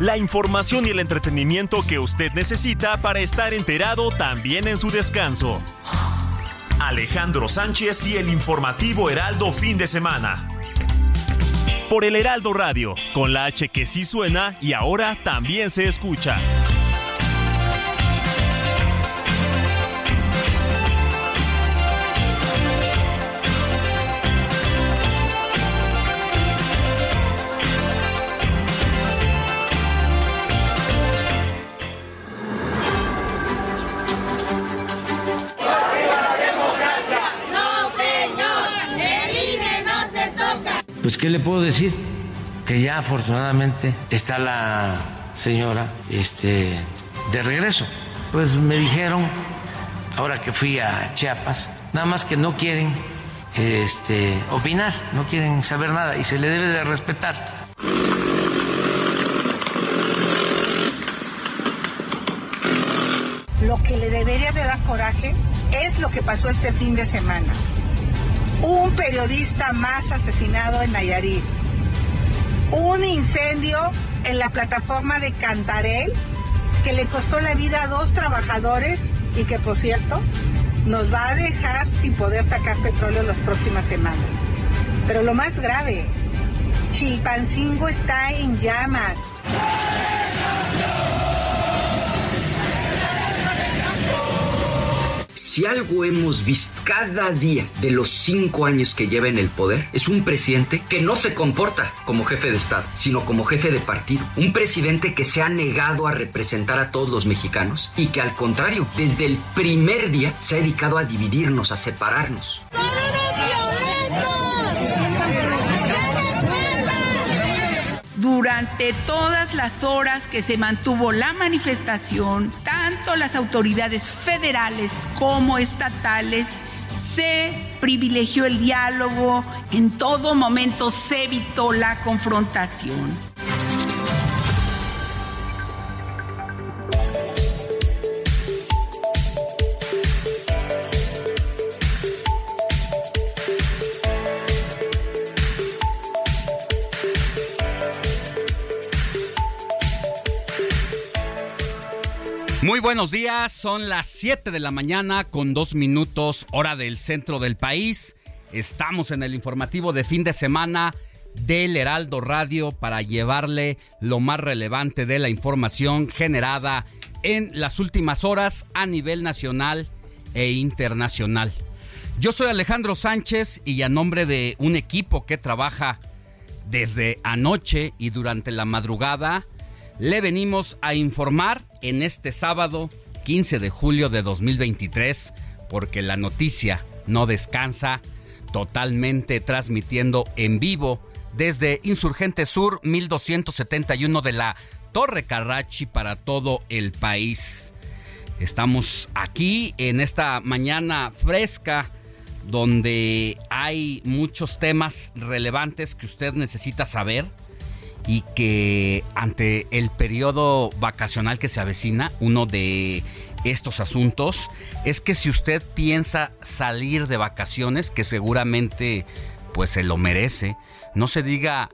la información y el entretenimiento que usted necesita para estar enterado también en su descanso. Alejandro Sánchez y el informativo Heraldo fin de semana. Por el Heraldo Radio, con la H que sí suena y ahora también se escucha. Pues ¿qué le puedo decir? Que ya afortunadamente está la señora este, de regreso. Pues me dijeron, ahora que fui a Chiapas, nada más que no quieren este, opinar, no quieren saber nada y se le debe de respetar. Lo que le debería de dar coraje es lo que pasó este fin de semana un periodista más asesinado en Nayarit, un incendio en la plataforma de Cantarel que le costó la vida a dos trabajadores y que por cierto nos va a dejar sin poder sacar petróleo las próximas semanas. Pero lo más grave, Chilpancingo está en llamas. Si algo hemos visto cada día de los cinco años que lleva en el poder, es un presidente que no se comporta como jefe de Estado, sino como jefe de partido. Un presidente que se ha negado a representar a todos los mexicanos y que al contrario, desde el primer día se ha dedicado a dividirnos, a separarnos. Durante todas las horas que se mantuvo la manifestación, tanto las autoridades federales como estatales se privilegió el diálogo, en todo momento se evitó la confrontación. Muy buenos días, son las 7 de la mañana con dos minutos hora del centro del país. Estamos en el informativo de fin de semana del Heraldo Radio para llevarle lo más relevante de la información generada en las últimas horas a nivel nacional e internacional. Yo soy Alejandro Sánchez y a nombre de un equipo que trabaja desde anoche y durante la madrugada, le venimos a informar en este sábado 15 de julio de 2023 porque la noticia no descansa totalmente transmitiendo en vivo desde Insurgente Sur 1271 de la Torre Carrachi para todo el país. Estamos aquí en esta mañana fresca donde hay muchos temas relevantes que usted necesita saber y que ante el periodo vacacional que se avecina, uno de estos asuntos es que si usted piensa salir de vacaciones, que seguramente pues se lo merece, no se diga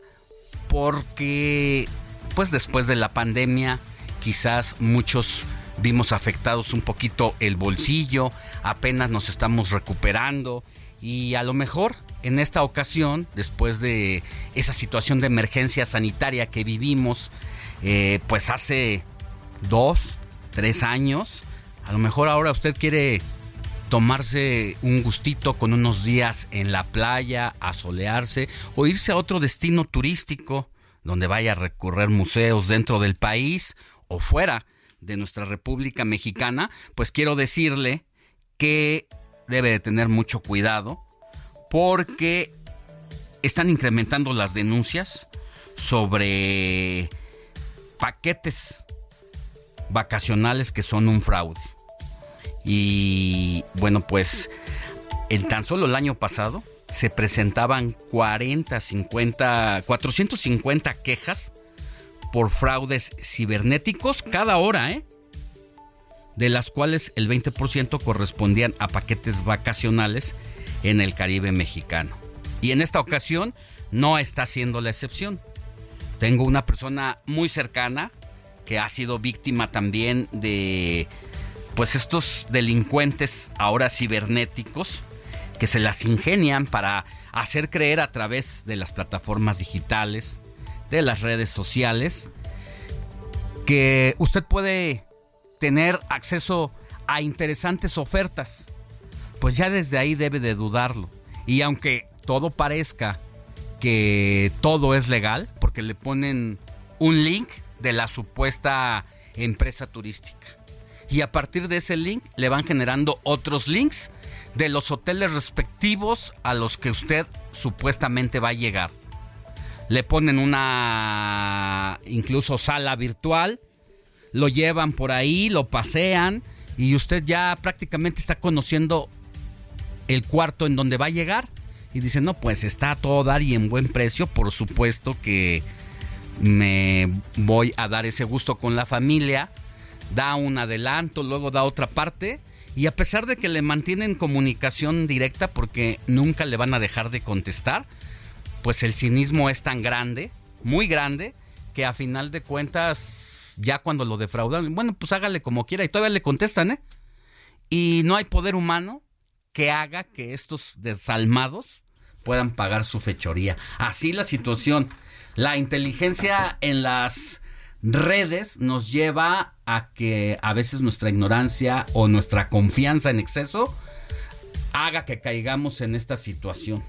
porque pues después de la pandemia quizás muchos vimos afectados un poquito el bolsillo, apenas nos estamos recuperando y a lo mejor en esta ocasión, después de esa situación de emergencia sanitaria que vivimos, eh, pues hace dos, tres años, a lo mejor ahora usted quiere tomarse un gustito con unos días en la playa, a solearse o irse a otro destino turístico donde vaya a recorrer museos dentro del país o fuera de nuestra República Mexicana, pues quiero decirle que debe de tener mucho cuidado porque están incrementando las denuncias sobre paquetes vacacionales que son un fraude. Y bueno, pues en tan solo el año pasado se presentaban 40, 50, 450 quejas por fraudes cibernéticos cada hora, ¿eh? de las cuales el 20% correspondían a paquetes vacacionales en el Caribe mexicano. Y en esta ocasión no está siendo la excepción. Tengo una persona muy cercana que ha sido víctima también de pues estos delincuentes ahora cibernéticos que se las ingenian para hacer creer a través de las plataformas digitales, de las redes sociales, que usted puede tener acceso a interesantes ofertas. Pues ya desde ahí debe de dudarlo. Y aunque todo parezca que todo es legal, porque le ponen un link de la supuesta empresa turística. Y a partir de ese link le van generando otros links de los hoteles respectivos a los que usted supuestamente va a llegar. Le ponen una incluso sala virtual, lo llevan por ahí, lo pasean y usted ya prácticamente está conociendo el cuarto en donde va a llegar. Y dice, no, pues está a todo dar y en buen precio, por supuesto que me voy a dar ese gusto con la familia, da un adelanto, luego da otra parte. Y a pesar de que le mantienen comunicación directa porque nunca le van a dejar de contestar, pues el cinismo es tan grande, muy grande, que a final de cuentas, ya cuando lo defraudan, bueno, pues hágale como quiera y todavía le contestan, ¿eh? Y no hay poder humano que haga que estos desalmados puedan pagar su fechoría. Así la situación. La inteligencia en las redes nos lleva a que a veces nuestra ignorancia o nuestra confianza en exceso haga que caigamos en esta situación.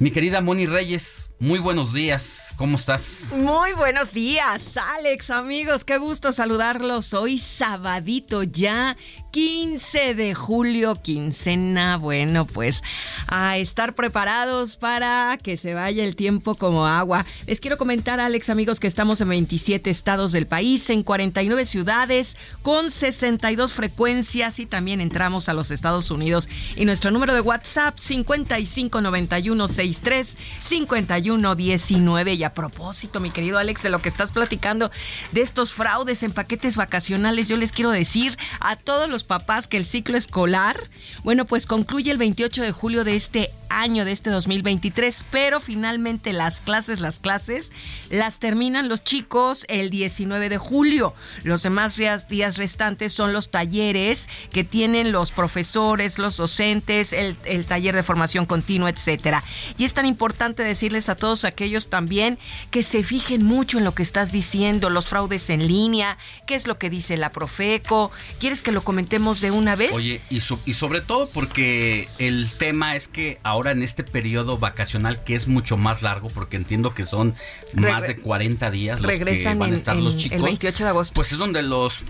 Mi querida Moni Reyes, muy buenos días, ¿cómo estás? Muy buenos días, Alex, amigos, qué gusto saludarlos. Hoy sabadito ya 15 de julio, quincena. Bueno, pues a estar preparados para que se vaya el tiempo como agua. Les quiero comentar, Alex, amigos, que estamos en 27 estados del país, en 49 ciudades, con 62 frecuencias y también entramos a los Estados Unidos. Y nuestro número de WhatsApp, 5591635119. Y a propósito, mi querido Alex, de lo que estás platicando de estos fraudes en paquetes vacacionales, yo les quiero decir a todos los papás que el ciclo escolar, bueno, pues concluye el 28 de julio de este año, de este 2023, pero finalmente las clases, las clases, las terminan los chicos el 19 de julio. Los demás días, restantes son los talleres que tienen los profesores, los docentes, el, el taller de formación continua, etcétera. Y es tan importante decirles a todos aquellos también que se fijen mucho en lo que estás diciendo, los fraudes en línea, qué es lo que dice la Profeco. ¿Quieres que lo comentemos de una vez? Oye, y, y sobre todo porque el tema es que ahora en este periodo vacacional que es mucho más largo, porque entiendo que son más de 40 días los que van a estar los chicos. El 28 de agosto. Pues es donde los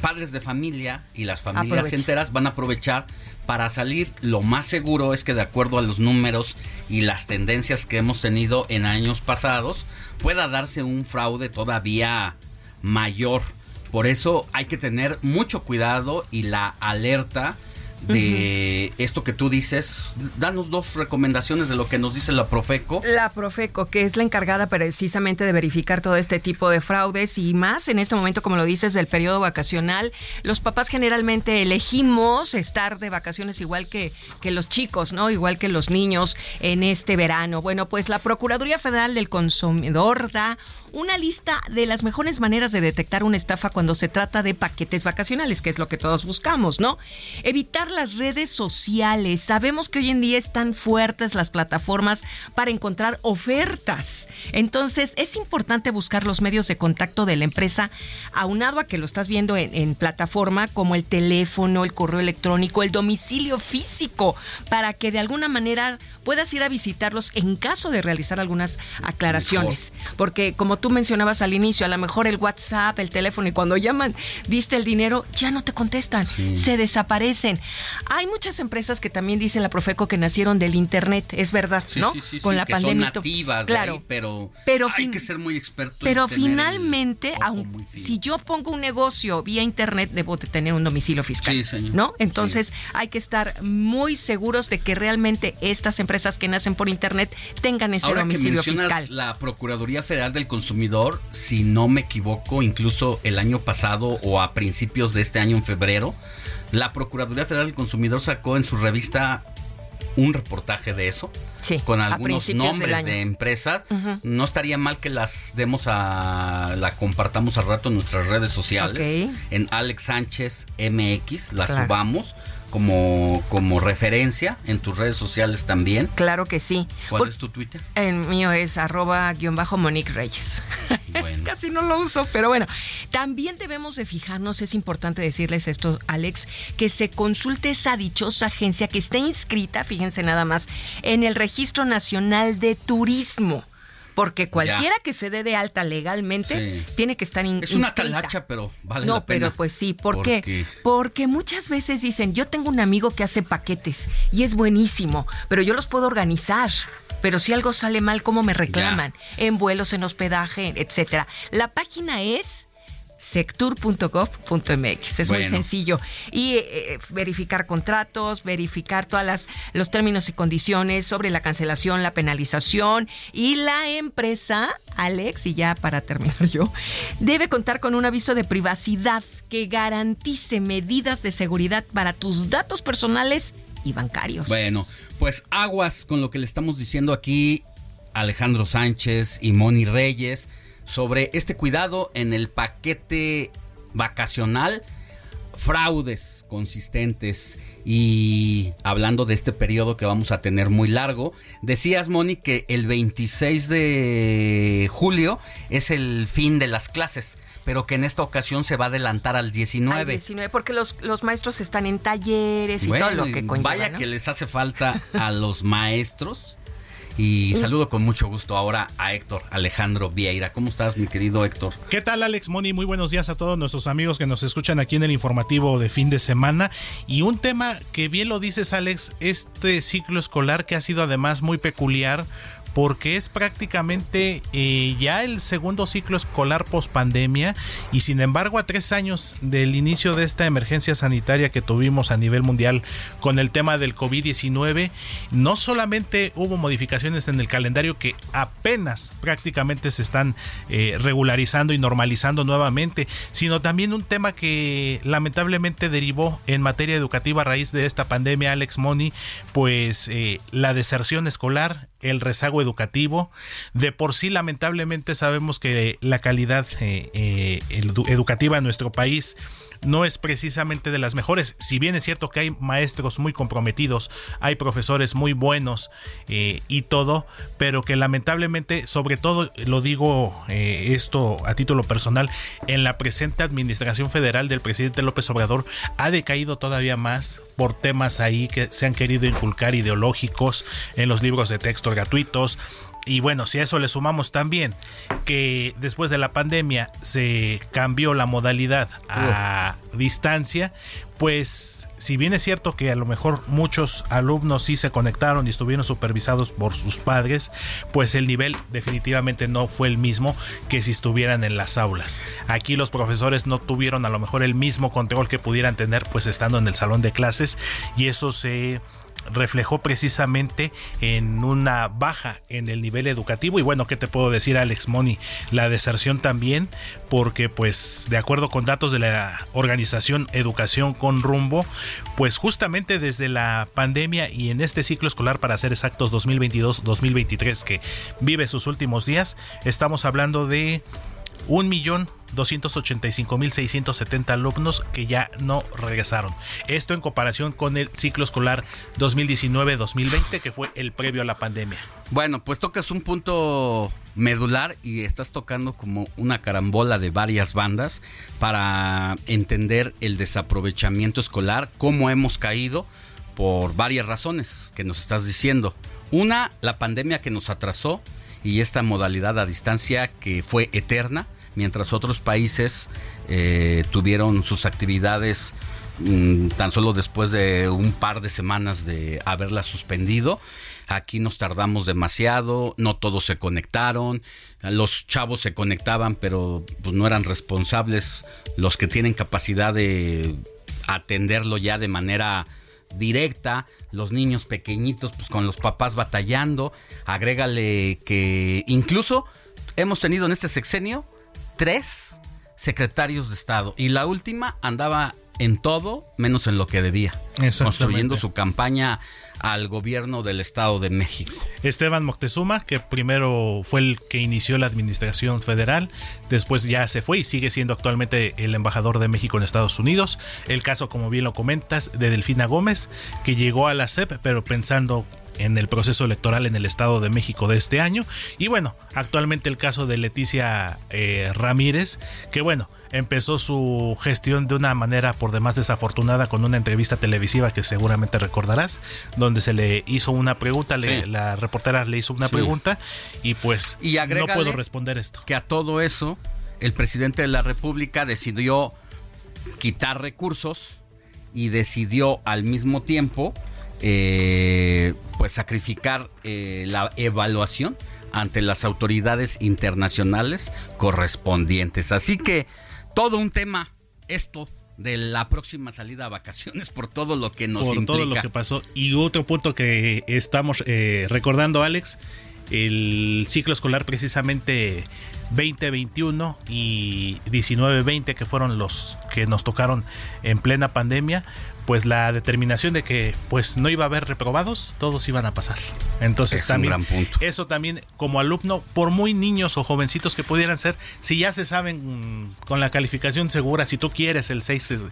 padres de familia y las familias enteras van a aprovechar para salir. Lo más seguro es que de acuerdo a los números y las tendencias que hemos tenido en años pasados, pueda darse un fraude todavía mayor. Por eso hay que tener mucho cuidado y la alerta de esto que tú dices. Danos dos recomendaciones de lo que nos dice la Profeco. La Profeco, que es la encargada precisamente de verificar todo este tipo de fraudes y más en este momento, como lo dices, del periodo vacacional. Los papás generalmente elegimos estar de vacaciones igual que, que los chicos, ¿no? Igual que los niños en este verano. Bueno, pues la Procuraduría Federal del Consumidor da una lista de las mejores maneras de detectar una estafa cuando se trata de paquetes vacacionales, que es lo que todos buscamos, ¿no? Evitar las redes sociales. Sabemos que hoy en día están fuertes las plataformas para encontrar ofertas. Entonces, es importante buscar los medios de contacto de la empresa, aunado a que lo estás viendo en, en plataforma como el teléfono, el correo electrónico, el domicilio físico, para que de alguna manera puedas ir a visitarlos en caso de realizar algunas aclaraciones. Porque como tú mencionabas al inicio, a lo mejor el WhatsApp, el teléfono y cuando llaman, viste el dinero, ya no te contestan, se desaparecen. Hay muchas empresas que también dicen la Profeco que nacieron del internet, es verdad, ¿no? Con la pandemia. Son nativas claro, pero, pero hay que ser muy experto. Pero finalmente, aun, si yo pongo un negocio vía internet, debo de tener un domicilio fiscal, ¿no? Entonces hay que estar muy seguros de que realmente estas empresas que nacen por internet tengan ese domicilio que fiscal. La Procuraduría Federal del Consumidor, si no me equivoco, incluso el año pasado o a principios de este año en febrero, la Procuraduría Federal del Consumidor sacó en su revista un reportaje de eso con algunos nombres de empresas. No estaría mal que las demos a la compartamos al rato en nuestras redes sociales. En Alex Sánchez MX, la subamos como, como referencia en tus redes sociales también. Claro que sí. ¿Cuál es tu Twitter? El mío es arroba guion bajo Monique Reyes. Casi no lo uso, pero bueno. También debemos de fijarnos, es importante decirles esto, Alex, que se consulte esa dichosa agencia que esté inscrita, fíjense nada más, en el Registro Nacional de Turismo porque cualquiera que se dé de alta legalmente tiene que estar inscrita. Es una talacha, pero vale no, la pena. No, pero pues sí, ¿por qué? Porque muchas veces dicen, yo tengo un amigo que hace paquetes y es buenísimo, pero yo los puedo organizar. Pero si algo sale mal, ¿cómo me reclaman? En vuelos, en hospedaje, etcétera. La página es sectur.gov.mx. Es muy sencillo. Y eh, eh, verificar contratos, verificar todos los términos y condiciones sobre la cancelación, la penalización. Y la empresa, Alex, y ya para terminar yo, debe contar con un aviso de privacidad que garantice medidas de seguridad para tus datos personales y bancarios. Bueno, pues aguas con lo que le estamos diciendo aquí Alejandro Sánchez y Moni Reyes sobre este cuidado en el paquete vacacional fraudes consistentes y hablando de este periodo que vamos a tener muy largo, decías Moni que el 26 de julio es el fin de las clases pero que en esta ocasión se va a adelantar al 19. Al 19, porque los, los maestros están en talleres y todo lo que conlleva. Vaya que les hace falta a los maestros y saludo con mucho gusto ahora a Héctor Alejandro Vieira. ¿Cómo estás, mi querido Héctor? ¿Qué tal, Alex Moni? Muy buenos días a todos nuestros amigos que nos escuchan aquí en el informativo de fin de semana. Y un tema que bien lo dices, Alex, este ciclo escolar que ha sido además muy peculiar porque es prácticamente eh, ya el segundo ciclo escolar post pandemia y sin embargo a tres años del inicio de esta emergencia sanitaria que tuvimos a nivel mundial con el tema del COVID-19, no solamente hubo modificaciones en el calendario que apenas prácticamente se están eh, regularizando y normalizando nuevamente, sino también un tema que lamentablemente derivó en materia educativa a raíz de esta pandemia, Alex Money, pues eh, la deserción escolar, el rezago educativo. De por sí, lamentablemente, sabemos que la calidad eh, eh, educativa en nuestro país no es precisamente de las mejores. Si bien es cierto que hay maestros muy comprometidos, hay profesores muy buenos eh, y todo, pero que lamentablemente, sobre todo lo digo esto a título personal, en la presente administración federal del presidente López Obrador ha decaído todavía más por temas ahí que se han querido inculcar ideológicos en los libros de texto gratuitos. Y bueno, si a eso le sumamos también que después de la pandemia se cambió la modalidad a distancia, pues si bien es cierto que a lo mejor muchos alumnos sí se conectaron y estuvieron supervisados por sus padres, pues el nivel definitivamente no fue el mismo que si estuvieran en las aulas. Aquí los profesores no tuvieron a lo mejor el mismo control que pudieran tener pues estando en el salón de clases y eso se reflejó precisamente en una baja en el nivel educativo y bueno, ¿qué te puedo decir Alex Moni? La deserción también porque pues de acuerdo con datos de la organización Educación con Rumbo, pues justamente desde la pandemia y en este ciclo escolar para ser exactos 2022-2023 que vive sus últimos días, estamos hablando de un millón 285.670 alumnos que ya no regresaron. Esto en comparación con el ciclo escolar 2019-2020 que fue el previo a la pandemia. Bueno, pues tocas un punto medular y estás tocando como una carambola de varias bandas para entender el desaprovechamiento escolar, cómo hemos caído por varias razones que nos estás diciendo. Una, la pandemia que nos atrasó y esta modalidad a distancia que fue eterna mientras otros países eh, tuvieron sus actividades mm, tan solo después de un par de semanas de haberla suspendido. Aquí nos tardamos demasiado, no todos se conectaron, los chavos se conectaban, pero pues no eran responsables los que tienen capacidad de atenderlo ya de manera directa, los niños pequeñitos pues con los papás batallando, agrégale que incluso hemos tenido en este sexenio tres secretarios de Estado y la última andaba en todo menos en lo que debía, construyendo su campaña al gobierno del Estado de México. Esteban Moctezuma, que primero fue el que inició la administración federal, después ya se fue y sigue siendo actualmente el embajador de México en Estados Unidos. El caso, como bien lo comentas, de Delfina Gómez, que llegó a la CEP, pero pensando en el proceso electoral en el Estado de México de este año. Y bueno, actualmente el caso de Leticia eh, Ramírez, que bueno, empezó su gestión de una manera por demás desafortunada con una entrevista televisiva que seguramente recordarás, donde se le hizo una pregunta, la reportera le hizo una pregunta y pues y no puedo responder esto. Que a todo eso el presidente de la República decidió quitar recursos y decidió al mismo tiempo eh, pues sacrificar eh, la evaluación ante las autoridades internacionales correspondientes. Así que todo un tema esto de la próxima salida a vacaciones por todo lo que nos por todo lo que pasó y otro punto que estamos eh, recordando Alex el ciclo escolar precisamente 2021 y 19-20 que fueron los que nos tocaron en plena pandemia pues la determinación de que pues no iba a haber reprobados, todos iban a pasar. Entonces también eso también como alumno, por muy niños o jovencitos que pudieran ser, si ya se saben mm, con la calificación segura, si tú quieres el 6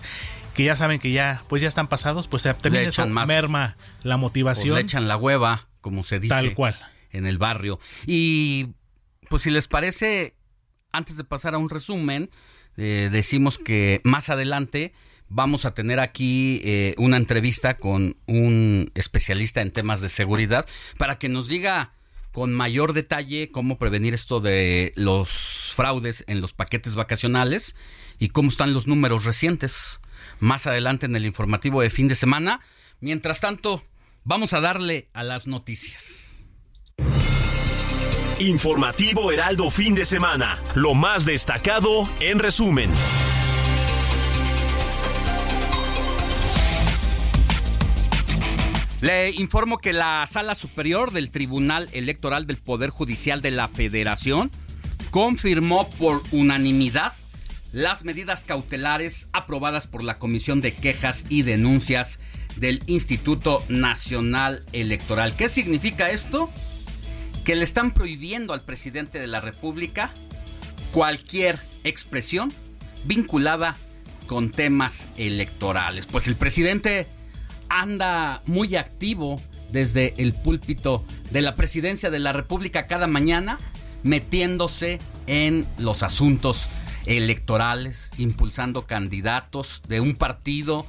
que ya saben que ya pues ya están pasados, pues también eso merma la motivación. le echan la hueva, como se dice. Tal cual. En el barrio. Y pues si les parece, antes de pasar a un resumen, eh, decimos que más adelante vamos a tener aquí eh, una entrevista con un especialista en temas de seguridad para que nos diga con mayor detalle cómo prevenir esto de los fraudes en los paquetes vacacionales y cómo están los números recientes. Más adelante en el informativo de fin de semana. Mientras tanto, vamos a darle a las noticias. Informativo Heraldo fin de semana. Lo más destacado en resumen. Le informo que la Sala Superior del Tribunal Electoral del Poder Judicial de la Federación confirmó por unanimidad las medidas cautelares aprobadas por la Comisión de Quejas y Denuncias del Instituto Nacional Electoral. ¿Qué significa esto? Que le están prohibiendo al presidente de la República cualquier expresión vinculada con temas electorales. Pues el presidente anda muy activo desde el púlpito de la presidencia de la República cada mañana, metiéndose en los asuntos electorales, impulsando candidatos de un partido,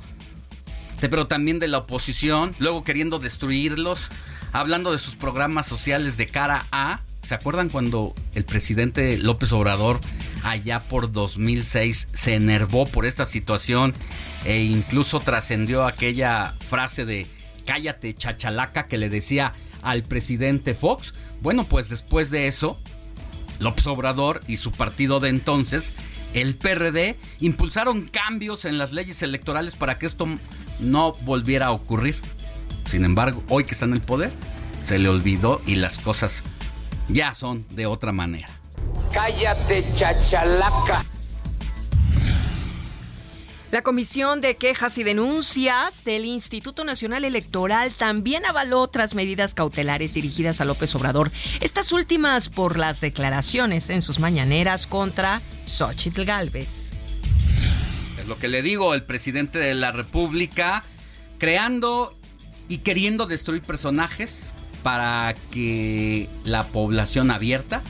pero también de la oposición, luego queriendo destruirlos, hablando de sus programas sociales de cara a... ¿Se acuerdan cuando el presidente López Obrador allá por 2006 se enervó por esta situación e incluso trascendió aquella frase de cállate chachalaca que le decía al presidente Fox. Bueno, pues después de eso, López Obrador y su partido de entonces, el PRD, impulsaron cambios en las leyes electorales para que esto no volviera a ocurrir. Sin embargo, hoy que está en el poder, se le olvidó y las cosas ya son de otra manera. Cállate chachalaca. La Comisión de Quejas y Denuncias del Instituto Nacional Electoral también avaló otras medidas cautelares dirigidas a López Obrador, estas últimas por las declaraciones en sus mañaneras contra Xochitl Galvez. Es lo que le digo, el presidente de la República creando y queriendo destruir personajes para que la población abierta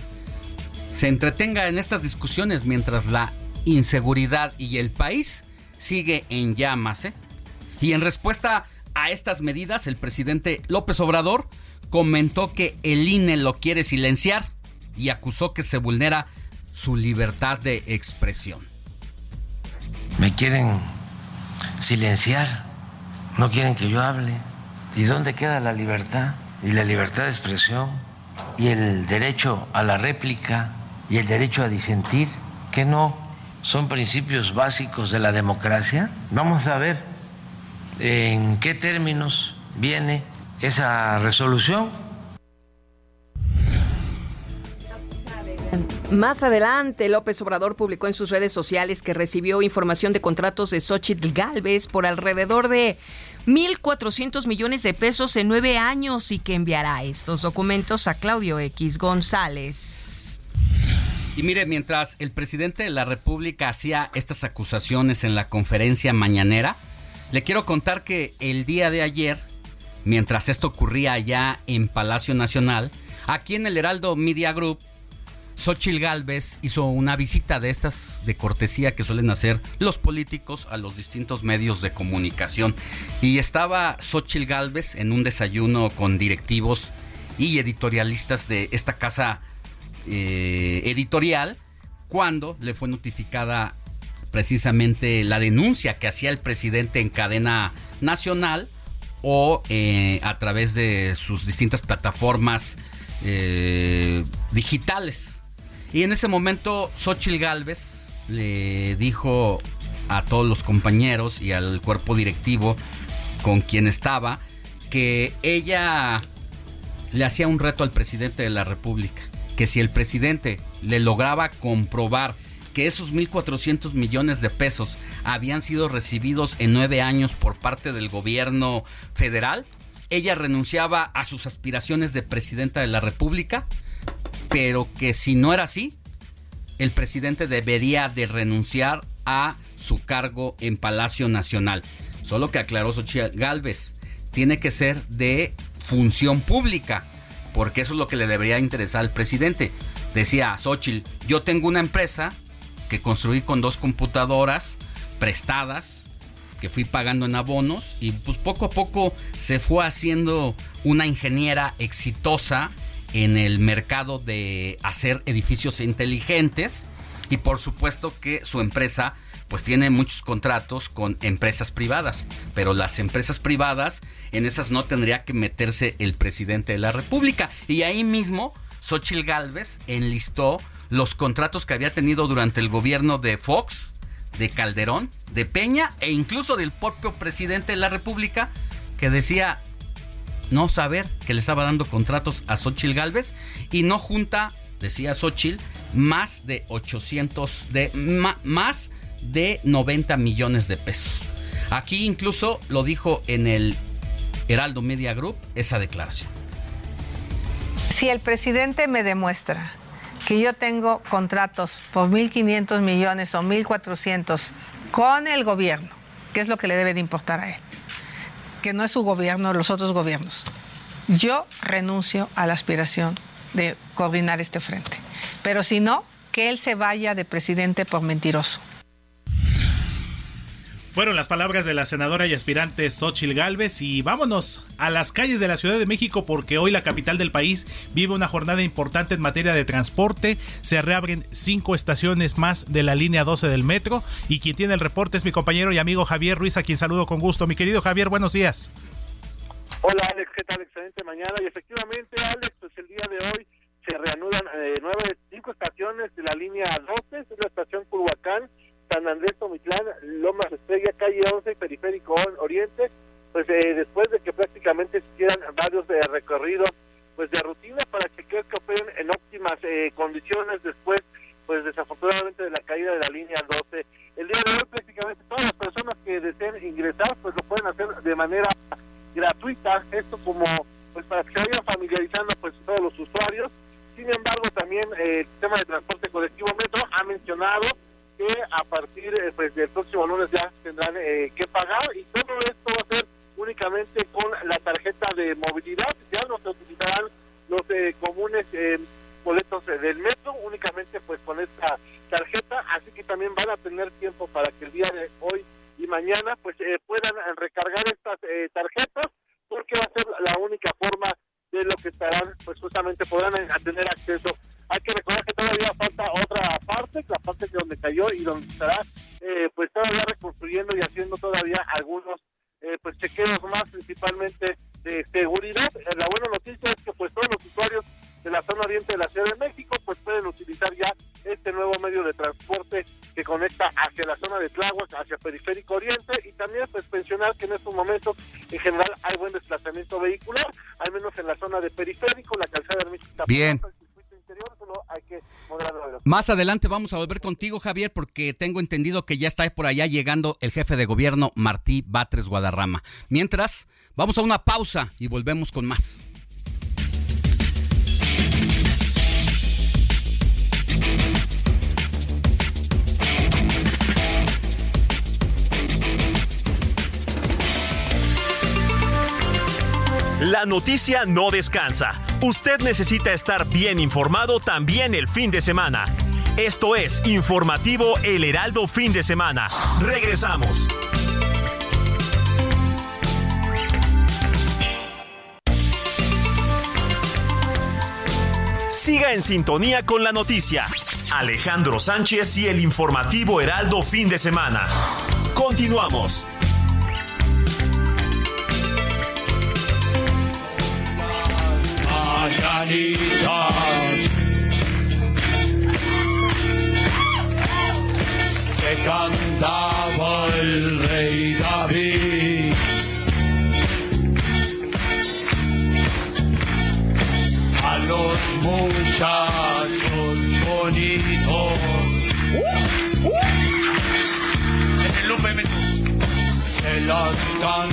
se entretenga en estas discusiones mientras la inseguridad y el país sigue en llamas. ¿eh? Y en respuesta a estas medidas, el presidente López Obrador comentó que el INE lo quiere silenciar y acusó que se vulnera su libertad de expresión. Me quieren silenciar, no quieren que yo hable. ¿Y dónde queda la libertad? Y la libertad de expresión, y el derecho a la réplica, y el derecho a disentir, que no son principios básicos de la democracia. Vamos a ver en qué términos viene esa resolución Más adelante, López Obrador publicó en sus redes sociales que recibió información de contratos de Xochitl Galvez por alrededor de 1.400 millones de pesos en nueve años y que enviará estos documentos a Claudio X González. Y mire, mientras el presidente de la República hacía estas acusaciones en la conferencia mañanera, le quiero contar que el día de ayer, mientras esto ocurría allá en Palacio Nacional, aquí en el Heraldo Media Group, Xochil Gálvez hizo una visita de estas de cortesía que suelen hacer los políticos a los distintos medios de comunicación. Y estaba Xochil Gálvez en un desayuno con directivos y editorialistas de esta casa eh, editorial cuando le fue notificada precisamente la denuncia que hacía el presidente en cadena nacional o eh, a través de sus distintas plataformas eh, digitales. Y en ese momento Xochil Gálvez le dijo a todos los compañeros y al cuerpo directivo con quien estaba que ella le hacía un reto al presidente de la República, que si el presidente le lograba comprobar que esos 1.400 millones de pesos habían sido recibidos en nueve años por parte del gobierno federal, ella renunciaba a sus aspiraciones de presidenta de la República pero que si no era así, el presidente debería de renunciar a su cargo en Palacio Nacional. Solo que aclaró Xochitl Galvez, tiene que ser de función pública, porque eso es lo que le debería interesar al presidente. Decía Xochitl, yo tengo una empresa que construí con dos computadoras prestadas, que fui pagando en abonos, y pues poco a poco se fue haciendo una ingeniera exitosa en el mercado de hacer edificios inteligentes y por supuesto que su empresa pues tiene muchos contratos con empresas privadas, pero las empresas privadas en esas no tendría que meterse el presidente de la República. Y ahí mismo Xochitl Galvez enlistó los contratos que había tenido durante el gobierno de Fox, de Calderón, de Peña e incluso del propio presidente de la República que decía no saber que le estaba dando contratos a Xochitl Galvez y no junta, decía Xochitl, más de 800, de, más de 90 millones de pesos. Aquí incluso lo dijo en el Heraldo Media Group esa declaración. Si el presidente me demuestra que yo tengo contratos por 1.500 millones o 1.400 con el gobierno, ¿qué es lo que le debe de importar a él? Que no es su gobierno, los otros gobiernos. Yo renuncio a la aspiración de coordinar este frente. Pero si no, que él se vaya de presidente por mentiroso. Fueron las palabras de la senadora y aspirante Xochil Gálvez y vámonos a las calles de la Ciudad de México porque hoy la capital del país vive una jornada importante en materia de transporte. Se reabren cinco estaciones más de la línea 12 del metro y quien tiene el reporte es mi compañero y amigo Javier Ruiz, a quien saludo con gusto. Mi querido Javier, buenos días. Hola Alex, ¿qué tal? Excelente mañana y efectivamente Alex, pues el día de hoy se reanudan eh, nueve, Más adelante vamos a volver contigo, Javier, porque tengo entendido que ya está por allá llegando el jefe de gobierno, Martí Batres Guadarrama. Mientras, vamos a una pausa y volvemos con más. La noticia no descansa. Usted necesita estar bien informado también el fin de semana. Esto es Informativo El Heraldo Fin de Semana. Regresamos. Siga en sintonía con la noticia. Alejandro Sánchez y el informativo Heraldo Fin de Semana. Continuamos. Se cantaba el rey David. A los muchachos bonitos. Se las cantamos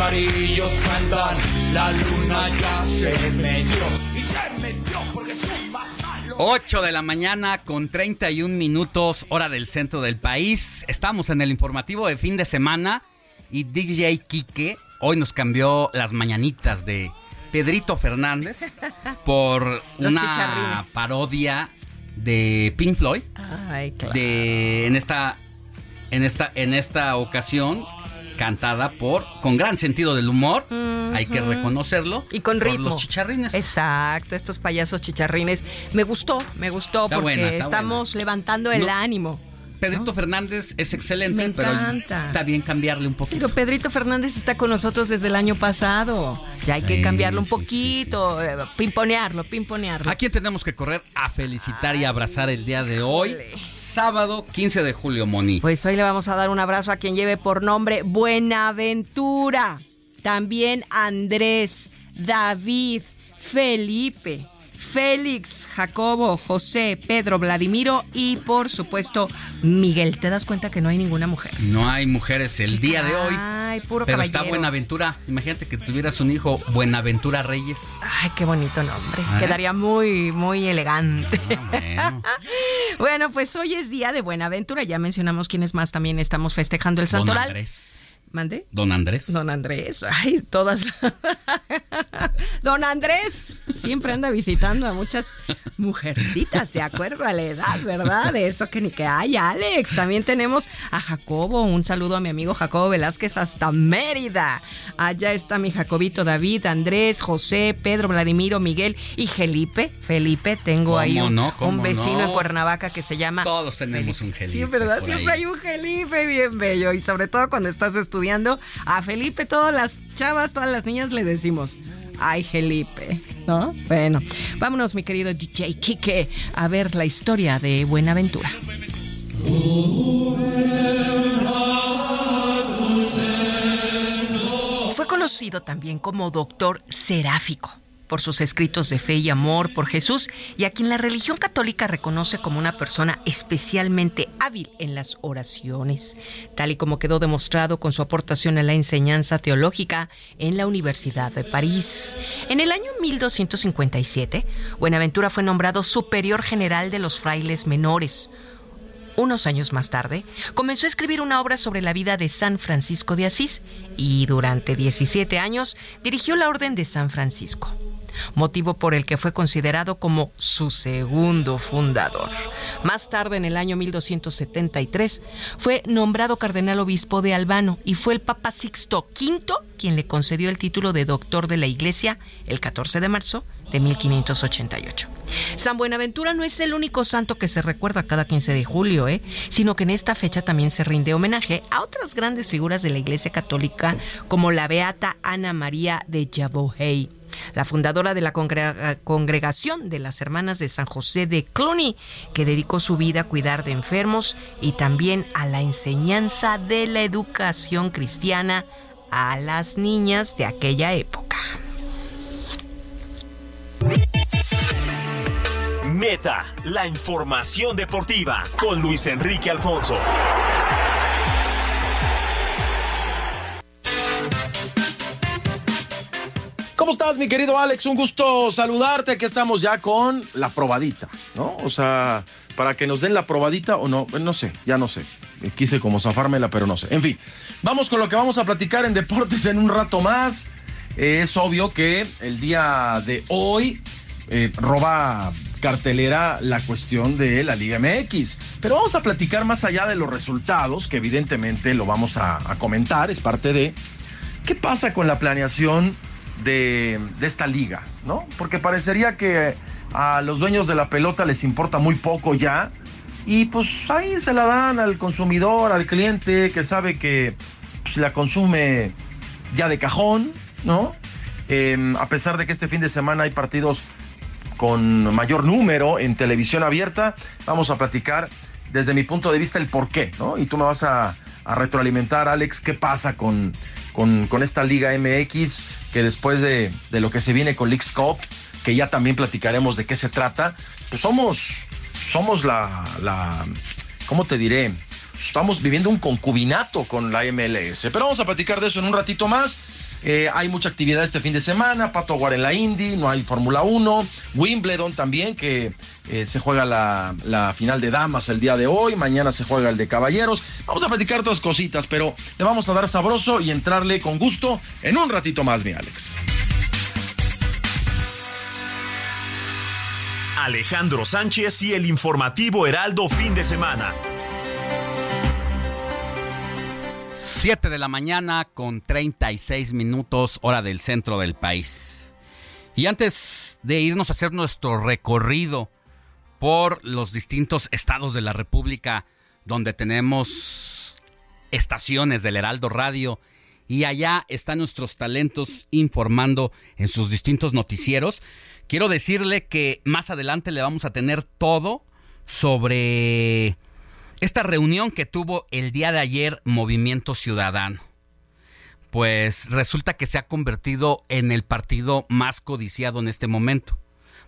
Los pajarillos cantan, la luna ya se metió. Y se metió porque es un malo. 8 de la mañana con 31 minutos, hora del centro del país. Estamos en el informativo de fin de semana y DJ Kike hoy nos cambió las mañanitas de Pedrito Fernández por una parodia de Pink Floyd. Ay, claro. De en esta en esta en esta ocasión cantada por con gran sentido del humor, hay que reconocerlo. Y con por ritmo. Los chicharrines. Exacto, estos payasos chicharrines. Me gustó, me gustó Está porque buena, estamos levantando el No. ánimo. Pedrito Fernández es excelente, Me pero encanta. está bien cambiarle un poquito. Pero Pedrito Fernández está con nosotros desde el año pasado. Ya hay que cambiarlo un sí, sí, poquito, eh, pimponearlo, pimponearlo. ¿A quién tenemos que correr a felicitar y abrazar el día de hoy? Sábado 15 de julio, Moni. Pues hoy le vamos a dar un abrazo a quien lleve por nombre Buenaventura. También Andrés, David, Felipe, Félix, Jacobo, José, Pedro, Vladimiro y por supuesto Miguel. ¿Te das cuenta que no hay ninguna mujer? No hay mujeres el día de hoy. Ay, puro Pero caballero. está Buenaventura. Imagínate que tuvieras un hijo Buenaventura Reyes. Ay, qué bonito nombre. Ah. Quedaría muy, muy elegante. bueno. bueno, pues hoy es día de Buenaventura. Ya mencionamos quiénes más también estamos festejando el santoral. Andrés. ¿Mande? Don Andrés. Don Andrés, ay, todas. Don Andrés siempre anda visitando a muchas mujercitas, de acuerdo a la edad, ¿verdad? De eso que ni que hay, Alex. También tenemos a Jacobo, un saludo a mi amigo Jacobo Velázquez hasta Mérida. Allá está mi Jacobito David, Andrés, José, Pedro, Vladimiro, Miguel y Felipe. Felipe, tengo ¿Cómo ahí un, no? ¿Cómo un vecino no? en Cuernavaca que se llama. Todos tenemos un Sí, Felipe ¿verdad? por Siempre ahí. hay un Felipe bien bello. Y sobre todo cuando estás estudiando, a Felipe, todas las chavas, todas las niñas le decimos. Ay, Felipe, ¿no? Bueno, vámonos, mi querido DJ Kike, a ver la historia de Buenaventura. Fue conocido también como doctor seráfico por sus escritos de fe y amor por Jesús y a quien la religión católica reconoce como una persona especialmente hábil en las oraciones, tal y como quedó demostrado con su aportación a la enseñanza teológica en la Universidad de París. En el año 1257, Buenaventura fue nombrado superior general de los frailes menores, unos años más tarde, comenzó a escribir una obra sobre la vida de San Francisco de Asís y durante 17 años dirigió la Orden de San Francisco. Motivo por el que fue considerado como su segundo fundador. Más tarde, en el año 1273, fue nombrado cardenal obispo de Albano y fue el Papa Sixto V quien le concedió el título de doctor de la Iglesia el 14 de marzo de 1588. San Buenaventura no es el único santo que se recuerda cada 15 de julio, ¿eh? sino que en esta fecha también se rinde homenaje a otras grandes figuras de la Iglesia Católica como la Beata Ana María de Javohey la fundadora de la congregación de las Hermanas de San José de Cluny, que dedicó su vida a cuidar de enfermos y también a la enseñanza de la educación cristiana a las niñas de aquella época. Meta, la información deportiva con Luis Enrique Alfonso. ¿Cómo estás, mi querido Alex? Un gusto saludarte. Aquí estamos ya con la probadita, ¿no? O sea, para que nos den la probadita o no, no sé, ya no sé. Quise como zafármela, pero no sé. En fin, vamos con lo que vamos a platicar en deportes en un rato más. es obvio que el día de hoy eh, roba cartelera la cuestión de la Liga MX. Pero vamos a platicar más allá de los resultados, que evidentemente lo vamos a, comentar, es parte de qué pasa con la planeación de, esta liga, ¿no? Porque parecería que a los dueños de la pelota les importa muy poco ya. Y pues ahí se la dan al consumidor, al cliente que sabe que pues, la consume ya de cajón, ¿no? Em, a pesar de que este fin de semana hay partidos con mayor número en televisión abierta. Vamos a platicar desde mi punto de vista el por qué, ¿no? Y tú me vas a, retroalimentar, Alex, qué pasa con, con, esta Liga MX, que después de, lo que se viene con Leagues Cup, que ya también platicaremos de qué se trata, pues somos, somos la, la, ¿cómo te diré? Estamos viviendo un concubinato con la MLS, pero vamos a platicar de eso en un ratito más. Eh, hay mucha actividad este fin de semana, Pato Aguar en la Indy, no hay Fórmula 1, Wimbledon también, que eh, se juega la, final de damas el día de hoy, mañana se juega el de caballeros. Vamos a platicar otras cositas, pero le vamos a dar sabroso y entrarle con gusto en un ratito más, mi Alex. Alejandro Sánchez y el informativo Heraldo fin de semana. 7 de la mañana con 36 minutos hora del centro del país. Y antes de irnos a hacer nuestro recorrido por los distintos estados de la República donde tenemos estaciones del Heraldo Radio y allá están nuestros talentos informando en sus distintos noticieros, quiero decirle que más adelante le vamos a tener todo sobre esta reunión que tuvo el día de ayer Movimiento Ciudadano. Pues resulta que se ha convertido en el partido más codiciado en este momento.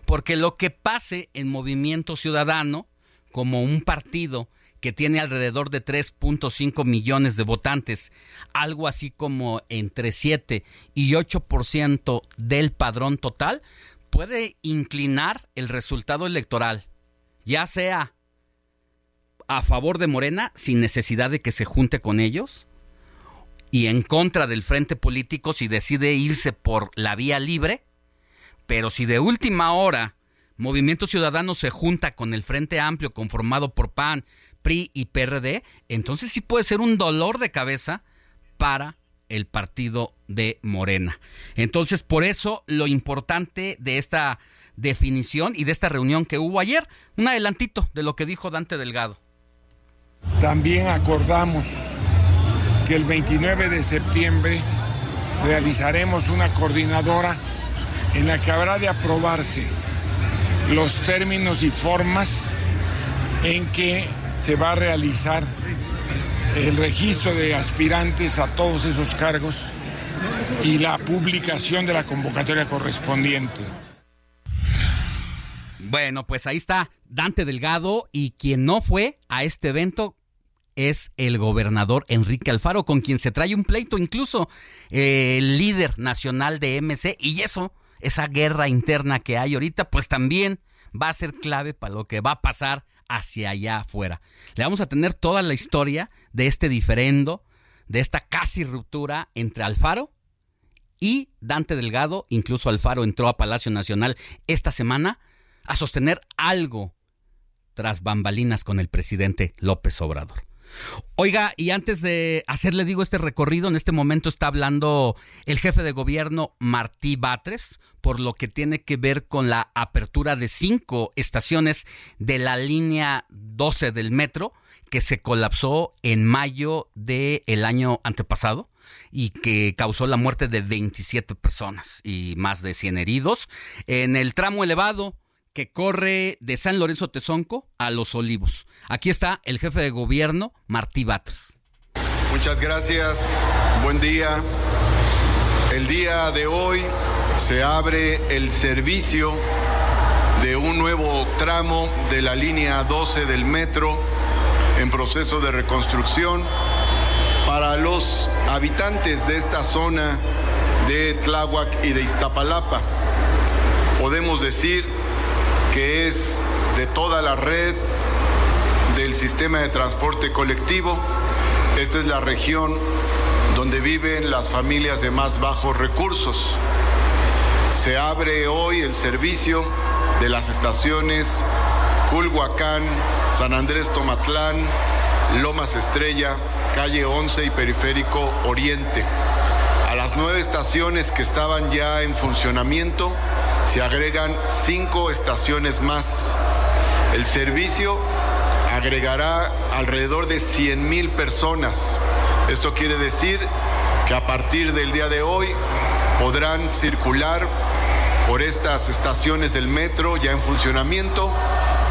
Porque lo que pase en Movimiento Ciudadano, como un partido que tiene alrededor de 3.5 millones de votantes, algo así como entre 7 y 8% del padrón total, puede inclinar el resultado electoral, ya sea a favor de Morena sin necesidad de que se junte con ellos y en contra del frente político si decide irse por la vía libre, pero si de última hora Movimiento Ciudadano se junta con el Frente Amplio conformado por PAN, PRI y PRD, entonces sí puede ser un dolor de cabeza para el partido de Morena. Entonces, por eso lo importante de esta definición y de esta reunión que hubo ayer, un adelantito de lo que dijo Dante Delgado. También acordamos que el 29 de septiembre realizaremos una coordinadora en la que habrá de aprobarse los términos y formas en que se va a realizar el registro de aspirantes a todos esos cargos y la publicación de la convocatoria correspondiente. Bueno, pues ahí está Dante Delgado y quien no fue a este evento es el gobernador Enrique Alfaro, con quien se trae un pleito, incluso eh, el líder nacional de MC, y eso, esa guerra interna que hay ahorita, pues también va a ser clave para lo que va a pasar hacia allá afuera. Le vamos a tener toda la historia de este diferendo, de esta casi ruptura entre Alfaro y Dante Delgado, incluso Alfaro entró a Palacio Nacional esta semana a sostener algo tras bambalinas con el presidente López Obrador. Oiga, y antes de hacerle digo este recorrido, en este momento está hablando el jefe de gobierno Martí Batres, por lo que tiene que ver con la apertura de cinco estaciones de la línea 12 del metro que se colapsó en mayo del año antepasado y que causó la muerte de 27 personas y más de 100 heridos en el tramo elevado que corre de San Lorenzo Tezonco a Los Olivos. Aquí está el jefe de gobierno, Martí Batres. Muchas gracias, buen día. El día de hoy se abre el servicio de un nuevo tramo de la línea 12 del metro en proceso de reconstrucción para los habitantes de esta zona de Tláhuac y de Iztapalapa. Podemos decir que es de toda la red del sistema de transporte colectivo. Esta es la región donde viven las familias de más bajos recursos. Se abre hoy el servicio de las estaciones Culhuacán, San Andrés Tomatlán, Lomas Estrella, calle 11 y Periférico Oriente. A las nueve estaciones que estaban ya en funcionamiento, se agregan cinco estaciones más. El servicio agregará alrededor de 100 mil personas. Esto quiere decir que a partir del día de hoy podrán circular por estas estaciones del metro ya en funcionamiento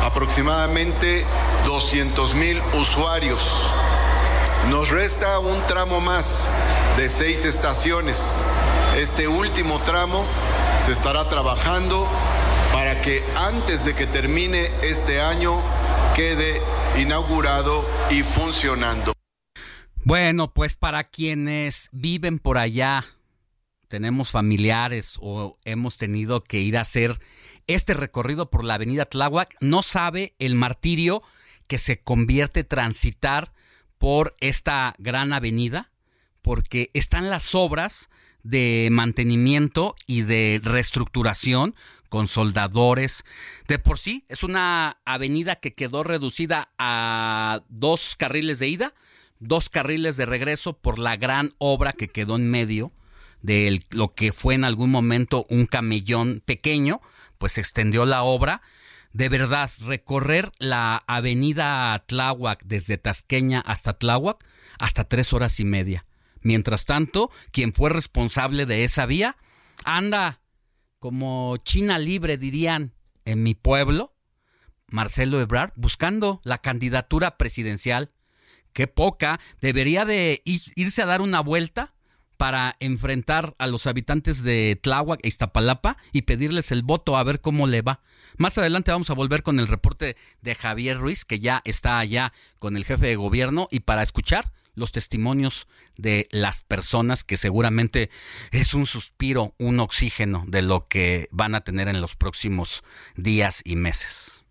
aproximadamente 200 mil usuarios. Nos resta un tramo más de seis estaciones. Este último tramo se estará trabajando para que antes de que termine este año quede inaugurado y funcionando. Bueno, pues para quienes viven por allá, tenemos familiares o hemos tenido que ir a hacer este recorrido por la avenida Tláhuac, no sabe el martirio que se convierte transitar por esta gran avenida, porque están las obras de mantenimiento y de reestructuración con soldadores. De por sí, es una avenida que quedó reducida a dos carriles de ida, dos carriles de regreso por la gran obra que quedó en medio de lo que fue en algún momento un camellón pequeño, pues extendió la obra. De verdad, recorrer la avenida Tláhuac desde Tasqueña hasta Tláhuac hasta tres horas y media Mientras tanto, quien fue responsable de esa vía anda como China libre, dirían, en mi pueblo, Marcelo Ebrard, buscando la candidatura presidencial. Qué poca, debería de irse a dar una vuelta para enfrentar a los habitantes de Tláhuac e Iztapalapa y pedirles el voto a ver cómo le va. Más adelante vamos a volver con el reporte de Javier Ruiz, que ya está allá con el jefe de gobierno, y para escuchar los testimonios de las personas que seguramente es un suspiro, un oxígeno de lo que van a tener en los próximos días y meses.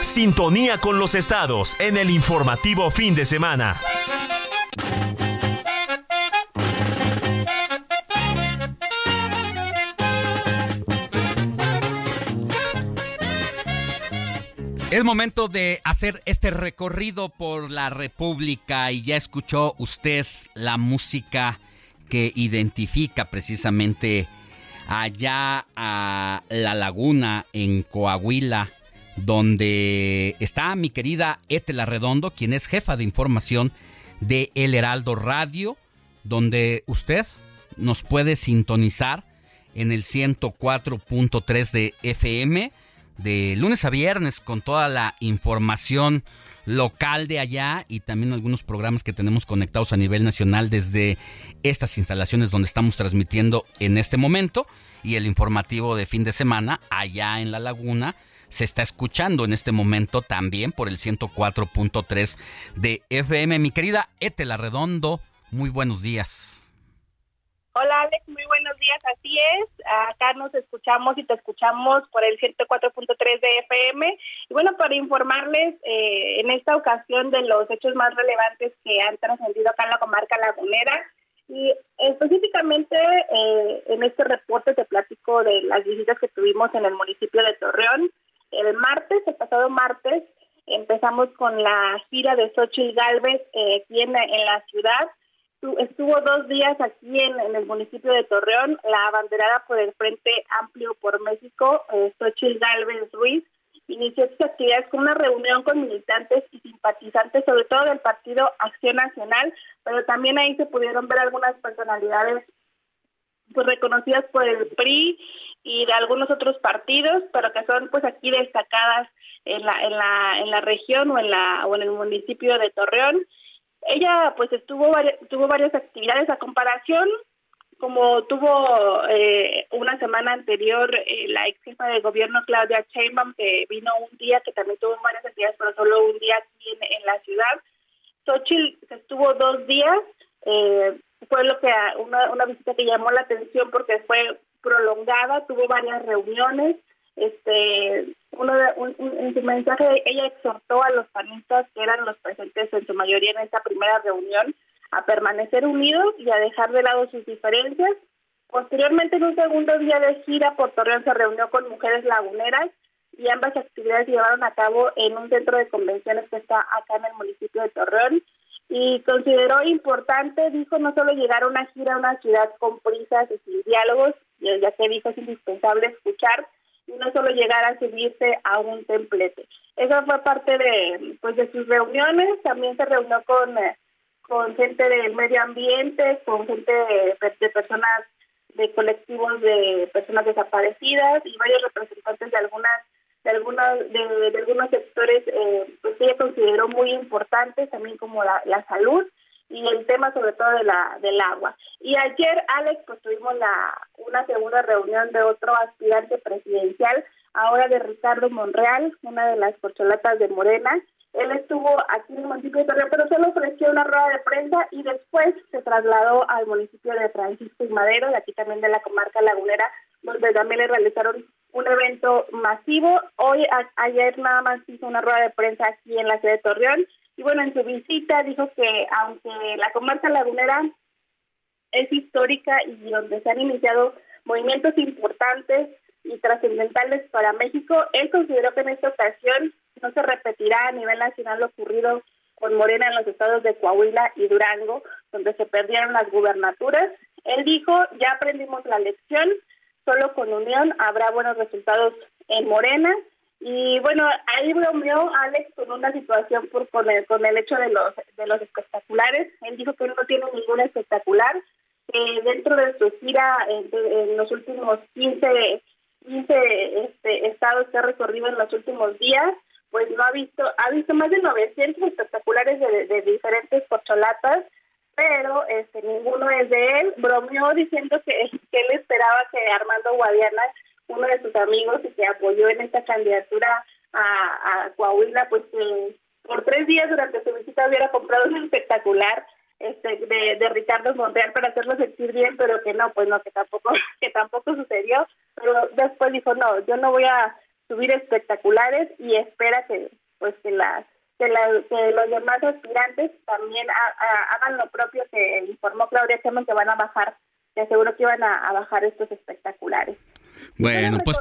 Sintonía con los estados en el informativo fin de semana. Es momento de hacer este recorrido por la República y ya escuchó usted la música que identifica precisamente allá a la laguna en Coahuila, donde está mi querida Etela Redondo, quien es jefa de información de El Heraldo Radio, donde usted nos puede sintonizar en el 104.3 de FM de lunes a viernes con toda la información local de allá y también algunos programas que tenemos conectados a nivel nacional desde estas instalaciones donde estamos transmitiendo en este momento y el informativo de fin de semana allá en la laguna se está escuchando en este momento también por el 104.3 de FM. Mi querida Etela Redondo, muy buenos días. Hola Alex, buenos días. Así es, acá nos escuchamos y te escuchamos por el 104.3 de FM. Y bueno, para informarles eh, en esta ocasión de los hechos más relevantes que han trascendido acá en la comarca lagunera, Y específicamente eh, en este reporte te platico de las visitas que tuvimos en el municipio de Torreón. El martes, el pasado martes, empezamos con la gira de Xochitl Galvez eh, aquí en, la ciudad. Estuvo dos días aquí en, el municipio de Torreón, la abanderada por el Frente Amplio por México, eh, Galvez Ruiz, inició sus actividades con una reunión con militantes y simpatizantes, sobre todo del Partido Acción Nacional, pero también ahí se pudieron ver algunas personalidades pues reconocidas por el PRI y de algunos otros partidos, pero que son pues aquí destacadas en la en la en la región o en la o en el municipio de Torreón. Ella pues estuvo tuvo varias actividades. A comparación como tuvo eh, una semana anterior eh, la ex jefa de gobierno Claudia Sheinbaum que vino un día que también tuvo varias actividades pero solo un día aquí en, la ciudad. Xochitl estuvo dos días eh, fue lo que una, una visita que llamó la atención porque fue prolongada tuvo varias reuniones este uno de, en su mensaje ella exhortó a los panistas que eran los presentes en su mayoría en esta primera reunión a permanecer unidos y a dejar de lado sus diferencias. Posteriormente, en un segundo día de gira, por Torreón se reunió con mujeres laguneras y ambas actividades se llevaron a cabo en un centro de convenciones que está acá en el municipio de Torreón y consideró importante, dijo, no solo llegar a una gira a una ciudad con prisas y sin diálogos, ya que dijo es indispensable escuchar, y no solo llegar a subirse a un templete. Esa fue parte de, pues, de sus reuniones, también se reunió con eh, con gente del medio ambiente, con gente de, personas, de colectivos de personas desaparecidas y varios representantes de algunas de algunos de, algunos sectores eh, pues ella consideró muy importantes también como la, la salud y el tema sobre todo de la del agua y ayer Alex pues tuvimos la una segunda reunión de otro aspirante presidencial ahora de Ricardo Monreal una de las corcholatas de Morena él estuvo aquí en el municipio de Torreón, pero solo ofreció una rueda de prensa y después se trasladó al municipio de Francisco y Madero, de aquí también de la comarca lagunera, donde también le realizaron un evento masivo. Hoy, ayer nada más hizo una rueda de prensa aquí en la ciudad de Torreón. Y bueno, en su visita dijo que aunque la comarca lagunera es histórica y donde se han iniciado movimientos importantes y trascendentales para México, él consideró que en esta ocasión no se repetirá a nivel nacional lo ocurrido con Morena en los estados de Coahuila y Durango, donde se perdieron las gubernaturas. Él dijo, ya aprendimos la lección, solo con unión habrá buenos resultados en Morena. Y bueno, ahí bromeó Alex con una situación por, con, el, con el hecho de los, de los espectaculares. Él dijo que no tiene ningún espectacular. Eh, dentro de su gira en, los últimos 15, 15 este, estados que ha recorrido en los últimos días, pues no ha visto, ha visto más de 900 espectaculares de, diferentes corcholatas, pero este ninguno es de él. Bromeó diciendo que, que él esperaba que Armando Guadiana, uno de sus amigos y que apoyó en esta candidatura a, a Coahuila, pues que por tres días durante su visita hubiera comprado un espectacular este de, Ricardo Monreal para hacerlo sentir bien, pero que no, pues no, que tampoco, que tampoco sucedió. Pero después dijo, no, yo no voy a subir espectaculares y espera que pues que las que, los demás aspirantes también hagan lo propio que informó Claudia Sheinbaum que van a bajar, te aseguro que iban a, bajar estos espectaculares. Bueno, pues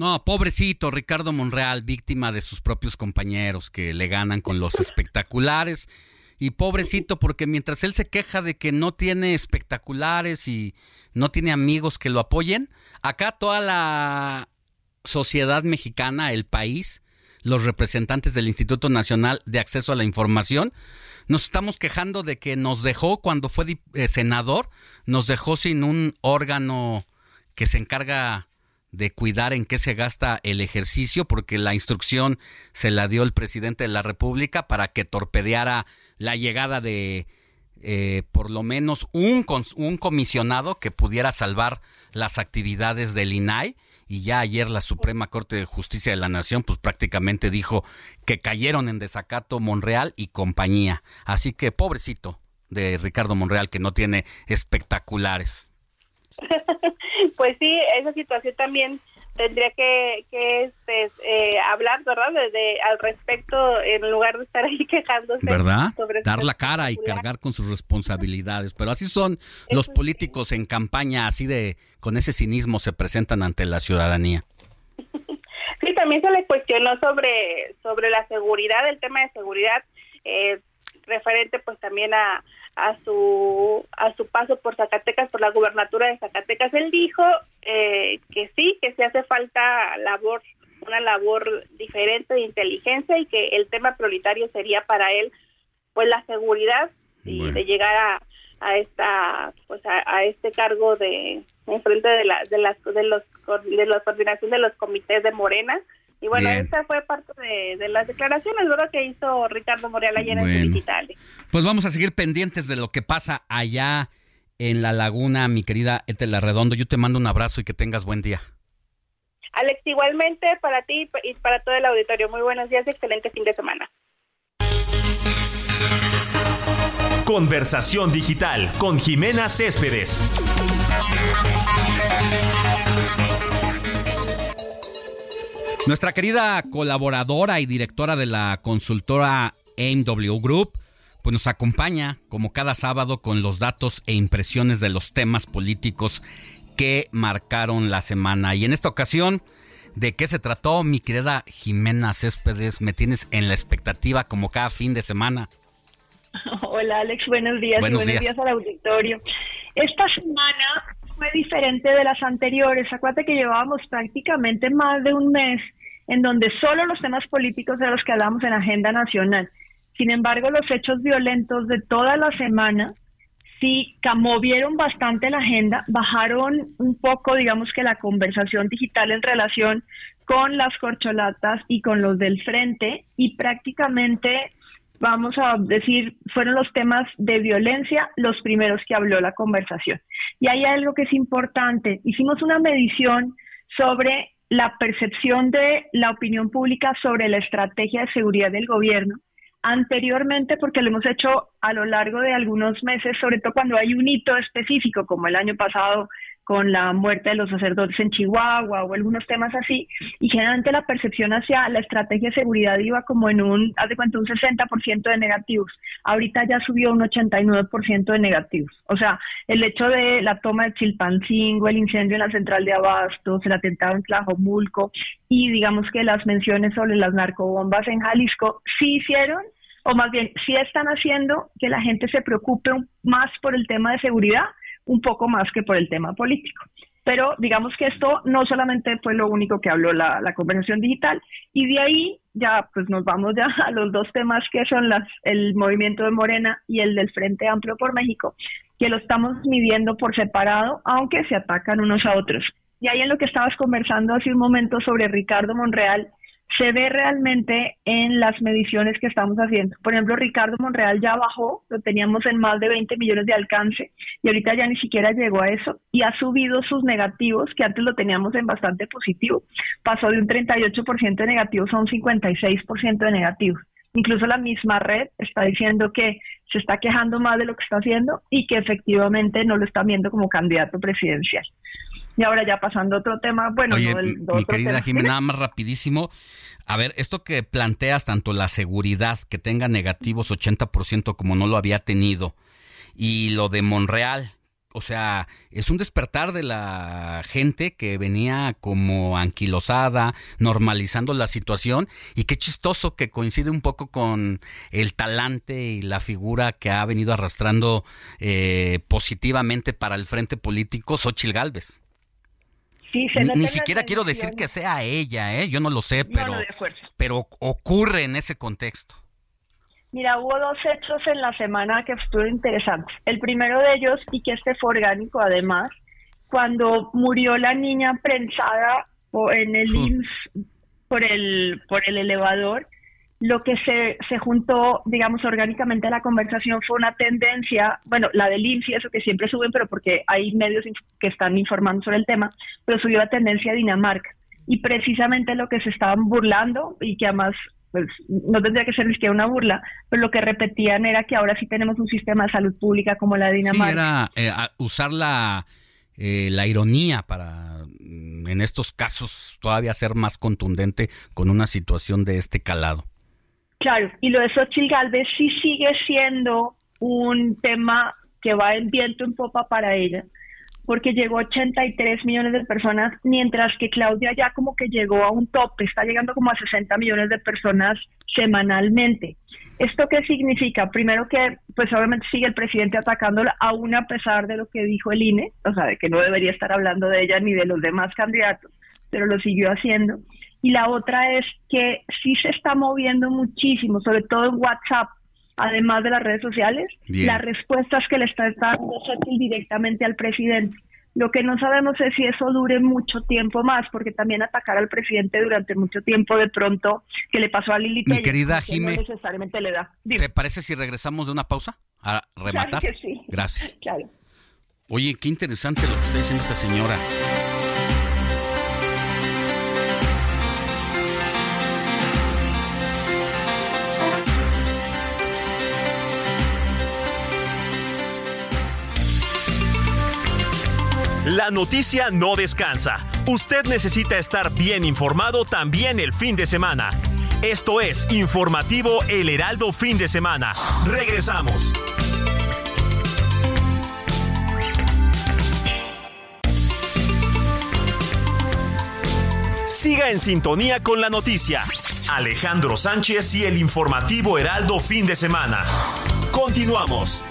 no, pobrecito Ricardo Monreal, víctima de sus propios compañeros que le ganan con los espectaculares. Y pobrecito, porque mientras él se queja de que no tiene espectaculares y no tiene amigos que lo apoyen, acá toda la sociedad mexicana, el país, los representantes del Instituto Nacional de Acceso a la Información, nos estamos quejando de que nos dejó cuando fue eh, senador, nos dejó sin un órgano que se encarga de cuidar en qué se gasta el ejercicio, porque la instrucción se la dio el presidente de la República para que torpedeara la llegada de eh, por lo menos un, un comisionado que pudiera salvar las actividades del INAI y ya ayer la Suprema Corte de Justicia de la Nación pues prácticamente dijo que cayeron en desacato Monreal y compañía. Así que pobrecito de Ricardo Monreal que no tiene espectaculares. pues sí, esa situación también tendría que, que este, eh, hablar, ¿verdad? De, al respecto, en lugar de estar ahí quejándose. ¿Verdad? Dar la cara y cargar con sus responsabilidades. Pero así son los políticos en campaña, así de, con ese cinismo se presentan ante la ciudadanía. Sí, también se le cuestionó sobre, sobre la seguridad, el tema de seguridad, eh, referente pues también a, a su a su paso por Zacatecas, por la gubernatura de Zacatecas. Él dijo eh, que sí, que se hace falta labor, una labor diferente de inteligencia y que el tema prioritario sería para él pues la seguridad y de llegar a, a esta pues a, este cargo de en frente de la de las de los de la coordinación de los comités de Morena y bueno, esta fue parte de, las declaraciones ¿verdad? que hizo Ricardo Morel ayer en digital. Pues vamos a seguir pendientes de lo que pasa allá en la laguna, mi querida Etela Redondo. Yo te mando un abrazo y que tengas buen día. Alex, igualmente para ti y para todo el auditorio. Muy buenos días, excelente fin de semana. Conversación digital con Jimena Céspedes. Nuestra querida colaboradora y directora de la consultora AMW Group, pues nos acompaña como cada sábado con los datos e impresiones de los temas políticos que marcaron la semana. Y en esta ocasión, ¿de qué se trató, mi querida Jimena Céspedes? Me tienes en la expectativa como cada fin de semana. Hola Alex, buenos días. Buenos, buenos días. al auditorio. Esta semana fue diferente de las anteriores. Acuérdate que llevábamos prácticamente más de un mes en donde solo los temas políticos de los que hablamos en agenda nacional. Sin embargo, los hechos violentos de toda la semana sí movieron bastante la agenda, bajaron un poco, digamos que la conversación digital en relación con las corcholatas y con los del frente y prácticamente vamos a decir, fueron los temas de violencia los primeros que habló la conversación. Y hay algo que es importante. Hicimos una medición sobre la percepción de la opinión pública sobre la estrategia de seguridad del gobierno. Anteriormente, porque lo hemos hecho a lo largo de algunos meses, sobre todo cuando hay un hito específico, como el año pasado con la muerte de los sacerdotes en Chihuahua o algunos temas así, y generalmente la percepción hacia la estrategia de seguridad iba como en un, haz de cuenta, un 60% de negativos. Ahorita ya subió un 89% de negativos. O sea, el hecho de la toma de Chilpancingo, el incendio en la central de Abastos, el atentado en Tlajomulco y digamos que las menciones sobre las narcobombas en Jalisco sí hicieron o más bien sí están haciendo que la gente se preocupe más por el tema de seguridad un poco más que por el tema político. Pero digamos que esto no solamente fue lo único que habló la, conversación digital y de ahí ya pues nos vamos ya a los dos temas que son las, el movimiento de Morena y el del Frente Amplio por México, que lo estamos midiendo por separado, aunque se atacan unos a otros. Y ahí en lo que estabas conversando hace un momento sobre Ricardo Monreal, se ve realmente en las mediciones que estamos haciendo. Por ejemplo, Ricardo Monreal ya bajó, lo teníamos en más de 20 millones de alcance y ahorita ya ni siquiera llegó a eso y ha subido sus negativos, que antes lo teníamos en bastante positivo. Pasó de un 38% de negativos a un 56% de negativos. Incluso la misma red está diciendo que se está quejando más de lo que está haciendo y que efectivamente no lo está viendo como candidato presidencial. Y ahora ya pasando a otro tema, bueno, Oye, mi querida Jimena, más rapidísimo. A ver, esto que planteas, tanto la seguridad, que tenga negativos 80% como no lo había tenido, y lo de Monreal, o sea, es un despertar de la gente que venía como anquilosada, normalizando la situación, y qué chistoso que coincide un poco con el talante y la figura que ha venido arrastrando eh, positivamente para el frente político Xochil Gálvez ni, siquiera quiero decir que sea ella, ¿eh? yo no lo sé, pero, pero ocurre en ese contexto. Mira, hubo dos hechos en la semana que estuvieron interesantes. El primero de ellos, y que este fue orgánico además, cuando murió la niña prensada en el IMSS por el, por el elevador, lo que se, se juntó, digamos, orgánicamente a la conversación fue una tendencia, bueno, la del INSI, eso que siempre suben, pero porque hay medios que están informando sobre el tema, pero subió la tendencia a Dinamarca. Y precisamente lo que se estaban burlando y que además pues, no tendría que ser ni siquiera una burla, pero lo que repetían era que ahora sí tenemos un sistema de salud pública como la de Dinamarca. Sí, era eh, usar la eh, la ironía para en estos casos todavía ser más contundente con una situación de este calado. Claro, y lo de Xochitl Galvez sí sigue siendo un tema que va en viento en popa para ella, porque llegó a 83 millones de personas, mientras que Claudia ya como que llegó a un tope, está llegando como a 60 millones de personas semanalmente. ¿Esto qué significa? Primero que, pues obviamente sigue el presidente atacándola, aún a pesar de lo que dijo el INE, o sea, de que no debería estar hablando de ella ni de los demás candidatos, pero lo siguió haciendo. Y la otra es que sí se está moviendo muchísimo, sobre todo en WhatsApp, además de las redes sociales, las respuestas que le está dando directamente al presidente. Lo que no sabemos es si eso dure mucho tiempo más, porque también atacar al presidente durante mucho tiempo, de pronto, que le pasó a Lili Mi querida Jimé, no necesariamente le da. ¿Te parece si regresamos de una pausa a rematar? Claro que sí. Gracias. Claro. Oye, qué interesante lo que está diciendo esta señora. La noticia no descansa. Usted necesita estar bien informado también el fin de semana. Esto es Informativo El Heraldo Fin de Semana. Regresamos. Siga en sintonía con la noticia. Alejandro Sánchez y el informativo Heraldo Fin de Semana. Continuamos.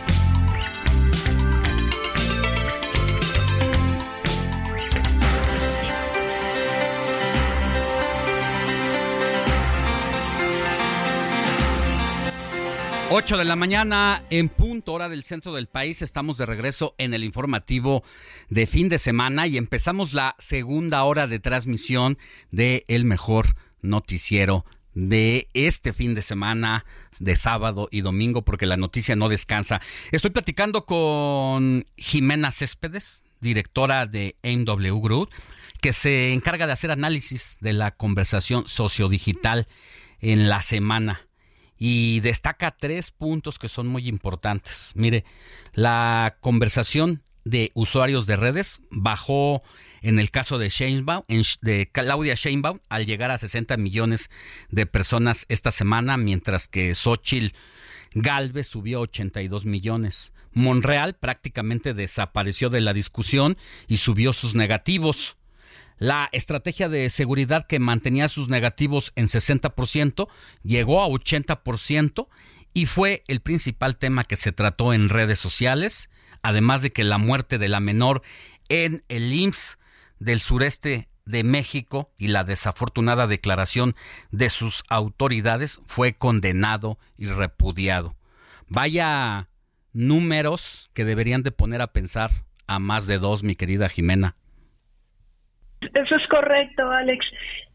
8 de la mañana en punto hora del centro del país. Estamos de regreso en el informativo de fin de semana y empezamos la segunda hora de transmisión de El Mejor Noticiero de este fin de semana, de sábado y domingo, porque la noticia no descansa. Estoy platicando con Jimena Céspedes, directora de MW Group, que se encarga de hacer análisis de la conversación sociodigital en la semana y destaca tres puntos que son muy importantes. Mire, la conversación de usuarios de redes bajó en el caso de de Claudia Sheinbaum, al llegar a 60 millones de personas esta semana, mientras que Xochitl Galvez subió a 82 millones. Monreal prácticamente desapareció de la discusión y subió sus negativos. La estrategia de seguridad que mantenía sus negativos en 60% llegó a 80% y fue el principal tema que se trató en redes sociales, además de que la muerte de la menor en el IMSS del sureste de México y la desafortunada declaración de sus autoridades fue condenado y repudiado. Vaya números que deberían de poner a pensar a más de dos, mi querida Jimena. Eso es correcto, Alex.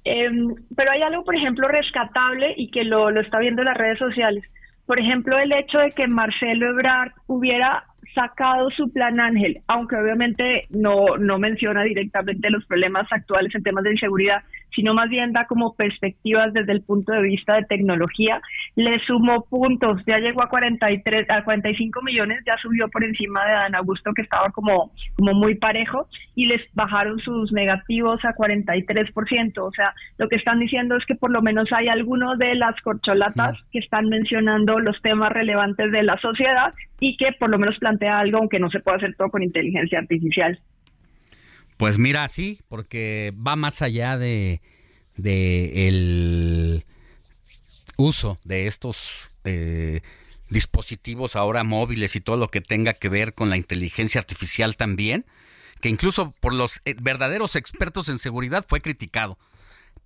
Em, pero hay algo, por ejemplo, rescatable y que lo, lo está viendo en las redes sociales. Por ejemplo, el hecho de que Marcelo Ebrard hubiera sacado su plan Ángel, aunque obviamente no, no menciona directamente los problemas actuales en temas de inseguridad, sino más bien da como perspectivas desde el punto de vista de tecnología. Le sumó puntos, ya llegó a 43, a 45 millones, ya subió por encima de Dan Augusto que estaba como, como muy parejo y les bajaron sus negativos a 43%. O sea, lo que están diciendo es que por lo menos hay algunos de las corcholatas que están mencionando los temas relevantes de la sociedad y que por lo menos plantea algo, aunque no se puede hacer todo con inteligencia artificial. Pues mira, sí, porque va más allá de, el uso de estos eh, dispositivos ahora móviles y todo lo que tenga que ver con la inteligencia artificial también, que incluso por los eh, verdaderos expertos en seguridad fue criticado,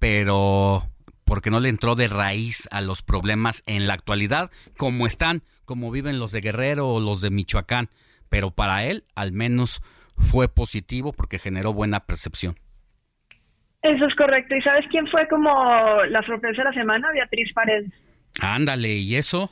pero porque no le entró de raíz a los problemas en la actualidad, como están, como viven los de Guerrero o los de Michoacán, pero para él al menos fue positivo porque generó buena percepción. Eso es correcto. ¿Y sabes quién fue como la sorpresa de la semana? Beatriz Paredes. Ándale, ¿y eso?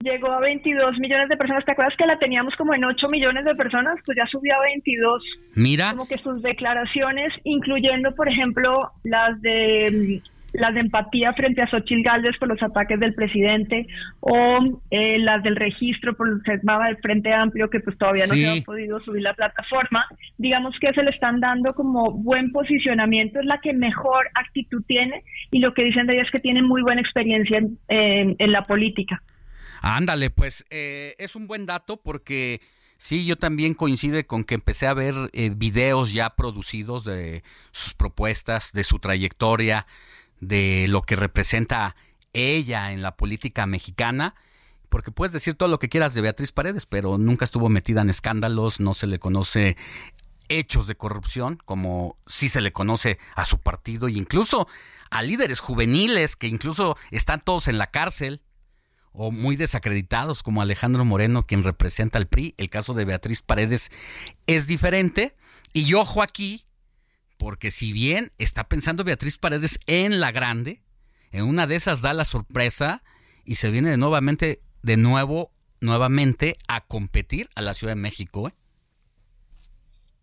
Llegó a 22 millones de personas. ¿Te acuerdas que la teníamos como en 8 millones de personas? Pues ya subió a 22. Mira. Como que sus declaraciones, incluyendo, por ejemplo, las de las de empatía frente a Xochitl Gálvez por los ataques del presidente o eh, las del registro por lo que se llamaba el Frente Amplio que pues todavía no se ha podido subir la plataforma digamos que se le están dando como buen posicionamiento, es la que mejor actitud tiene y lo que dicen de ella es que tiene muy buena experiencia en, la política. Ándale, pues eh, es un buen dato porque sí, yo también coincide con que empecé a ver eh, videos ya producidos de sus propuestas, de su trayectoria, de lo que representa ella en la política mexicana porque puedes decir todo lo que quieras de Beatriz Paredes, pero nunca estuvo metida en escándalos, no se le conoce hechos de corrupción, como sí se le conoce a su partido e incluso a líderes juveniles que incluso están todos en la cárcel o muy desacreditados como Alejandro Moreno, quien representa al PRI. El caso de Beatriz Paredes es diferente. Y ojo aquí, porque si bien está pensando Beatriz Paredes en la grande, en una de esas da la sorpresa y se viene de nuevamente, de nuevo, nuevamente a competir a la Ciudad de México. ¿eh?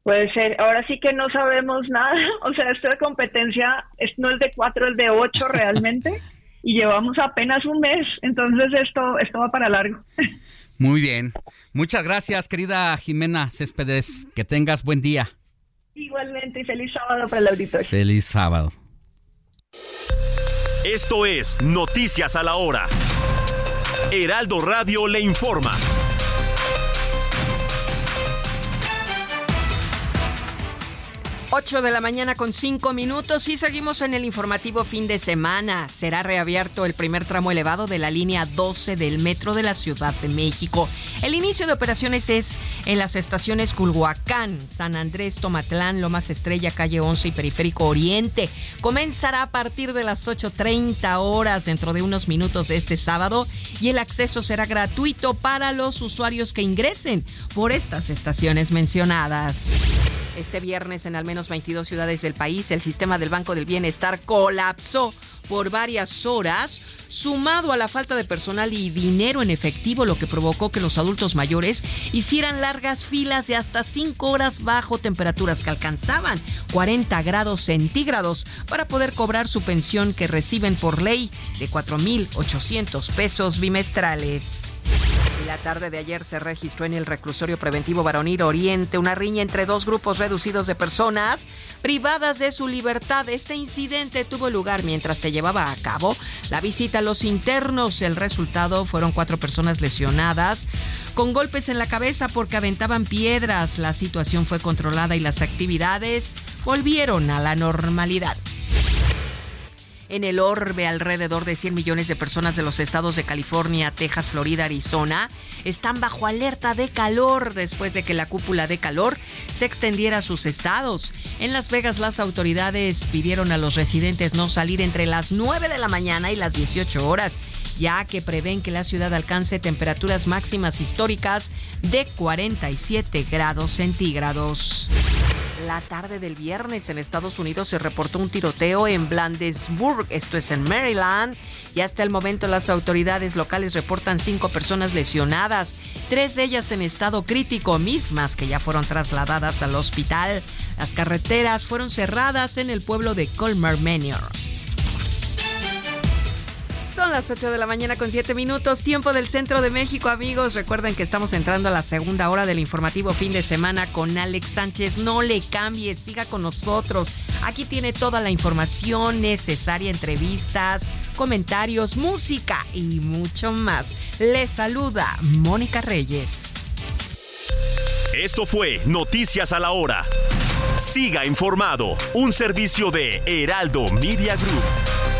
Puede ser. Ahora sí que no sabemos nada. O sea, esto de competencia no es de cuatro, es de ocho realmente. y llevamos apenas un mes. Entonces esto, esto va para largo. Muy bien. Muchas gracias, querida Jimena Céspedes. Que tengas buen día. Igualmente y feliz sábado para el auditorio. Feliz sábado. Esto es Noticias a la Hora. Heraldo Radio le informa. 8 de la mañana con 5 minutos y seguimos en el informativo fin de semana. Será reabierto el primer tramo elevado de la línea 12 del metro de la Ciudad de México. El inicio de operaciones es en las estaciones Culhuacán, San Andrés, Tomatlán, Lomas Estrella, Calle 11 y Periférico Oriente. Comenzará a partir de las 8.30 horas dentro de unos minutos este sábado y el acceso será gratuito para los usuarios que ingresen por estas estaciones mencionadas. Este viernes en al menos 22 ciudades del país el sistema del Banco del Bienestar colapsó por varias horas, sumado a la falta de personal y dinero en efectivo, lo que provocó que los adultos mayores hicieran largas filas de hasta 5 horas bajo temperaturas que alcanzaban 40 grados centígrados para poder cobrar su pensión que reciben por ley de 4.800 pesos bimestrales. La tarde de ayer se registró en el reclusorio preventivo Varonil Oriente una riña entre dos grupos reducidos de personas privadas de su libertad. Este incidente tuvo lugar mientras se llevaba a cabo la visita a los internos. El resultado fueron cuatro personas lesionadas con golpes en la cabeza porque aventaban piedras. La situación fue controlada y las actividades volvieron a la normalidad. En el orbe, alrededor de 100 millones de personas de los estados de California, Texas, Florida, Arizona están bajo alerta de calor después de que la cúpula de calor se extendiera a sus estados. En Las Vegas, las autoridades pidieron a los residentes no salir entre las 9 de la mañana y las 18 horas, ya que prevén que la ciudad alcance temperaturas máximas históricas de 47 grados centígrados. La tarde del viernes en Estados Unidos se reportó un tiroteo en Blandesburg, esto es en Maryland, y hasta el momento las autoridades locales reportan cinco personas lesionadas, tres de ellas en estado crítico, mismas que ya fueron trasladadas al hospital. Las carreteras fueron cerradas en el pueblo de Colmar Manor. Son las 8 de la mañana con 7 minutos, tiempo del centro de México, amigos. Recuerden que estamos entrando a la segunda hora del informativo fin de semana con Alex Sánchez. No le cambie, siga con nosotros. Aquí tiene toda la información necesaria, entrevistas, comentarios, música y mucho más. Les saluda Mónica Reyes. Esto fue Noticias a la Hora. Siga informado, un servicio de Heraldo Media Group.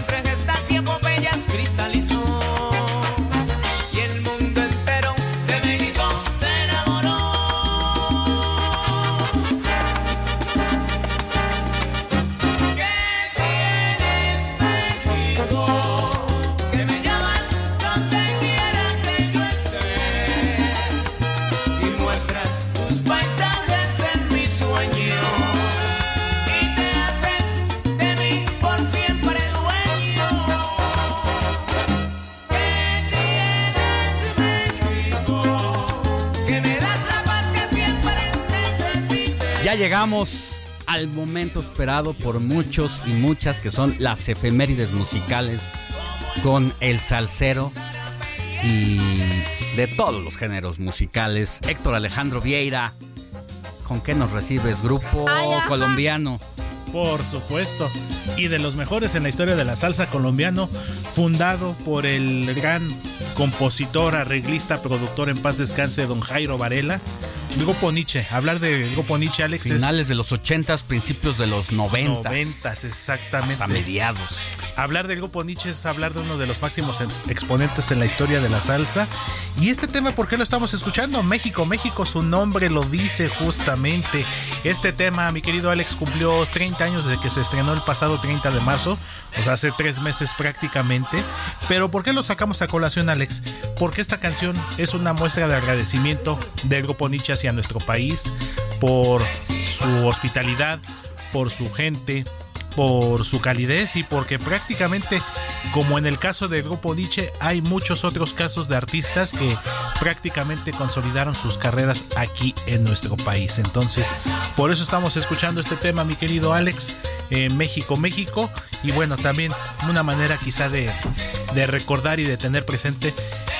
Nuestras llegamos al momento esperado por muchos y muchas que son las efemérides musicales con el salsero y de todos los géneros musicales. Héctor Alejandro Vieira, ¿con qué nos recibes, grupo colombiano? Por supuesto. Y de los mejores en la historia de la salsa colombiano, fundado por el gran compositor, arreglista, productor en paz descanse, don Jairo Varela, Grupo Nietzsche, hablar de Grupo Nietzsche, Alex. Finales de los 80 principios de los 90 90 exactamente. Hasta mediados. Hablar del Grupo Nietzsche es hablar de uno de los máximos exponentes en la historia de la salsa. Y este tema, ¿por qué lo estamos escuchando? México, México, su nombre lo dice justamente. Este tema, mi querido Alex, cumplió 30 años desde que se estrenó el pasado 30 de marzo, o sea, hace tres meses prácticamente. Pero ¿por qué lo sacamos a colación, Alex? Porque esta canción es una muestra de agradecimiento del Grupo Nietzsche hacia nuestro país, por su hospitalidad, por su gente, por su calidez y porque prácticamente, como en el caso del grupo Nietzsche, hay muchos otros casos de artistas que prácticamente consolidaron sus carreras aquí en nuestro país. Entonces, por eso estamos escuchando este tema, mi querido Alex, en México, México. Y bueno, también una manera quizá de, de recordar y de tener presente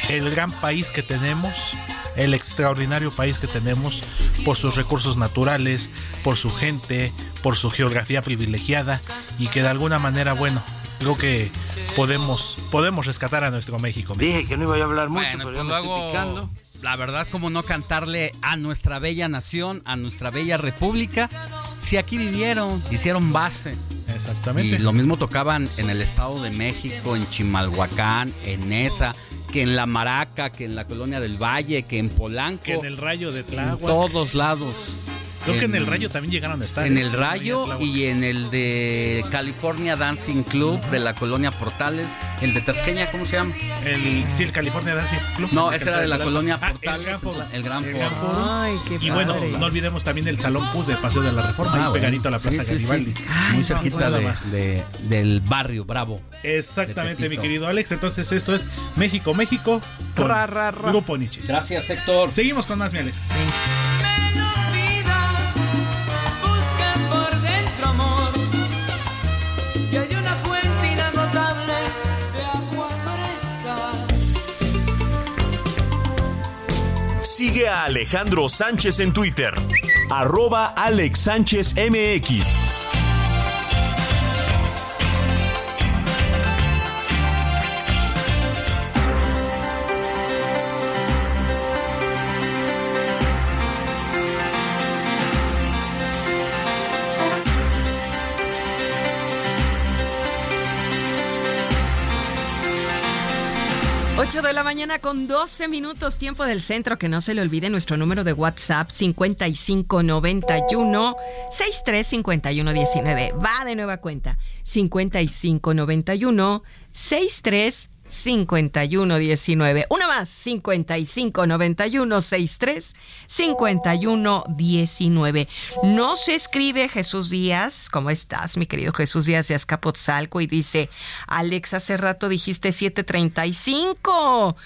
el gran país que tenemos el extraordinario país que tenemos por sus recursos naturales, por su gente, por su geografía privilegiada y que de alguna manera, bueno, creo que podemos, podemos rescatar a nuestro México. Dije que no iba a hablar mucho, pero pues luego, La verdad, como no cantarle a nuestra bella nación, a nuestra bella república, si aquí vivieron, hicieron base. Exactamente. Y lo mismo tocaban en el Estado de México, en Chimalhuacán, en esa que en La Maraca, que en la Colonia del Valle, que en Polanco. Que en el Rayo de Tláhuac. En todos lados. Creo que en el Rayo también llegaron a estar. En ¿eh? el Rayo y en el de California Dancing Club de la colonia Portales. El de Tasqueña, ¿cómo se llama? El, sí, el California Dancing Club. No, ese era de la colonia Portales. el Gran Foro. Ay, qué y bueno, no olvidemos también el Salón Q de Paseo de la Reforma, ah, pegadito a la Plaza Garibaldi. Muy cerquita de, del barrio Bravo. Exactamente, mi querido Alex. Entonces, esto es México, México. Con Grupo Nietzsche. Gracias, Héctor. Seguimos con más, mi Alex. Sigue a Alejandro Sánchez en Twitter. Arroba Alex Sánchez MX. Mañana con 12 minutos tiempo del centro. Que no se le olvide nuestro número de WhatsApp 5591 635119. Va de nueva cuenta 5591 63 5119. Una más, 559163 5119. No se escribe Jesús Díaz. ¿Cómo estás, mi querido Jesús Díaz de Azcapotzalco? Y dice, Alex, hace rato dijiste 735.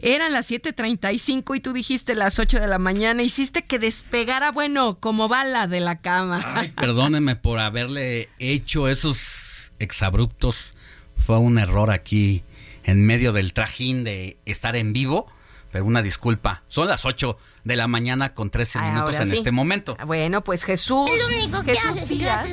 Eran las 7:35 y tú dijiste las 8 de la mañana. Hiciste que despegara, bueno, como bala de la cama. Ay, perdóneme por haberle hecho esos exabruptos. Fue un error aquí en medio del trajín de estar en vivo, pero una disculpa. Son las 8 de la mañana con 13 minutos en este momento. Bueno, pues Jesús, Jesús Díaz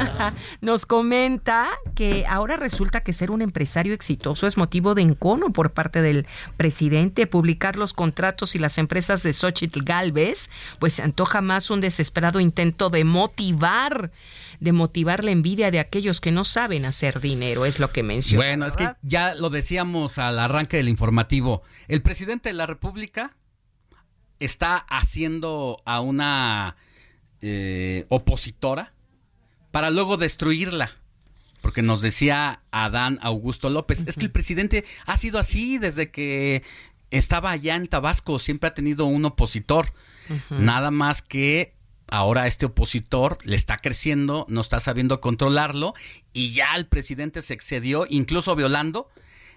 nos comenta que ahora resulta que ser un empresario exitoso es motivo de encono por parte del presidente. Publicar los contratos y las empresas de Xochitl Galvez, pues se antoja más un desesperado intento de motivar de motivar la envidia de aquellos que no saben hacer dinero, es lo que menciona. Bueno, es que ya lo decíamos al arranque del informativo. El presidente de la República está haciendo a una eh, opositora para luego destruirla. Porque nos decía Adán Augusto López, es que el presidente ha sido así desde que estaba allá en Tabasco, siempre ha tenido un opositor. Nada más que ahora este opositor le está creciendo, no está sabiendo controlarlo y ya el presidente se excedió, incluso violando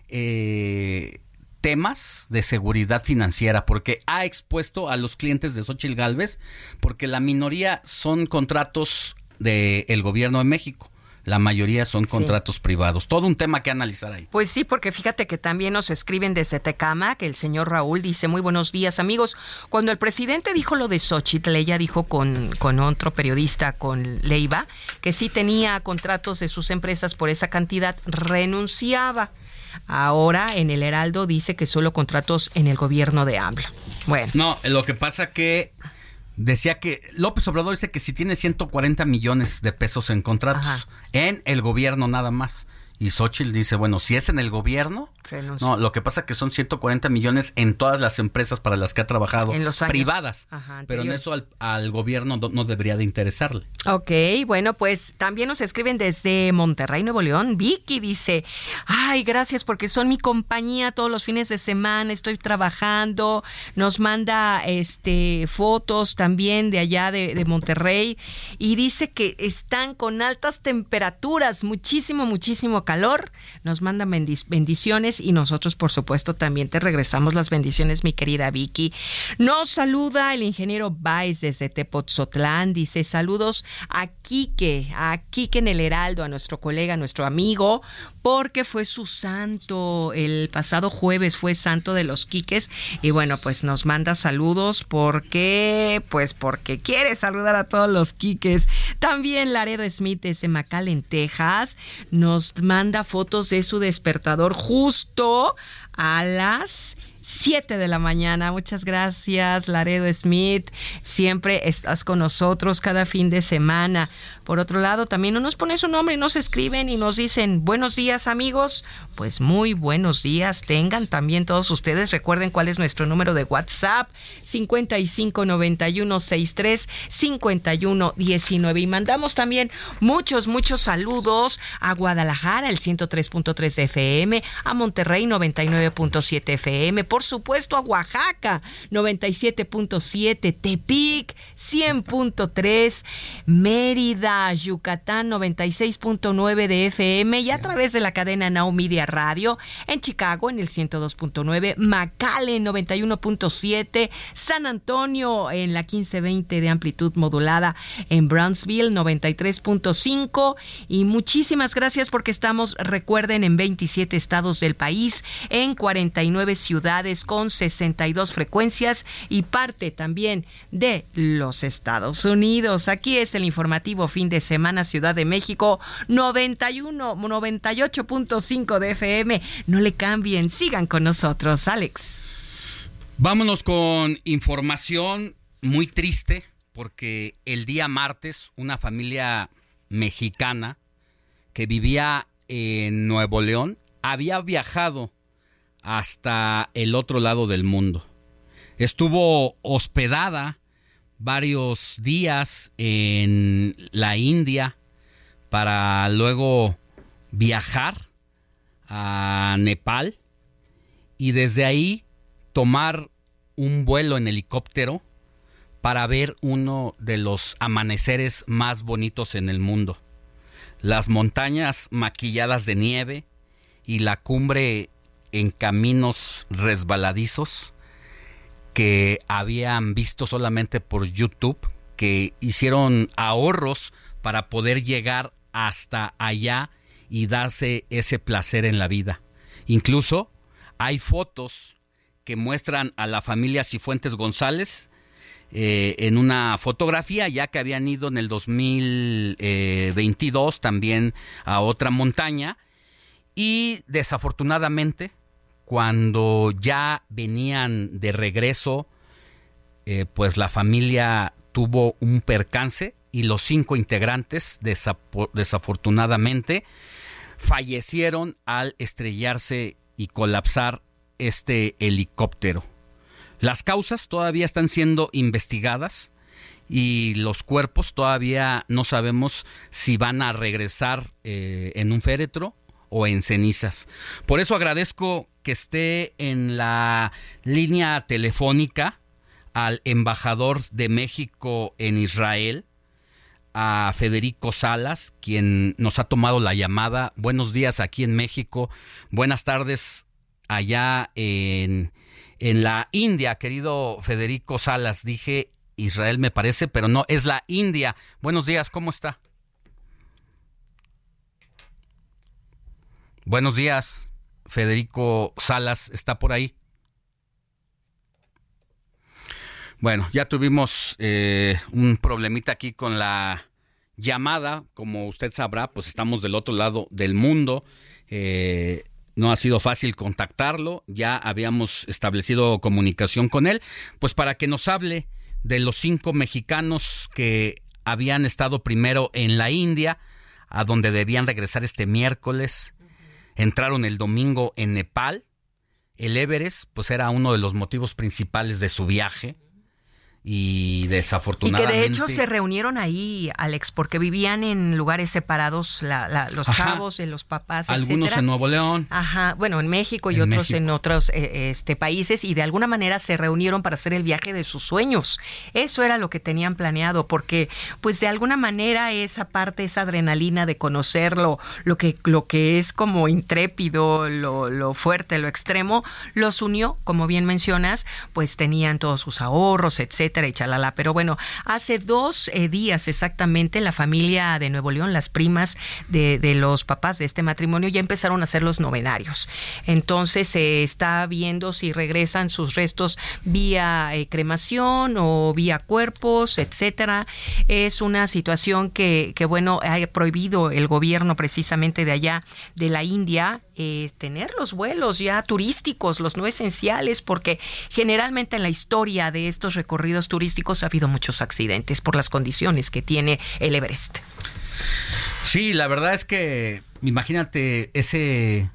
eh, temas de seguridad financiera, porque ha expuesto a los clientes de Xochitl Galvez, porque la minoría son contratos del gobierno de México. La mayoría son contratos privados. Todo un tema que analizar ahí. Pues sí, porque fíjate que también nos escriben desde Tecama, que el señor Raúl dice, muy buenos días amigos. Cuando el presidente dijo lo de Xochitl, ella dijo con, con otro periodista, con Leiva, que si tenía contratos de sus empresas por esa cantidad, renunciaba. Ahora en el Heraldo dice que solo contratos en el gobierno de AMLO. Bueno. No, lo que pasa que decía que López Obrador dice que si tiene 140 millones de pesos en contratos en el gobierno nada más. Y Xochitl dice, bueno, si es en el gobierno, no, lo que pasa es que son 140 millones en todas las empresas para las que ha trabajado, en los privadas, pero en eso al, gobierno no, debería de interesarle. Ok, bueno, pues también nos escriben desde Monterrey, Nuevo León. Vicky dice, ay, gracias porque son mi compañía todos los fines de semana, estoy trabajando, nos manda este fotos también de allá de, de Monterrey y dice que están con altas temperaturas, muchísimo, muchísimo calor, nos mandan bendiciones y nosotros por supuesto también te regresamos las bendiciones, mi querida Vicky. Nos saluda el ingeniero Baez desde Tepotzotlán, dice saludos a Quique, a Quique en el Heraldo, a nuestro colega, a nuestro amigo, porque fue su santo, el pasado jueves fue santo de los Quiques y bueno, pues nos manda saludos porque, pues porque quiere saludar a todos los Quiques. También Laredo Smith desde McAllen, Texas, nos manda fotos de su despertador justo a las 7 de la mañana. Muchas gracias, Laredo Smith. Siempre estás con nosotros cada fin de semana. Por otro lado, también no nos ponen su nombre nos escriben y nos dicen buenos días, amigos. Pues muy buenos días. Tengan también todos ustedes. Recuerden cuál es nuestro número de WhatsApp: 559163 5119. Y mandamos también muchos, muchos saludos a Guadalajara, el 103.3 FM, a Monterrey, 99.7 FM por supuesto a Oaxaca 97.7, Tepic 100.3, Mérida, Yucatán 96.9 de FM y a través de la cadena Now Media Radio en Chicago en el 102.9, McAllen 91.7, San Antonio en la 1520 de amplitud modulada en Brownsville 93.5 y muchísimas gracias porque estamos, recuerden, en 27 estados del país, en 49 ciudades con 62 frecuencias y parte también de los Estados Unidos. Aquí es el informativo fin de semana Ciudad de México 91 98.5 de FM. No le cambien, sigan con nosotros, Alex. Vámonos con información muy triste porque el día martes una familia mexicana que vivía en Nuevo León había viajado hasta el otro lado del mundo. Estuvo hospedada varios días en la India para luego viajar a Nepal y desde ahí tomar un vuelo en helicóptero para ver uno de los amaneceres más bonitos en el mundo. Las montañas maquilladas de nieve y la cumbre en caminos resbaladizos que habían visto solamente por YouTube, que hicieron ahorros para poder llegar hasta allá y darse ese placer en la vida. Incluso hay fotos que muestran a la familia Cifuentes González eh, en una fotografía, ya que habían ido en el 2022 también a otra montaña y desafortunadamente cuando ya venían de regreso, eh, pues la familia tuvo un percance y los cinco integrantes, desafortunadamente, fallecieron al estrellarse y colapsar este helicóptero. Las causas todavía están siendo investigadas y los cuerpos todavía no sabemos si van a regresar eh, en un féretro o en cenizas. Por eso agradezco que esté en la línea telefónica al embajador de México en Israel, a Federico Salas, quien nos ha tomado la llamada. Buenos días aquí en México. Buenas tardes allá en, en la India, querido Federico Salas. Dije Israel me parece, pero no, es la India. Buenos días, ¿cómo está? Buenos días, Federico Salas, ¿está por ahí? Bueno, ya tuvimos eh, un problemita aquí con la llamada. Como usted sabrá, pues estamos del otro lado del mundo. Eh, no ha sido fácil contactarlo. Ya habíamos establecido comunicación con él, pues para que nos hable de los cinco mexicanos que habían estado primero en la India, a donde debían regresar este miércoles entraron el domingo en Nepal. El Everest, pues era uno de los motivos principales de su viaje y desafortunadamente. Y que de hecho se reunieron ahí, Alex, porque vivían en lugares separados los chavos, de los papás. Algunos en Nuevo León. Ajá, bueno, en México y otros en otros eh, este, países y de alguna manera se reunieron para hacer el viaje de sus sueños. Eso era lo que tenían planeado, porque pues de alguna manera esa parte, esa adrenalina de conocerlo, lo que, lo que es como intrépido, lo, lo fuerte, lo extremo, los unió, como bien mencionas, pues tenían todos sus ahorros, etcétera pero bueno, hace dos eh, días exactamente la familia de Nuevo León, las primas de, los papás de este matrimonio, ya empezaron a hacer los novenarios. Entonces se está viendo si regresan sus restos vía eh, cremación o vía cuerpos, etcétera. Es una situación que, que, bueno, ha prohibido el gobierno precisamente de allá, de la India, eh, tener los vuelos ya turísticos, los no esenciales, porque generalmente en la historia de estos recorridos turísticos ha habido muchos accidentes por las condiciones que tiene el Everest. Sí, la verdad es que imagínate ese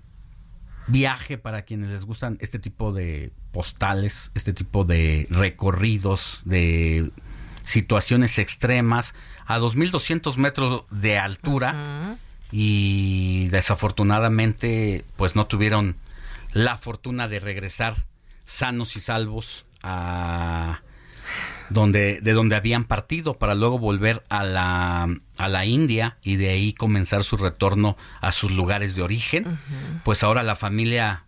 viaje para quienes les gustan este tipo de postales, este tipo de recorridos, de situaciones extremas a 2.200 metros de altura y desafortunadamente pues no tuvieron la fortuna de regresar sanos y salvos a donde de donde habían partido para luego volver a la a la India y de ahí comenzar su retorno a sus lugares de origen. Pues ahora la familia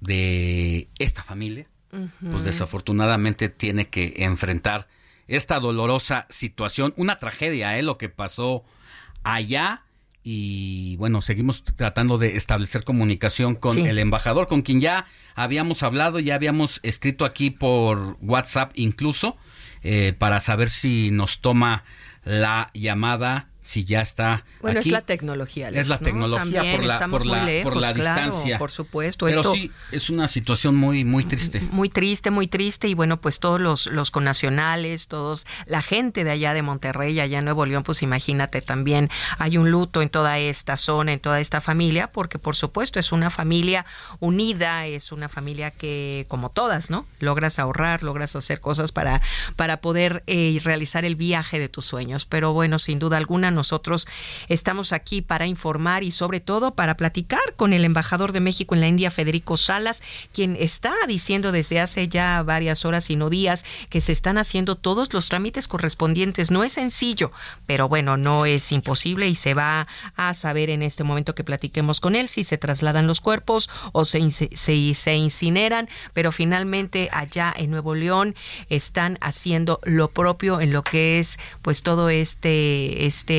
de esta familia pues desafortunadamente tiene que enfrentar esta dolorosa situación, una tragedia, ¿eh? lo que pasó allá y bueno, seguimos tratando de establecer comunicación con el embajador, con quien ya habíamos hablado, ya habíamos escrito aquí por WhatsApp incluso, eh, para saber si nos toma la llamada si ya está. Bueno, es la tecnología. es la tecnología por la, por la, por la distancia. Por supuesto. Pero sí, es una situación muy, muy triste. Muy triste, muy triste. Y bueno, pues todos los, los connacionales, todos, la gente de allá de Monterrey, allá en Nuevo León, pues imagínate también, hay un luto en toda esta zona, en toda esta familia, porque por supuesto es una familia unida, es una familia que, como todas, ¿no? Logras ahorrar, logras hacer cosas para, para poder eh, realizar el viaje de tus sueños. Pero bueno, sin duda alguna, nosotros estamos aquí para informar y sobre todo para platicar con el embajador de México en la India, Federico Salas, quien está diciendo desde hace ya varias horas y no días que se están haciendo todos los trámites correspondientes. No es sencillo, pero bueno, no es imposible y se va a saber en este momento que platiquemos con él si se trasladan los cuerpos o se, se, se incineran, pero finalmente allá en Nuevo León están haciendo lo propio en lo que es pues todo este este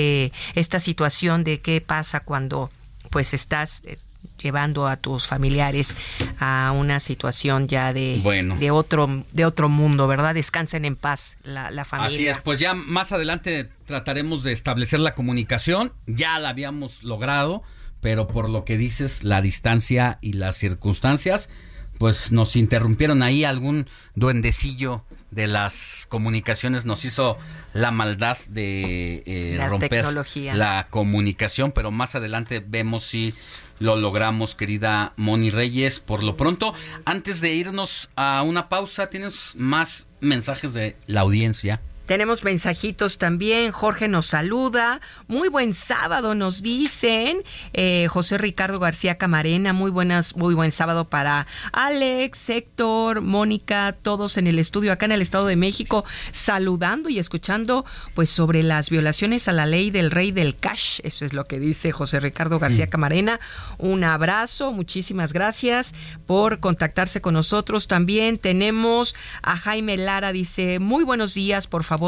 esta situación de qué pasa cuando pues estás eh, llevando a tus familiares a una situación ya de, de otro de otro mundo, ¿verdad? Descansen en paz la, la, familia. Así es, pues ya más adelante trataremos de establecer la comunicación, ya la habíamos logrado, pero por lo que dices, la distancia y las circunstancias, pues nos interrumpieron ahí algún duendecillo de las comunicaciones nos hizo la maldad de eh, romper la comunicación, pero más adelante vemos si lo logramos, querida Moni Reyes. Por lo pronto, antes de irnos a una pausa, ¿tienes más mensajes de la audiencia? Tenemos mensajitos también. Jorge nos saluda. Muy buen sábado, nos dicen. Eh, José Ricardo García Camarena, muy buenas, muy buen sábado para Alex, Héctor, Mónica, todos en el estudio acá en el Estado de México, saludando y escuchando pues sobre las violaciones a la ley del rey del cash. Eso es lo que dice José Ricardo García. Camarena. Un abrazo, muchísimas gracias por contactarse con nosotros. También tenemos a Jaime Lara, dice, muy buenos días, por favor,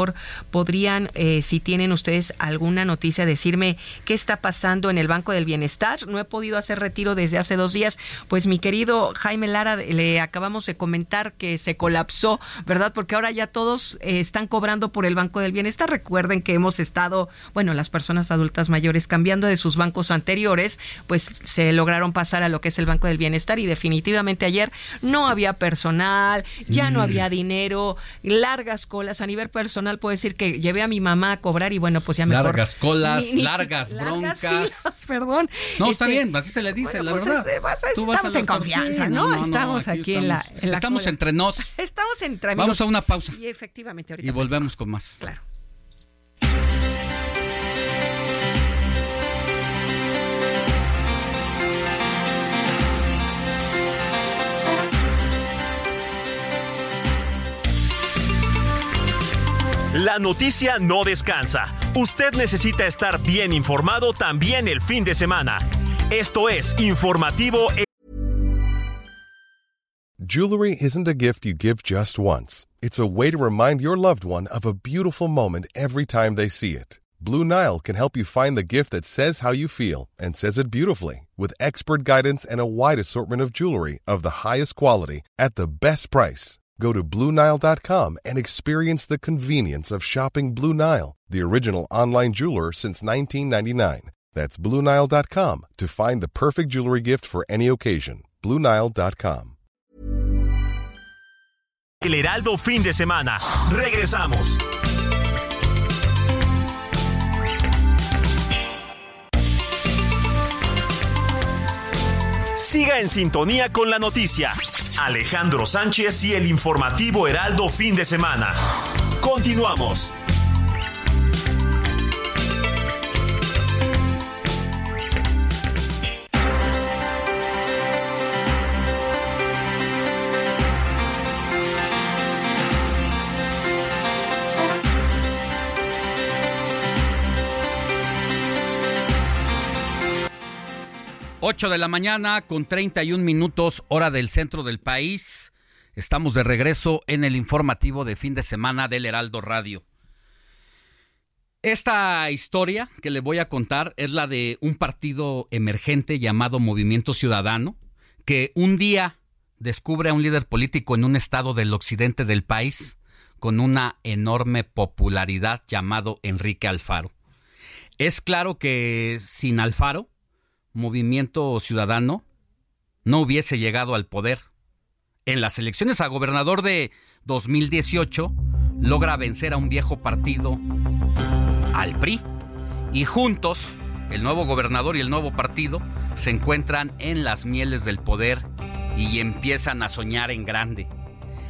podrían, eh, si tienen ustedes alguna noticia, decirme qué está pasando en el Banco del Bienestar. No he podido hacer retiro desde hace dos días. Pues mi querido Jaime Lara, le acabamos de comentar que se colapsó, ¿verdad? Porque ahora ya todos eh, están cobrando por el Banco del Bienestar. Recuerden que hemos estado, bueno, las personas adultas mayores cambiando de sus bancos anteriores, pues se lograron pasar a lo que es el Banco del Bienestar y definitivamente ayer no había personal, ya no mm. había dinero, largas colas. A nivel personal puedo decir que llevé a mi mamá a cobrar y bueno, pues ya me Largas colas, largas broncas. perdón. No, está este, bien, así se le dice, la pues, verdad. estamos en confianza, ¿no? estamos aquí, en la, Estamos entre nos. Estamos entre Vamos a una pausa. Y efectivamente, ahorita. Y volvemos con más. Claro. La noticia no descansa. Usted necesita estar bien informado también el fin de semana. Esto es Informativo. Jewelry isn't a gift you give just once. It's a way to remind your loved one of a beautiful moment every time they see it. Blue Nile can help you find the gift that says how you feel and says it beautifully with expert guidance and a wide assortment of jewelry of the highest quality at the best price. Go to BlueNile.com and experience the convenience of shopping Blue Nile, the original online jeweler since 1999. That's BlueNile.com to find the perfect jewelry gift for any occasion. BlueNile.com. El Heraldo fin de semana. Regresamos. Siga en sintonía con la noticia. Alejandro Sánchez y el informativo Heraldo fin de semana. Continuamos. 8 de la mañana con 31 minutos hora del centro del país. Estamos de regreso en el informativo de fin de semana del Heraldo Radio. Esta historia que le voy a contar es la de un partido emergente llamado Movimiento Ciudadano, que un día descubre a un líder político en un estado del occidente del país con una enorme popularidad llamado Enrique Alfaro. Es claro que sin Alfaro Movimiento Ciudadano no hubiese llegado al poder. En las elecciones a gobernador de 2018 logra vencer a un viejo partido, al PRI, y juntos, el nuevo gobernador y el nuevo partido se encuentran en las mieles del poder y empiezan a soñar en grande.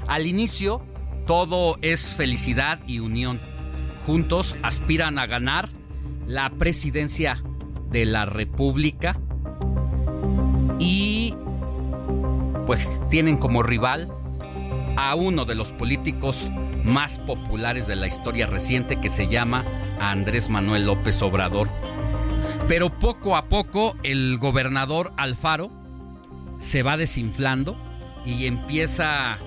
Al inicio, todo es felicidad y unión. Juntos aspiran a ganar la presidencia de la República y pues tienen como rival a uno de los políticos más populares de la historia reciente que se llama Andrés Manuel López Obrador. Pero poco a poco el gobernador Alfaro se va desinflando y empieza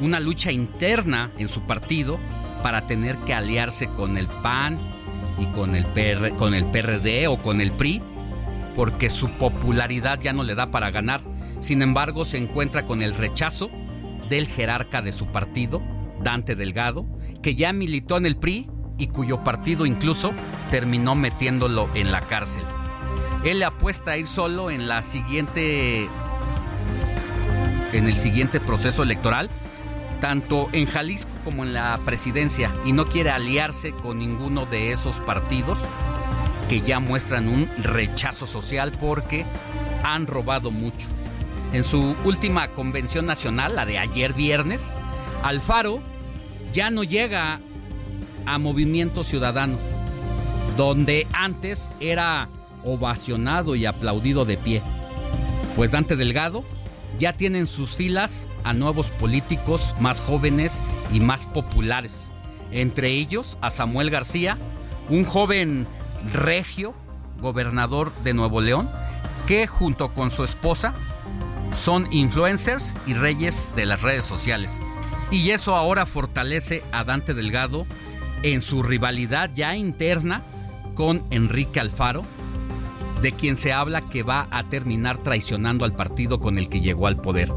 una lucha interna en su partido para tener que aliarse con el PAN y con el, con el PRD o con el PRI, porque su popularidad ya no le da para ganar. Sin embargo, se encuentra con el rechazo del jerarca de su partido, Dante Delgado, que ya militó en el PRI y cuyo partido incluso terminó metiéndolo en la cárcel. Él le apuesta a ir solo en la siguiente en el siguiente proceso electoral tanto en Jalisco como en la presidencia y no quiere aliarse con ninguno de esos partidos que ya muestran un rechazo social porque han robado mucho. En su última convención nacional, la de ayer viernes, Alfaro ya no llega a Movimiento Ciudadano, donde antes era ovacionado y aplaudido de pie. Pues Dante Delgado ya tiene en sus filas a nuevos políticos más jóvenes y más populares. Entre ellos a Samuel García, un joven regio, gobernador de Nuevo León, que junto con su esposa son influencers y reyes de las redes sociales. Y eso ahora fortalece a Dante Delgado en su rivalidad ya interna con Enrique Alfaro, de quien se habla que va a terminar traicionando al partido con el que llegó al poder.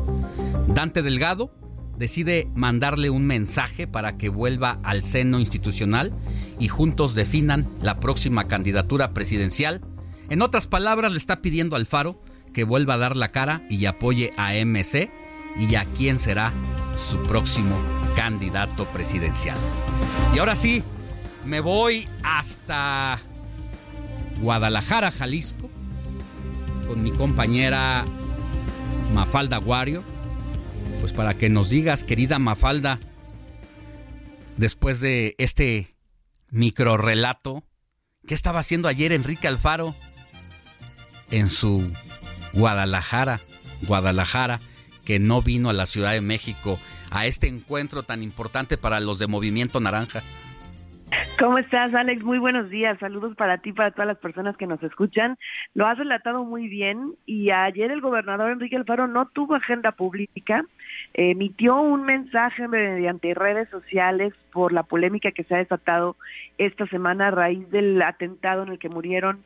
Dante Delgado decide mandarle un mensaje para que vuelva al seno institucional y juntos definan la próxima candidatura presidencial. En otras palabras, le está pidiendo al Faro que vuelva a dar la cara y apoye a MC y a quién será su próximo candidato presidencial. Y ahora sí, me voy hasta Guadalajara, Jalisco, con mi compañera Mafalda Guario, pues para que nos digas, querida Mafalda, después de este micro relato, ¿qué estaba haciendo ayer Enrique Alfaro en su Guadalajara, Guadalajara, que no vino a la Ciudad de México a este encuentro tan importante para los de Movimiento Naranja? ¿Cómo estás, Alex? Muy buenos días. Saludos para ti, para todas las personas que nos escuchan. Lo has relatado muy bien y ayer el gobernador Enrique Alfaro no tuvo agenda pública, emitió un mensaje mediante redes sociales por la polémica que se ha desatado esta semana a raíz del atentado en el que murieron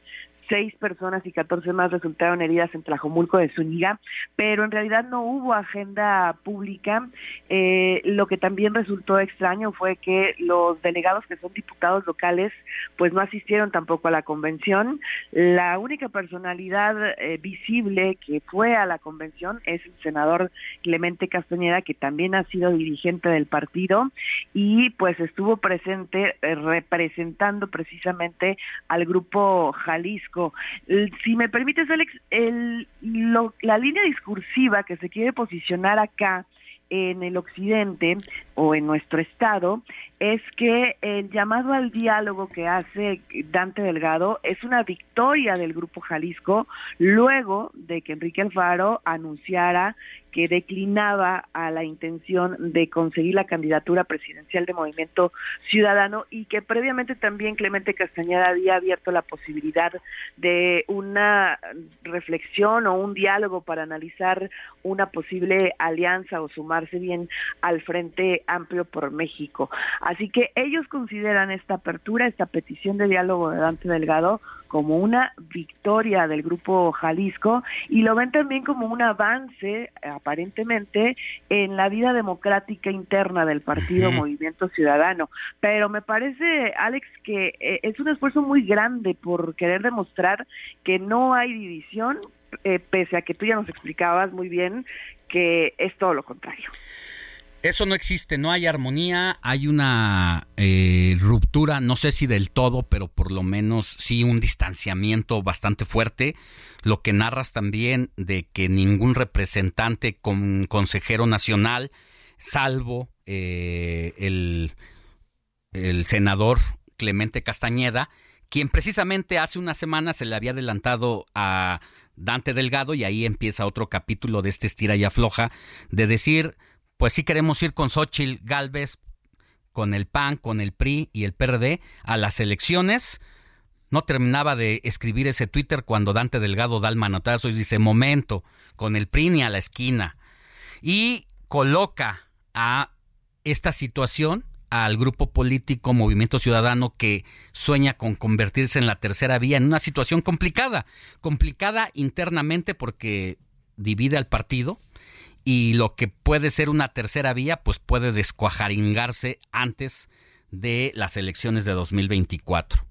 seis personas y 14 más resultaron heridas en Tlajomulco de Zúñiga, pero en realidad no hubo agenda pública. Eh, lo que también resultó extraño fue que los delegados que son diputados locales pues no asistieron tampoco a la convención. La única personalidad eh, visible que fue a la convención es el senador Clemente Castañeda, que también ha sido dirigente del partido y pues estuvo presente eh, representando precisamente al grupo Jalisco si me permites, Alex, la línea discursiva que se quiere posicionar acá en el occidente o en nuestro estado es que el llamado al diálogo que hace Dante Delgado es una victoria del Grupo Jalisco luego de que Enrique Alfaro anunciara que declinaba a la intención de conseguir la candidatura presidencial de Movimiento Ciudadano y que previamente también Clemente Castañeda había abierto la posibilidad de una reflexión o un diálogo para analizar una posible alianza o sumarse bien al Frente Amplio por México. Así que ellos consideran esta apertura, esta petición de diálogo de Dante Delgado como una victoria del Grupo Jalisco y lo ven también como un avance aparentemente en la vida democrática interna del partido Movimiento Ciudadano. Pero me parece, Alex, que eh, es un esfuerzo muy grande por querer demostrar que no hay división, eh, pese a que tú ya nos explicabas muy bien que es todo lo contrario. Eso no existe, no hay armonía, hay una eh, ruptura, no sé si del todo, pero por lo menos sí un distanciamiento bastante fuerte. Lo que narras también de que ningún representante con consejero nacional, salvo eh, el, el senador Clemente Castañeda, quien precisamente hace una semana se le había adelantado a Dante Delgado y ahí empieza otro capítulo de este estira y afloja de decir pues sí queremos ir con Xochitl Galvez, con el PAN, con el PRI y el PRD a las elecciones. No terminaba de escribir ese Twitter cuando Dante Delgado da el manotazo y dice, momento, con el PRI ni a la esquina. Y coloca a esta situación al grupo político Movimiento Ciudadano que sueña con convertirse en la tercera vía en una situación complicada, complicada internamente porque divide al partido, y lo que puede ser una tercera vía, pues puede descuajaringarse antes de las elecciones de 2024.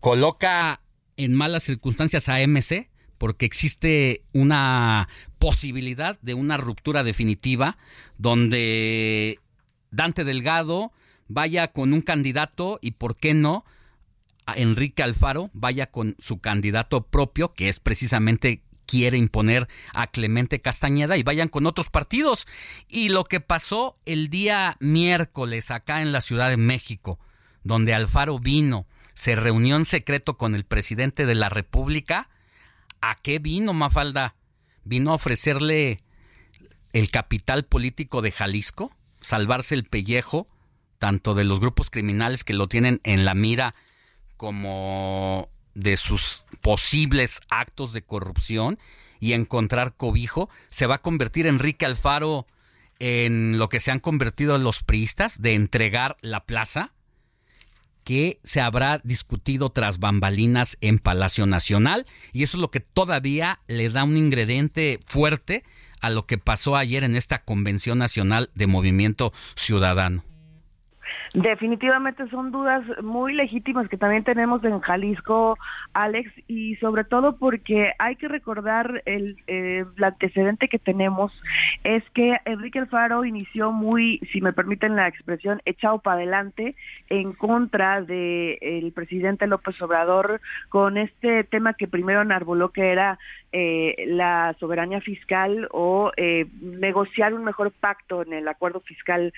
Coloca en malas circunstancias a MC porque existe una posibilidad de una ruptura definitiva donde Dante Delgado vaya con un candidato y, ¿por qué no? Enrique Alfaro vaya con su candidato propio, que es precisamente quiere imponer a Clemente Castañeda y vayan con otros partidos. Y lo que pasó el día miércoles acá en la Ciudad de México, donde Alfaro vino, se reunió en secreto con el presidente de la República, ¿a qué vino Mafalda? ¿Vino a ofrecerle el capital político de Jalisco? ¿Salvarse el pellejo? tanto de los grupos criminales que lo tienen en la mira como de sus posibles actos de corrupción y encontrar cobijo, se va a convertir Enrique Alfaro en lo que se han convertido los priistas, de entregar la plaza, que se habrá discutido tras bambalinas en Palacio Nacional, y eso es lo que todavía le da un ingrediente fuerte a lo que pasó ayer en esta Convención Nacional de Movimiento Ciudadano. Definitivamente son dudas muy legítimas que también tenemos en Jalisco, Alex, y sobre todo porque hay que recordar el, eh, antecedente que tenemos, es que Enrique Alfaro inició muy, si me permiten la expresión, echado para adelante en contra del presidente López Obrador con este tema que primero enarboló que era eh, la soberanía fiscal o eh, negociar un mejor pacto en el acuerdo fiscal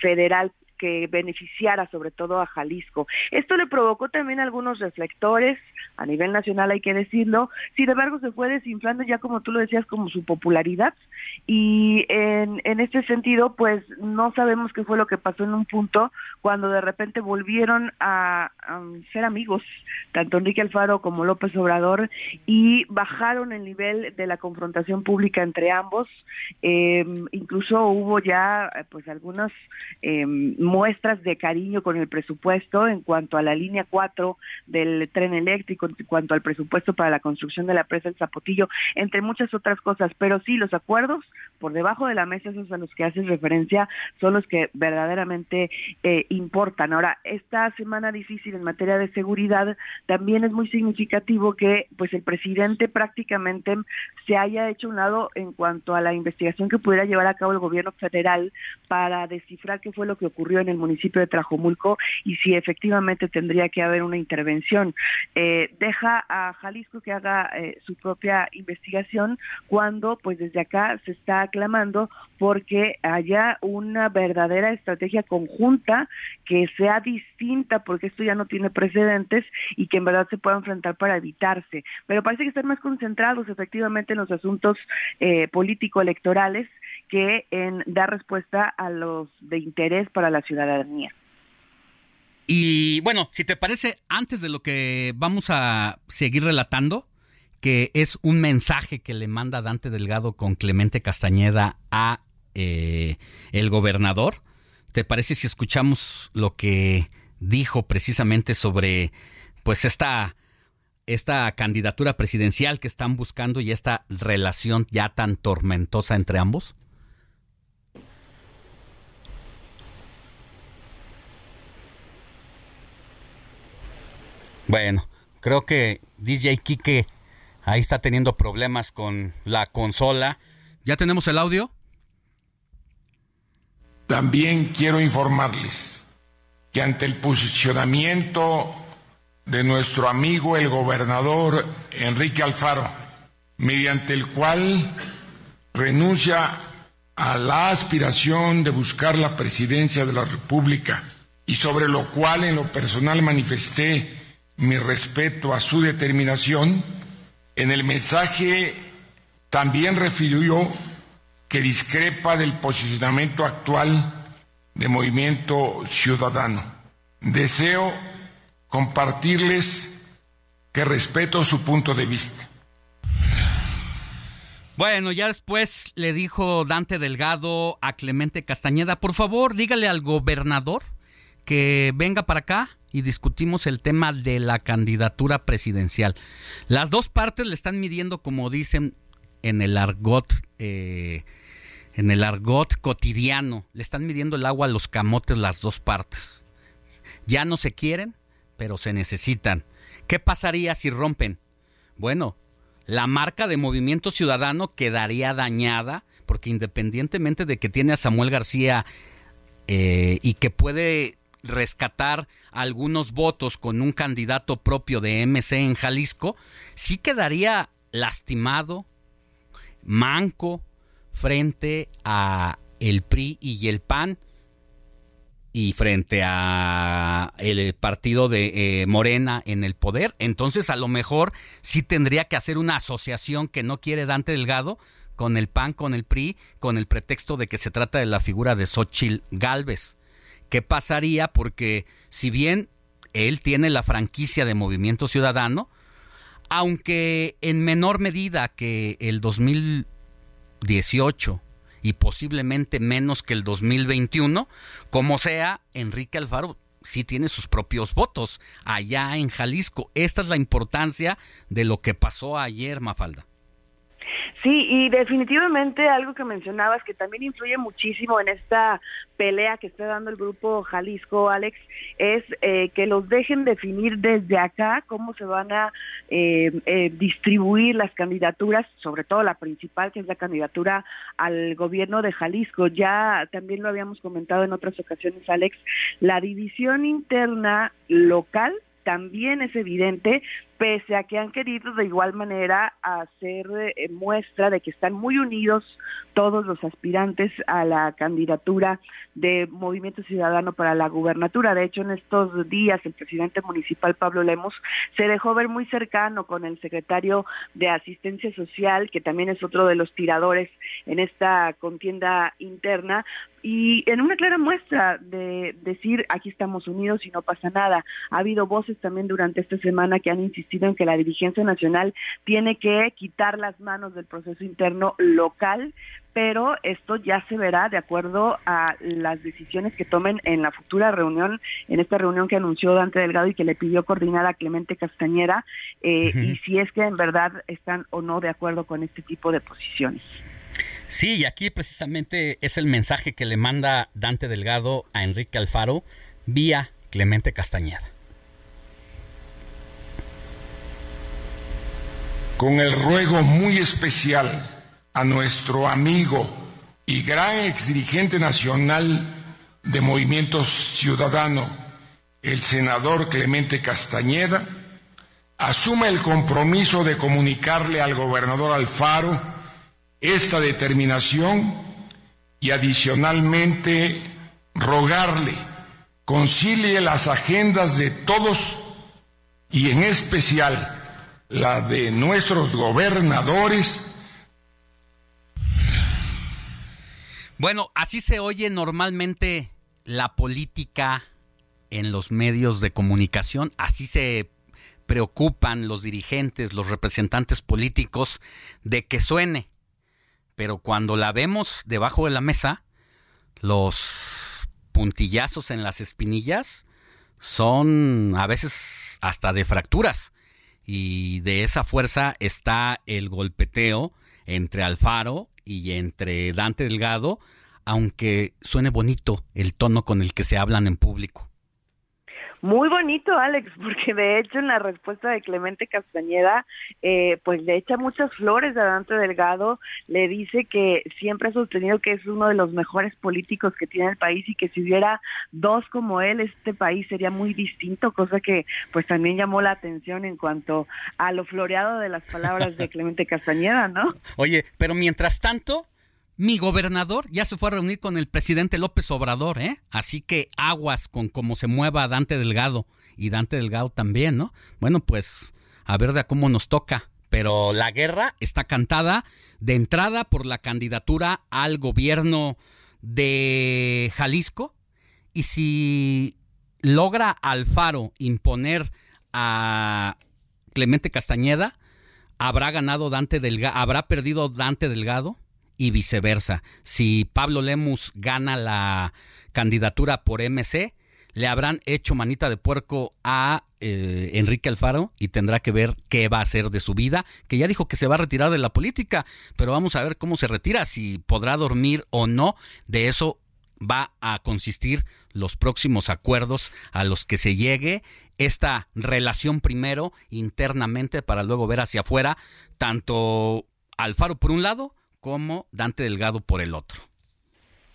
federal que beneficiara sobre todo a Jalisco. Esto le provocó también algunos reflectores a nivel nacional, hay que decirlo. Sin embargo, se fue desinflando ya como tú lo decías, como su popularidad. Y en, este sentido, pues no sabemos qué fue lo que pasó en un punto cuando de repente volvieron a, ser amigos, tanto Enrique Alfaro como López Obrador, y bajaron el nivel de la confrontación pública entre ambos. Em, incluso hubo ya pues algunas em, muestras de cariño con el presupuesto en cuanto a la línea 4 del tren eléctrico, en cuanto al presupuesto para la construcción de la presa del Zapotillo, entre muchas otras cosas. Pero sí, los acuerdos por debajo de la mesa, esos a los que haces referencia, son los que verdaderamente eh, importan. Ahora, esta semana difícil en materia de seguridad también es muy significativo que pues el presidente prácticamente se haya hecho un lado en cuanto a la investigación que pudiera llevar a cabo el gobierno federal para descifrar qué fue lo que ocurrió en el municipio de Trajomulco y si efectivamente tendría que haber una intervención. Eh, deja a Jalisco que haga eh, su propia investigación cuando pues desde acá se está aclamando porque haya una verdadera estrategia conjunta que sea distinta porque esto ya no tiene precedentes y que en verdad se pueda enfrentar para evitarse. Pero parece que están más concentrados efectivamente en los asuntos eh, político-electorales que en dar respuesta a los de interés para la ciudadanía. Y bueno, si te parece, antes de lo que vamos a seguir relatando, que es un mensaje que le manda Dante Delgado con Clemente Castañeda a eh, el gobernador, ¿te parece si escuchamos lo que dijo precisamente sobre pues esta esta candidatura presidencial que están buscando y esta relación ya tan tormentosa entre ambos? Bueno, creo que DJ Kike ahí está teniendo problemas con la consola. ¿Ya tenemos el audio? También quiero informarles que ante el posicionamiento de nuestro amigo el gobernador Enrique Alfaro, mediante el cual renuncia a la aspiración de buscar la presidencia de la República y sobre lo cual en lo personal manifesté mi respeto a su determinación, en el mensaje también refirió que discrepa del posicionamiento actual de Movimiento Ciudadano. Deseo compartirles que respeto su punto de vista. Bueno, ya después le dijo Dante Delgado a Clemente Castañeda, por favor, dígale al gobernador que venga para acá y discutimos el tema de la candidatura presidencial. Las dos partes le están midiendo, como dicen en el argot, eh, en el argot cotidiano, le están midiendo el agua a los camotes las dos partes. Ya no se quieren, pero se necesitan. ¿Qué pasaría si rompen? Bueno, la marca de Movimiento Ciudadano quedaría dañada, porque independientemente de que tiene a Samuel García eh, y que puede rescatar algunos votos con un candidato propio de MC en Jalisco, sí quedaría lastimado, manco frente a el PRI y el PAN. y frente a el partido de eh, Morena en el poder, entonces a lo mejor sí tendría que hacer una asociación que no quiere Dante Delgado con el PAN, con el PRI, con el pretexto de que se trata de la figura de Xochitl Galvez. ¿Qué pasaría? Porque si bien él tiene la franquicia de Movimiento Ciudadano, aunque en menor medida que el 2018 y posiblemente menos que el 2021, como sea, Enrique Alfaro sí tiene sus propios votos allá en Jalisco. Esta es la importancia de lo que pasó ayer, Mafalda. Sí, y definitivamente algo que mencionabas que también influye muchísimo en esta pelea que está dando el grupo Jalisco, Alex, es eh, que los dejen definir desde acá cómo se van a eh, eh, distribuir las candidaturas, sobre todo la principal, que es la candidatura al gobierno de Jalisco. Ya también lo habíamos comentado en otras ocasiones, Alex, la división interna local también es evidente, pese a que han querido de igual manera hacer eh, muestra de que están muy unidos todos los aspirantes a la candidatura de Movimiento Ciudadano para la gubernatura. De hecho, en estos días el presidente municipal Pablo Lemos se dejó ver muy cercano con el secretario de Asistencia Social, que también es otro de los tiradores en esta contienda interna, y en una clara muestra de decir aquí estamos unidos y no pasa nada. Ha habido voces también durante esta semana que han insistido en que la dirigencia nacional tiene que quitar las manos del proceso interno local pero esto ya se verá de acuerdo a las decisiones que tomen en la futura reunión, en esta reunión que anunció Dante Delgado y que le pidió coordinar a Clemente Castañera, eh, y si es que en verdad están o no de acuerdo con este tipo de posiciones. Sí, y aquí precisamente es el mensaje que le manda Dante Delgado a Enrique Alfaro vía Clemente Castañeda. Con el ruego muy especial a nuestro amigo y gran exdirigente nacional de Movimiento Ciudadano, el senador Clemente Castañeda, asuma el compromiso de comunicarle al gobernador Alfaro esta determinación y adicionalmente rogarle concilie las agendas de todos y en especial la de nuestros gobernadores Bueno, así se oye normalmente la política en los medios de comunicación, así se preocupan los dirigentes, los representantes políticos de que suene. Pero cuando la vemos debajo de la mesa, los puntillazos en las espinillas son a veces hasta de fracturas. Y de esa fuerza está el golpeteo entre Alfaro y entre Dante Delgado, aunque suene bonito el tono con el que se hablan en público. Muy bonito, Alex, porque de hecho en la respuesta de Clemente Castañeda, eh, pues le echa muchas flores a Dante Delgado, le dice que siempre ha sostenido que es uno de los mejores políticos que tiene el país y que si hubiera dos como él, este país sería muy distinto, cosa que pues también llamó la atención en cuanto a lo floreado de las palabras de Clemente Castañeda, ¿no? Oye, pero mientras tanto, mi gobernador ya se fue a reunir con el presidente López Obrador, ¿eh? Así que aguas con cómo se mueva Dante Delgado y Dante Delgado también, ¿no? Bueno, pues a ver de cómo nos toca. Pero la guerra está cantada de entrada por la candidatura al gobierno de Jalisco. Y si logra Alfaro imponer a Clemente Castañeda, habrá ganado Dante Delgado, habrá perdido Dante Delgado y viceversa. Si Pablo Lemus gana la candidatura por MC, le habrán hecho manita de puerco a eh, Enrique Alfaro y tendrá que ver qué va a hacer de su vida, que ya dijo que se va a retirar de la política, pero vamos a ver cómo se retira, si podrá dormir o no, de eso va a consistir los próximos acuerdos a los que se llegue esta relación primero internamente para luego ver hacia afuera tanto Alfaro por un lado como Dante Delgado por el otro.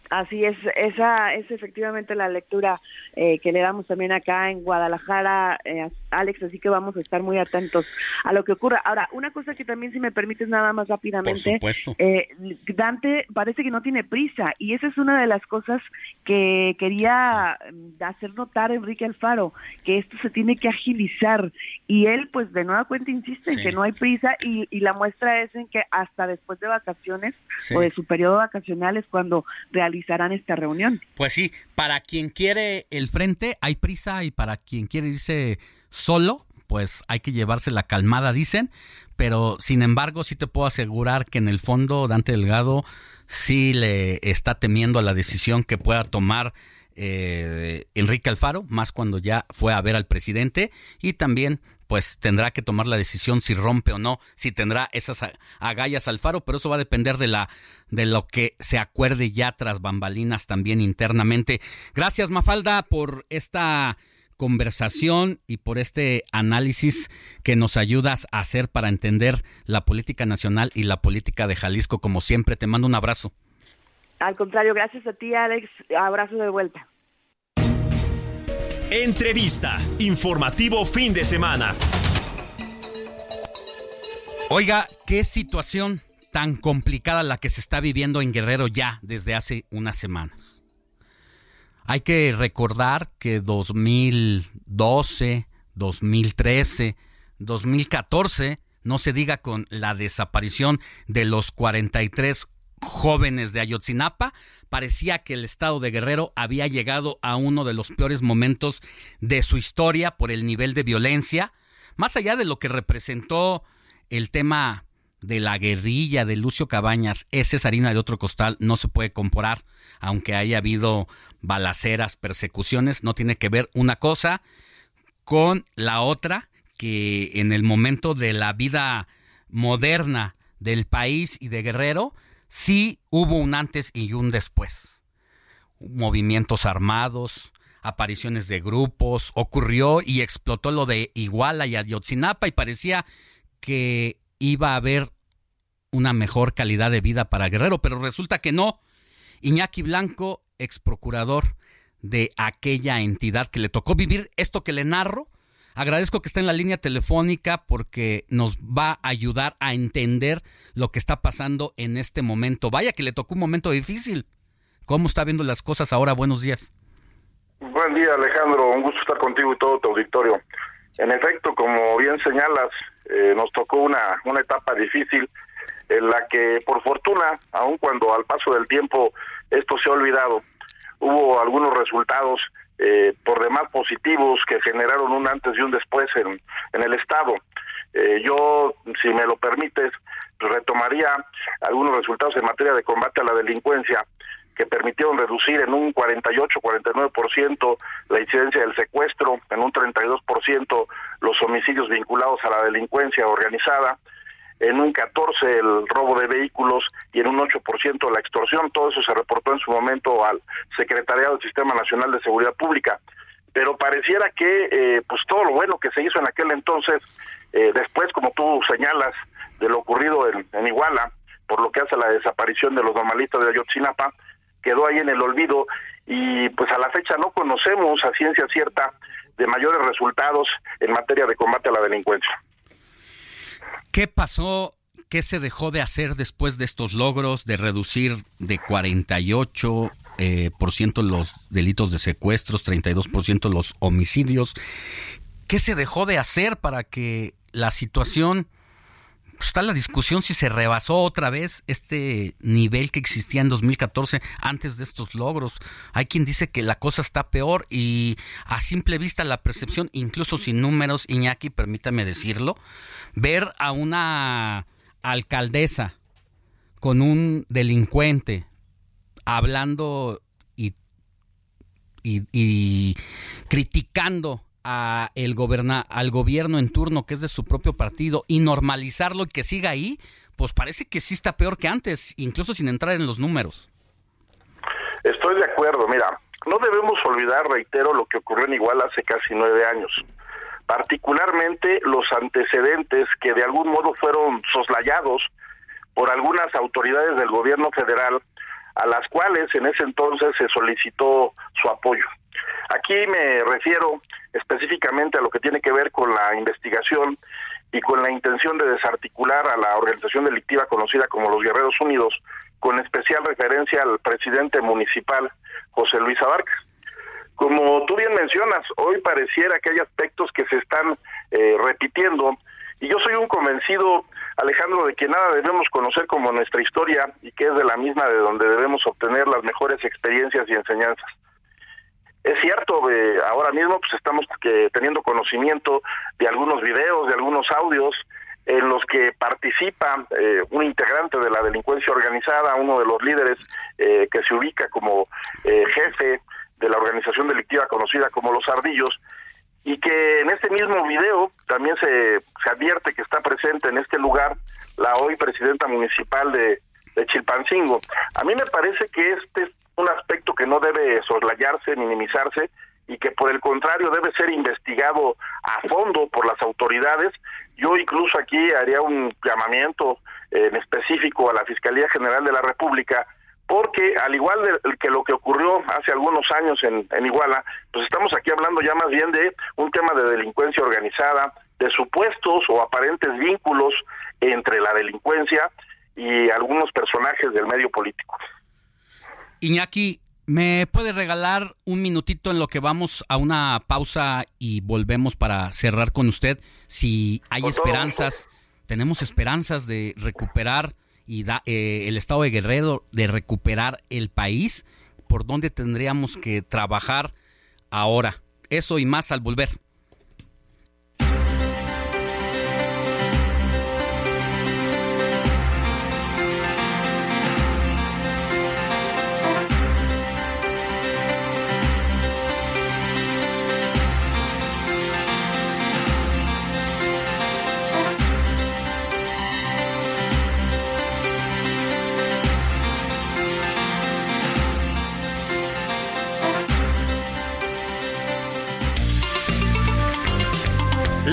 Así es, esa es efectivamente la lectura eh, que le damos también acá en Guadalajara, eh, Alex, así que vamos a estar muy atentos a lo que ocurra. Ahora, una cosa que también, si me permites nada más rápidamente, eh, Dante parece que no tiene prisa y esa es una de las cosas que quería hacer notar Enrique Alfaro, que esto se tiene que agilizar y él, pues de nueva cuenta, insiste en que no hay prisa y, la muestra es en que hasta después de vacaciones o de su periodo vacacional es cuando realiza harán esta reunión. Pues sí, para quien quiere el frente hay prisa y para quien quiere irse solo, pues hay que llevarse la calmada, dicen, pero sin embargo sí te puedo asegurar que en el fondo Dante Delgado sí le está temiendo a la decisión que pueda tomar eh, Enrique Alfaro, más cuando ya fue a ver al presidente y también pues tendrá que tomar la decisión si rompe o no, si tendrá esas agallas Alfaro, pero eso va a depender de la de lo que se acuerde ya tras bambalinas también internamente. Gracias Mafalda por esta conversación y por este análisis que nos ayudas a hacer para entender la política nacional y la política de Jalisco. Como siempre, te mando un abrazo. Al contrario, gracias a ti, Alex. Abrazo de vuelta. Entrevista. Informativo fin de semana. Oiga, qué situación tan complicada la que se está viviendo en Guerrero ya desde hace unas semanas. Hay que recordar que 2012, 2013, 2014, no se diga con la desaparición de los 43 jóvenes de Ayotzinapa, parecía que el estado de Guerrero había llegado a uno de los peores momentos de su historia por el nivel de violencia, más allá de lo que representó el tema de la guerrilla de Lucio Cabañas, ese es harina de otro costal, no se puede comparar, aunque haya habido balaceras, persecuciones, no tiene que ver una cosa con la otra, que en el momento de la vida moderna del país y de Guerrero sí hubo un antes y un después. Movimientos armados, apariciones de grupos, ocurrió y explotó lo de Iguala y Ayotzinapa y parecía que iba a haber una mejor calidad de vida para Guerrero, pero resulta que no. Iñaki Blanco, ex procurador de aquella entidad que le tocó vivir esto que le narro, Agradezco que esté en la línea telefónica porque nos va a ayudar a entender lo que está pasando en este momento. Vaya que le tocó un momento difícil. ¿Cómo está viendo las cosas ahora? Buenos días. Buen día, Alejandro. Un gusto estar contigo y todo tu auditorio. En efecto, como bien señalas, eh, nos tocó una, una etapa difícil en la que, por fortuna, aun cuando al paso del tiempo esto se ha olvidado, hubo algunos resultados eh, por demás positivos que generaron un antes y un después en, en el Estado. Eh, yo, si me lo permites, retomaría algunos resultados en materia de combate a la delincuencia que permitieron reducir en un 48-49% la incidencia del secuestro, en un 32% los homicidios vinculados a la delincuencia organizada, en un 14 el robo de vehículos y en un 8% la extorsión. Todo eso se reportó en su momento al Secretariado del Sistema Nacional de Seguridad Pública. Pero pareciera que eh, pues todo lo bueno que se hizo en aquel entonces, eh, después, como tú señalas, de lo ocurrido en, Iguala, por lo que hace la desaparición de los normalistas de Ayotzinapa, quedó ahí en el olvido y pues a la fecha no conocemos a ciencia cierta de mayores resultados en materia de combate a la delincuencia. ¿Qué pasó? ¿Qué se dejó de hacer después de estos logros de reducir de 48 eh, por ciento los delitos de secuestros, 32 por ciento los homicidios? ¿Qué se dejó de hacer para que la situación está la discusión si se rebasó otra vez este nivel que existía en 2014 antes de estos logros. Hay quien dice que la cosa está peor y a simple vista la percepción, incluso sin números, Iñaki, permítame decirlo, ver a una alcaldesa con un delincuente hablando y, y, y criticando a el goberna, al gobierno en turno que es de su propio partido y normalizarlo y que siga ahí, pues parece que sí está peor que antes, incluso sin entrar en los números. Estoy de acuerdo, mira, no debemos olvidar, reitero, lo que ocurrió en Iguala hace casi nueve años, particularmente los antecedentes que de algún modo fueron soslayados por algunas autoridades del gobierno federal a las cuales en ese entonces se solicitó su apoyo. Aquí me refiero específicamente a lo que tiene que ver con la investigación y con la intención de desarticular a la organización delictiva conocida como los Guerreros Unidos, con especial referencia al presidente municipal José Luis Abarca. Como tú bien mencionas, hoy pareciera que hay aspectos que se están eh, repitiendo y yo soy un convencido, Alejandro, de que nada debemos conocer como nuestra historia y que es de la misma de donde debemos obtener las mejores experiencias y enseñanzas. Es cierto, eh, ahora mismo pues estamos que, teniendo conocimiento de algunos videos, de algunos audios en los que participa eh, un integrante de la delincuencia organizada, uno de los líderes eh, que se ubica como jefe de la organización delictiva conocida como Los Ardillos, y que en este mismo video también se, advierte que está presente en este lugar la hoy presidenta municipal de, de Chilpancingo. A mí me parece que este es un aspecto que no debe soslayarse, minimizarse y que por el contrario debe ser investigado a fondo por las autoridades. Yo incluso aquí haría un llamamiento en específico a la Fiscalía General de la República porque al igual que lo que ocurrió hace algunos años en, en Iguala, pues estamos aquí hablando ya más bien de un tema de delincuencia organizada, de supuestos o aparentes vínculos entre la delincuencia y algunos personajes del medio político. Iñaki, ¿me puede regalar un minutito en lo que vamos a una pausa y volvemos para cerrar con usted? Si hay esperanzas, tenemos esperanzas de recuperar y da, eh, el estado de Guerrero, de recuperar el país, ¿por dónde tendríamos que trabajar ahora? Eso y más al volver.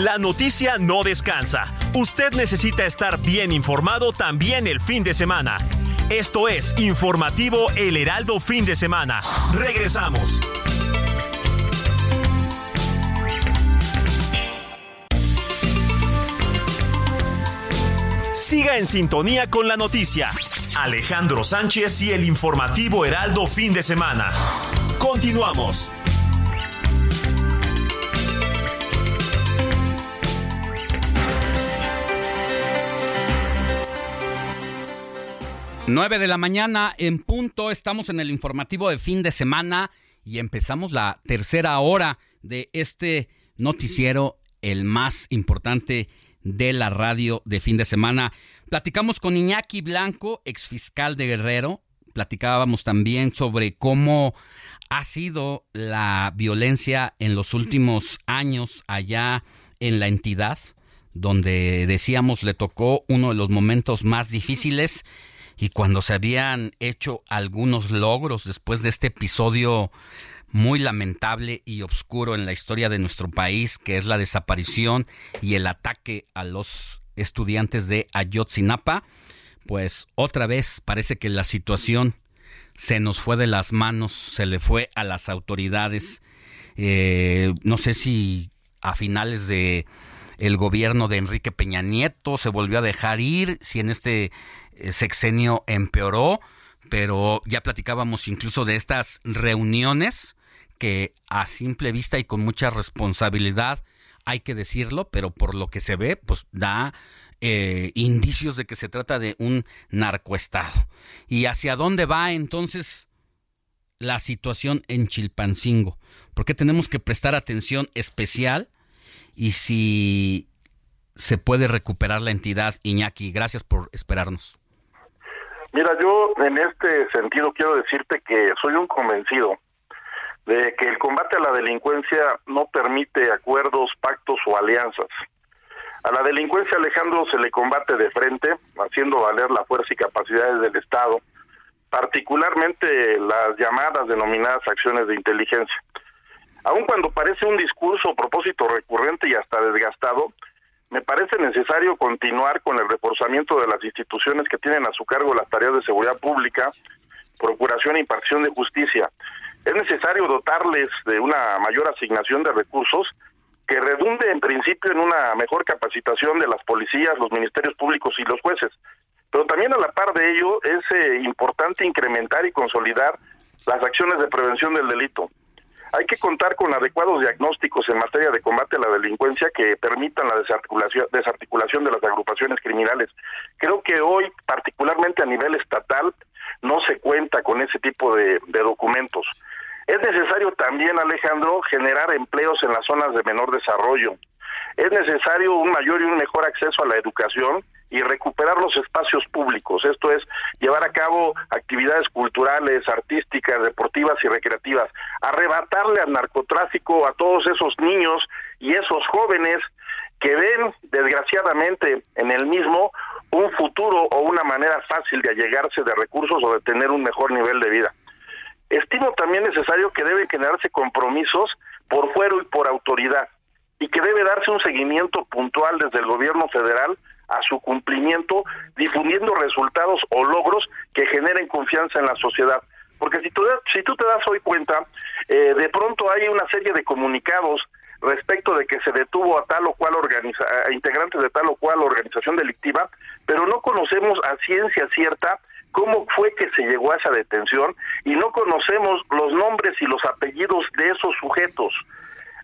La noticia no descansa. Usted necesita estar bien informado también el fin de semana. Esto es Informativo El Heraldo Fin de Semana. Regresamos. Siga en sintonía con la noticia. Alejandro Sánchez y el informativo Heraldo Fin de Semana. Continuamos. 9 de la mañana en punto, estamos en el informativo de fin de semana y empezamos la tercera hora de este noticiero, el más importante de la radio de fin de semana. Platicamos con Iñaki Blanco, exfiscal de Guerrero. Platicábamos también sobre cómo ha sido la violencia en los últimos años allá en la entidad, donde decíamos le tocó uno de los momentos más difíciles y cuando se habían hecho algunos logros después de este episodio muy lamentable y oscuro en la historia de nuestro país, que es la desaparición y el ataque a los estudiantes de Ayotzinapa, pues otra vez parece que la situación se nos fue de las manos, se le fue a las autoridades. Eh, no sé si a finales de el gobierno de Enrique Peña Nieto se volvió a dejar ir, si en este eh, sexenio empeoró, pero ya platicábamos incluso de estas reuniones que a simple vista y con mucha responsabilidad hay que decirlo, pero por lo que se ve, pues da eh, indicios de que se trata de un narcoestado. ¿Y hacia dónde va entonces la situación en Chilpancingo? ¿Por qué tenemos que prestar atención especial? Y si se puede recuperar la entidad, Iñaki, gracias por esperarnos. Mira, yo en este sentido quiero decirte que soy un convencido de que el combate a la delincuencia no permite acuerdos, pactos o alianzas. A la delincuencia, Alejandro, se le combate de frente, haciendo valer la fuerza y capacidades del Estado, particularmente las llamadas denominadas acciones de inteligencia. Aun cuando parece un discurso o propósito recurrente y hasta desgastado, me parece necesario continuar con el reforzamiento de las instituciones que tienen a su cargo las tareas de seguridad pública procuración e impartición de justicia. Es necesario dotarles de una mayor asignación de recursos que redunde en principio en una mejor capacitación de las policías, los ministerios públicos y los jueces. Pero también a la par de ello es eh, importante incrementar y consolidar las acciones de prevención del delito. Hay que contar con adecuados diagnósticos en materia de combate a la delincuencia que permitan la desarticulación, desarticulación de las agrupaciones criminales. Creo que hoy, particularmente a nivel estatal, no se cuenta con ese tipo de, de documentos. Es necesario también, Alejandro, generar empleos en las zonas de menor desarrollo. Es necesario un mayor y un mejor acceso a la educación y recuperar los espacios públicos, esto es, llevar a cabo actividades culturales, artísticas, deportivas y recreativas, arrebatarle al narcotráfico a todos esos niños y esos jóvenes que ven desgraciadamente en el mismo un futuro o una manera fácil de allegarse de recursos o de tener un mejor nivel de vida. Estimo también necesario que deben generarse compromisos por fuero y por autoridad y que debe darse un seguimiento puntual desde el gobierno federal a su cumplimiento, difundiendo resultados o logros que generen confianza en la sociedad. Porque si tú, si tú te das hoy cuenta, eh, de pronto hay una serie de comunicados respecto de que se detuvo a tal o cual organiza a integrantes de tal o cual organización delictiva, pero no conocemos a ciencia cierta cómo fue que se llegó a esa detención y no conocemos los nombres y los apellidos de esos sujetos.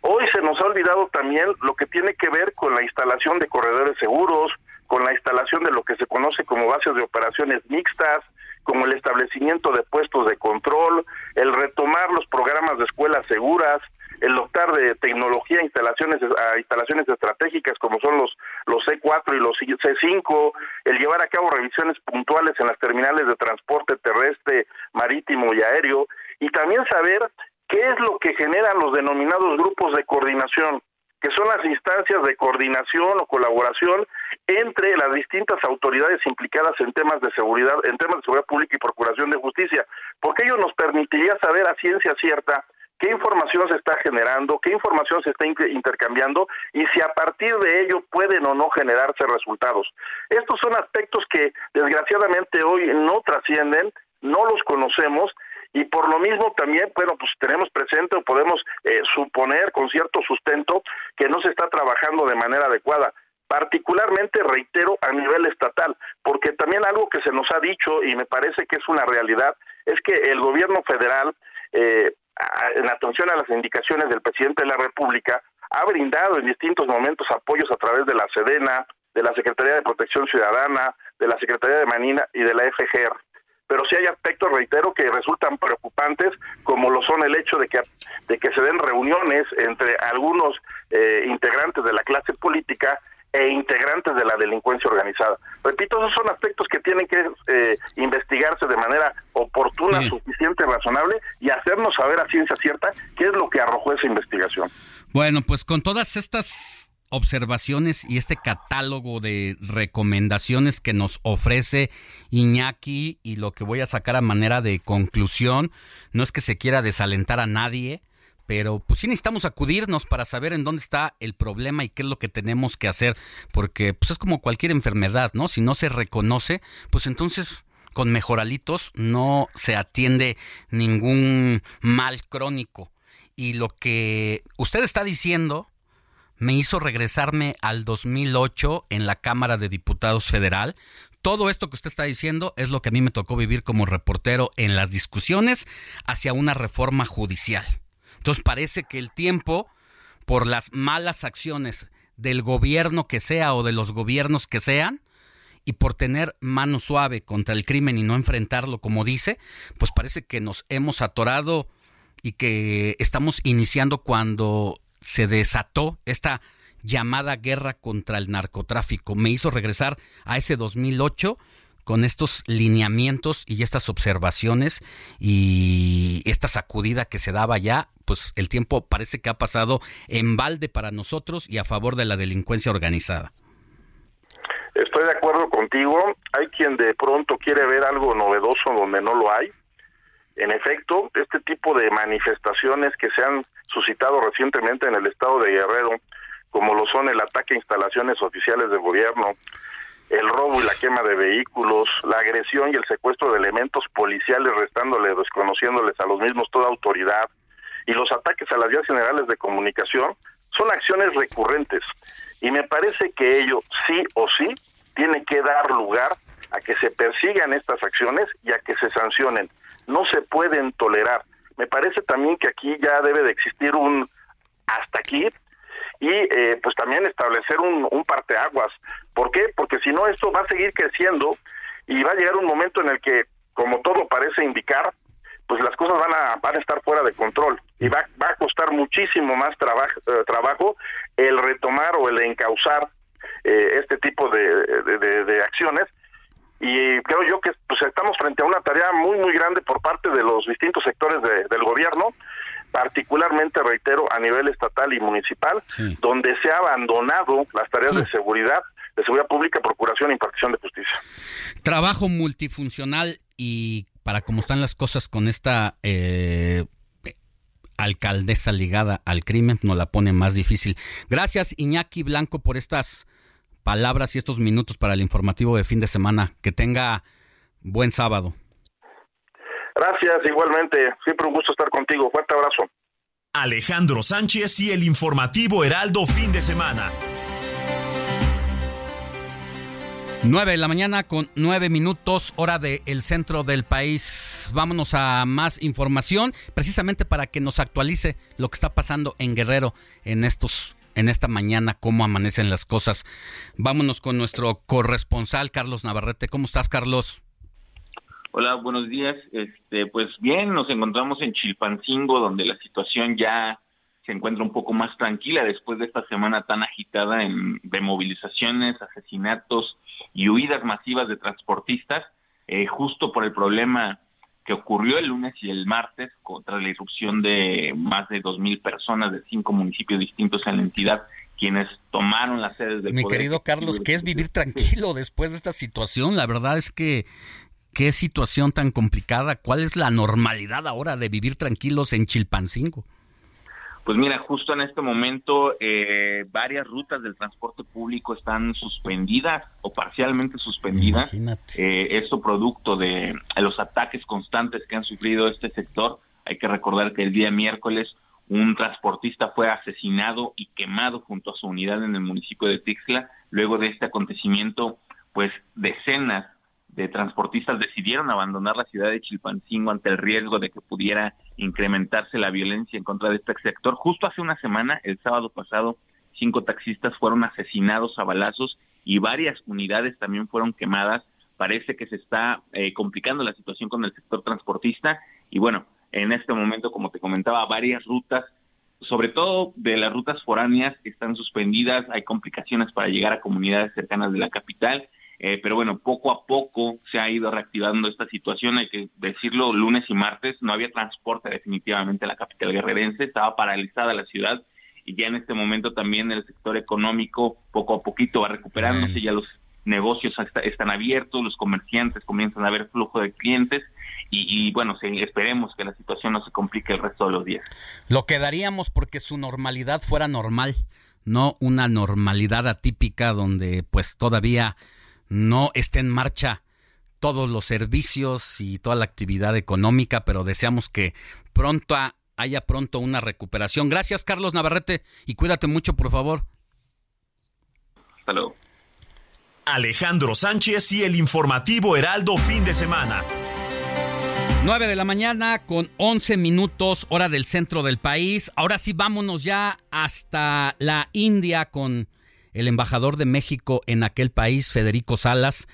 Hoy se nos ha olvidado también lo que tiene que ver con la instalación de corredores seguros, con la instalación de lo que se conoce como bases de operaciones mixtas, como el establecimiento de puestos de control, el retomar los programas de escuelas seguras, el dotar de tecnología a instalaciones a instalaciones estratégicas como son los los C4 y los C5, el llevar a cabo revisiones puntuales en las terminales de transporte terrestre, marítimo y aéreo y también saber qué es lo que generan los denominados grupos de coordinación que son las instancias de coordinación o colaboración entre las distintas autoridades implicadas en temas de seguridad, en temas de seguridad pública y procuración de justicia, porque ello nos permitiría saber a ciencia cierta qué información se está generando, qué información se está intercambiando y si a partir de ello pueden o no generarse resultados. Estos son aspectos que desgraciadamente hoy no trascienden, no los conocemos y por lo mismo también, bueno, pues tenemos presente o podemos eh, suponer con cierto sustento que no se está trabajando de manera adecuada. Particularmente, reitero, a nivel estatal, porque también algo que se nos ha dicho y me parece que es una realidad, es que el gobierno federal, eh, en atención a las indicaciones del presidente de la República, ha brindado en distintos momentos apoyos a través de la SEDENA, de la Secretaría de Protección Ciudadana, de la Secretaría de Manina y de la FGR pero sí hay aspectos, reitero, que resultan preocupantes, como lo son el hecho de que, de que se den reuniones entre algunos eh, integrantes de la clase política e integrantes de la delincuencia organizada. Repito, esos son aspectos que tienen que eh, investigarse de manera oportuna, suficiente, razonable y hacernos saber a ciencia cierta qué es lo que arrojó esa investigación. Bueno, pues con todas estas observaciones y este catálogo de recomendaciones que nos ofrece Iñaki y lo que voy a sacar a manera de conclusión, no es que se quiera desalentar a nadie, pero pues sí necesitamos acudirnos para saber en dónde está el problema y qué es lo que tenemos que hacer, porque pues es como cualquier enfermedad, ¿no? Si no se reconoce, pues entonces con mejoralitos no se atiende ningún mal crónico. Y lo que usted está diciendo me hizo regresarme al 2008 en la Cámara de Diputados Federal. Todo esto que usted está diciendo es lo que a mí me tocó vivir como reportero en las discusiones hacia una reforma judicial. Entonces parece que el tiempo, por las malas acciones del gobierno que sea o de los gobiernos que sean, y por tener mano suave contra el crimen y no enfrentarlo como dice, pues parece que nos hemos atorado y que estamos iniciando cuando se desató esta llamada guerra contra el narcotráfico. Me hizo regresar a ese 2008 con estos lineamientos y estas observaciones y esta sacudida que se daba ya, pues el tiempo parece que ha pasado en balde para nosotros y a favor de la delincuencia organizada. Estoy de acuerdo contigo. Hay quien de pronto quiere ver algo novedoso donde no lo hay. En efecto, este tipo de manifestaciones que se han suscitado recientemente en el estado de Guerrero, como lo son el ataque a instalaciones oficiales de gobierno, el robo y la quema de vehículos, la agresión y el secuestro de elementos policiales restándole, desconociéndoles a los mismos toda autoridad, y los ataques a las vías generales de comunicación, son acciones recurrentes. Y me parece que ello sí o sí tiene que dar lugar a que se persigan estas acciones y a que se sancionen. No se pueden tolerar. Me parece también que aquí ya debe de existir un hasta aquí y eh, pues también establecer un, parteaguas. ¿Por qué? Porque si no esto va a seguir creciendo y va a llegar un momento en el que, como todo parece indicar, pues las cosas van a, van a estar fuera de control y va, va a costar muchísimo más trabajo, eh, trabajo el retomar o el encauzar eh, este tipo de, de, acciones y creo yo que pues estamos frente a una tarea muy muy grande por parte de los distintos sectores del gobierno particularmente reitero a nivel estatal y municipal donde se ha abandonado las tareas de seguridad de seguridad pública procuración e impartición de justicia. Trabajo multifuncional y para cómo están las cosas con esta eh, alcaldesa ligada al crimen, nos la pone más difícil. Gracias Iñaki Blanco por estas palabras y estos minutos para el informativo de fin de semana. Que tenga buen sábado. Gracias, igualmente. Siempre un gusto estar contigo. Fuerte abrazo. Alejandro Sánchez y el informativo Heraldo fin de semana. 9 de la mañana con 9 minutos, hora del centro del país. Vámonos a más información, precisamente para que nos actualice lo que está pasando en Guerrero en estos en esta mañana, cómo amanecen las cosas. Vámonos con nuestro corresponsal Carlos Navarrete. ¿Cómo estás, Carlos? Hola, buenos días. Este, pues bien, nos encontramos en Chilpancingo, donde la situación ya se encuentra un poco más tranquila después de esta semana tan agitada en, de movilizaciones, asesinatos y huidas masivas de transportistas, eh, justo por el problema que ocurrió el lunes y el martes contra la irrupción de más de 2.000 personas de cinco municipios distintos en la entidad, quienes tomaron las sedes del Mi querido Carlos, ¿qué es vivir tranquilo después de esta situación? La verdad es que qué situación tan complicada. ¿Cuál es la normalidad ahora de vivir tranquilos en Chilpancingo? Pues mira, justo en este momento eh, varias rutas del transporte público están suspendidas o parcialmente suspendidas. Eh, esto producto de los ataques constantes que han sufrido este sector. Hay que recordar que el día miércoles un transportista fue asesinado y quemado junto a su unidad en el municipio de Tixla. Luego de este acontecimiento, pues decenas de transportistas decidieron abandonar la ciudad de Chilpancingo ante el riesgo de que pudiera incrementarse la violencia en contra de este sector. Justo hace una semana, el sábado pasado, cinco taxistas fueron asesinados a balazos y varias unidades también fueron quemadas. Parece que se está eh, complicando la situación con el sector transportista y bueno, en este momento, como te comentaba, varias rutas, sobre todo de las rutas foráneas están suspendidas, hay complicaciones para llegar a comunidades cercanas de la capital eh, pero bueno, poco a poco se ha ido reactivando esta situación, hay que decirlo, lunes y martes no había transporte definitivamente en la capital guerrerense, estaba paralizada la ciudad y ya en este momento también el sector económico poco a poquito va recuperándose, ya los negocios están abiertos, los comerciantes comienzan a ver flujo de clientes y, bueno, esperemos que la situación no se complique el resto de los días. Lo quedaríamos porque su normalidad fuera normal, no una normalidad atípica donde pues todavía no esté en marcha todos los servicios y toda la actividad económica, pero deseamos que pronto haya pronto una recuperación. Gracias, Carlos Navarrete, y cuídate mucho, por favor. Hasta luego. Alejandro Sánchez y el informativo Heraldo fin de semana. 9 de la mañana con 11 minutos hora del centro del país. Ahora sí vámonos ya hasta la India con el embajador de México en aquel país, Federico Salas,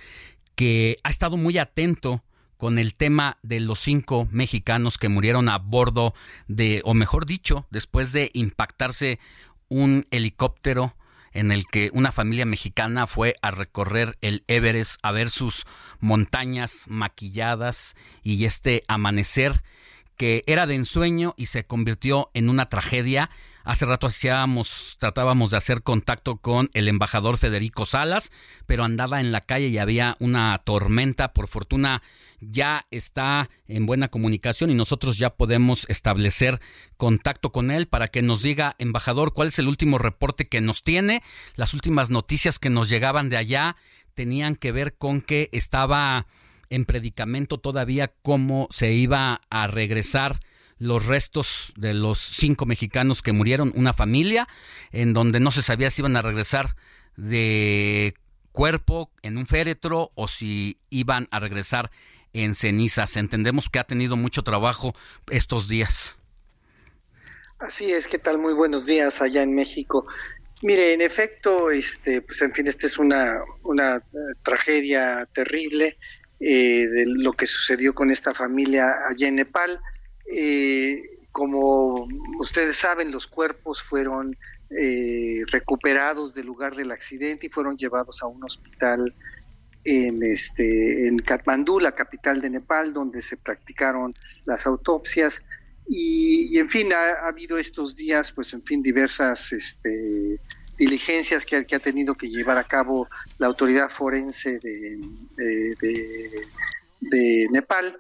que ha estado muy atento con el tema de los cinco mexicanos que murieron a bordo de, o mejor dicho, después de impactarse un helicóptero en el que una familia mexicana fue a recorrer el Everest a ver sus montañas maquilladas y este amanecer que era de ensueño y se convirtió en una tragedia Hace rato hacíamos, tratábamos de hacer contacto con el embajador Federico Salas, pero andaba en la calle y había una tormenta. Por fortuna ya está en buena comunicación y nosotros ya podemos establecer contacto con él para que nos diga, embajador, cuál es el último reporte que nos tiene, las últimas noticias que nos llegaban de allá tenían que ver con que estaba en predicamento todavía cómo se iba a regresar los restos de los cinco mexicanos que murieron, una familia, en donde no se sabía si iban a regresar de cuerpo en un féretro o si iban a regresar en cenizas. Entendemos que ha tenido mucho trabajo estos días. Así es, ¿qué tal? Muy buenos días allá en México. Mire, en efecto, este, pues en fin, esta es una, una eh, tragedia terrible. Eh, de lo que sucedió con esta familia allá en Nepal. Eh, como ustedes saben, los cuerpos fueron eh, recuperados del lugar del accidente y fueron llevados a un hospital en este en Katmandú, la capital de Nepal, donde se practicaron las autopsias y, en fin ha, habido estos días, pues en fin diversas este, diligencias que, ha tenido que llevar a cabo la autoridad forense de, de, Nepal.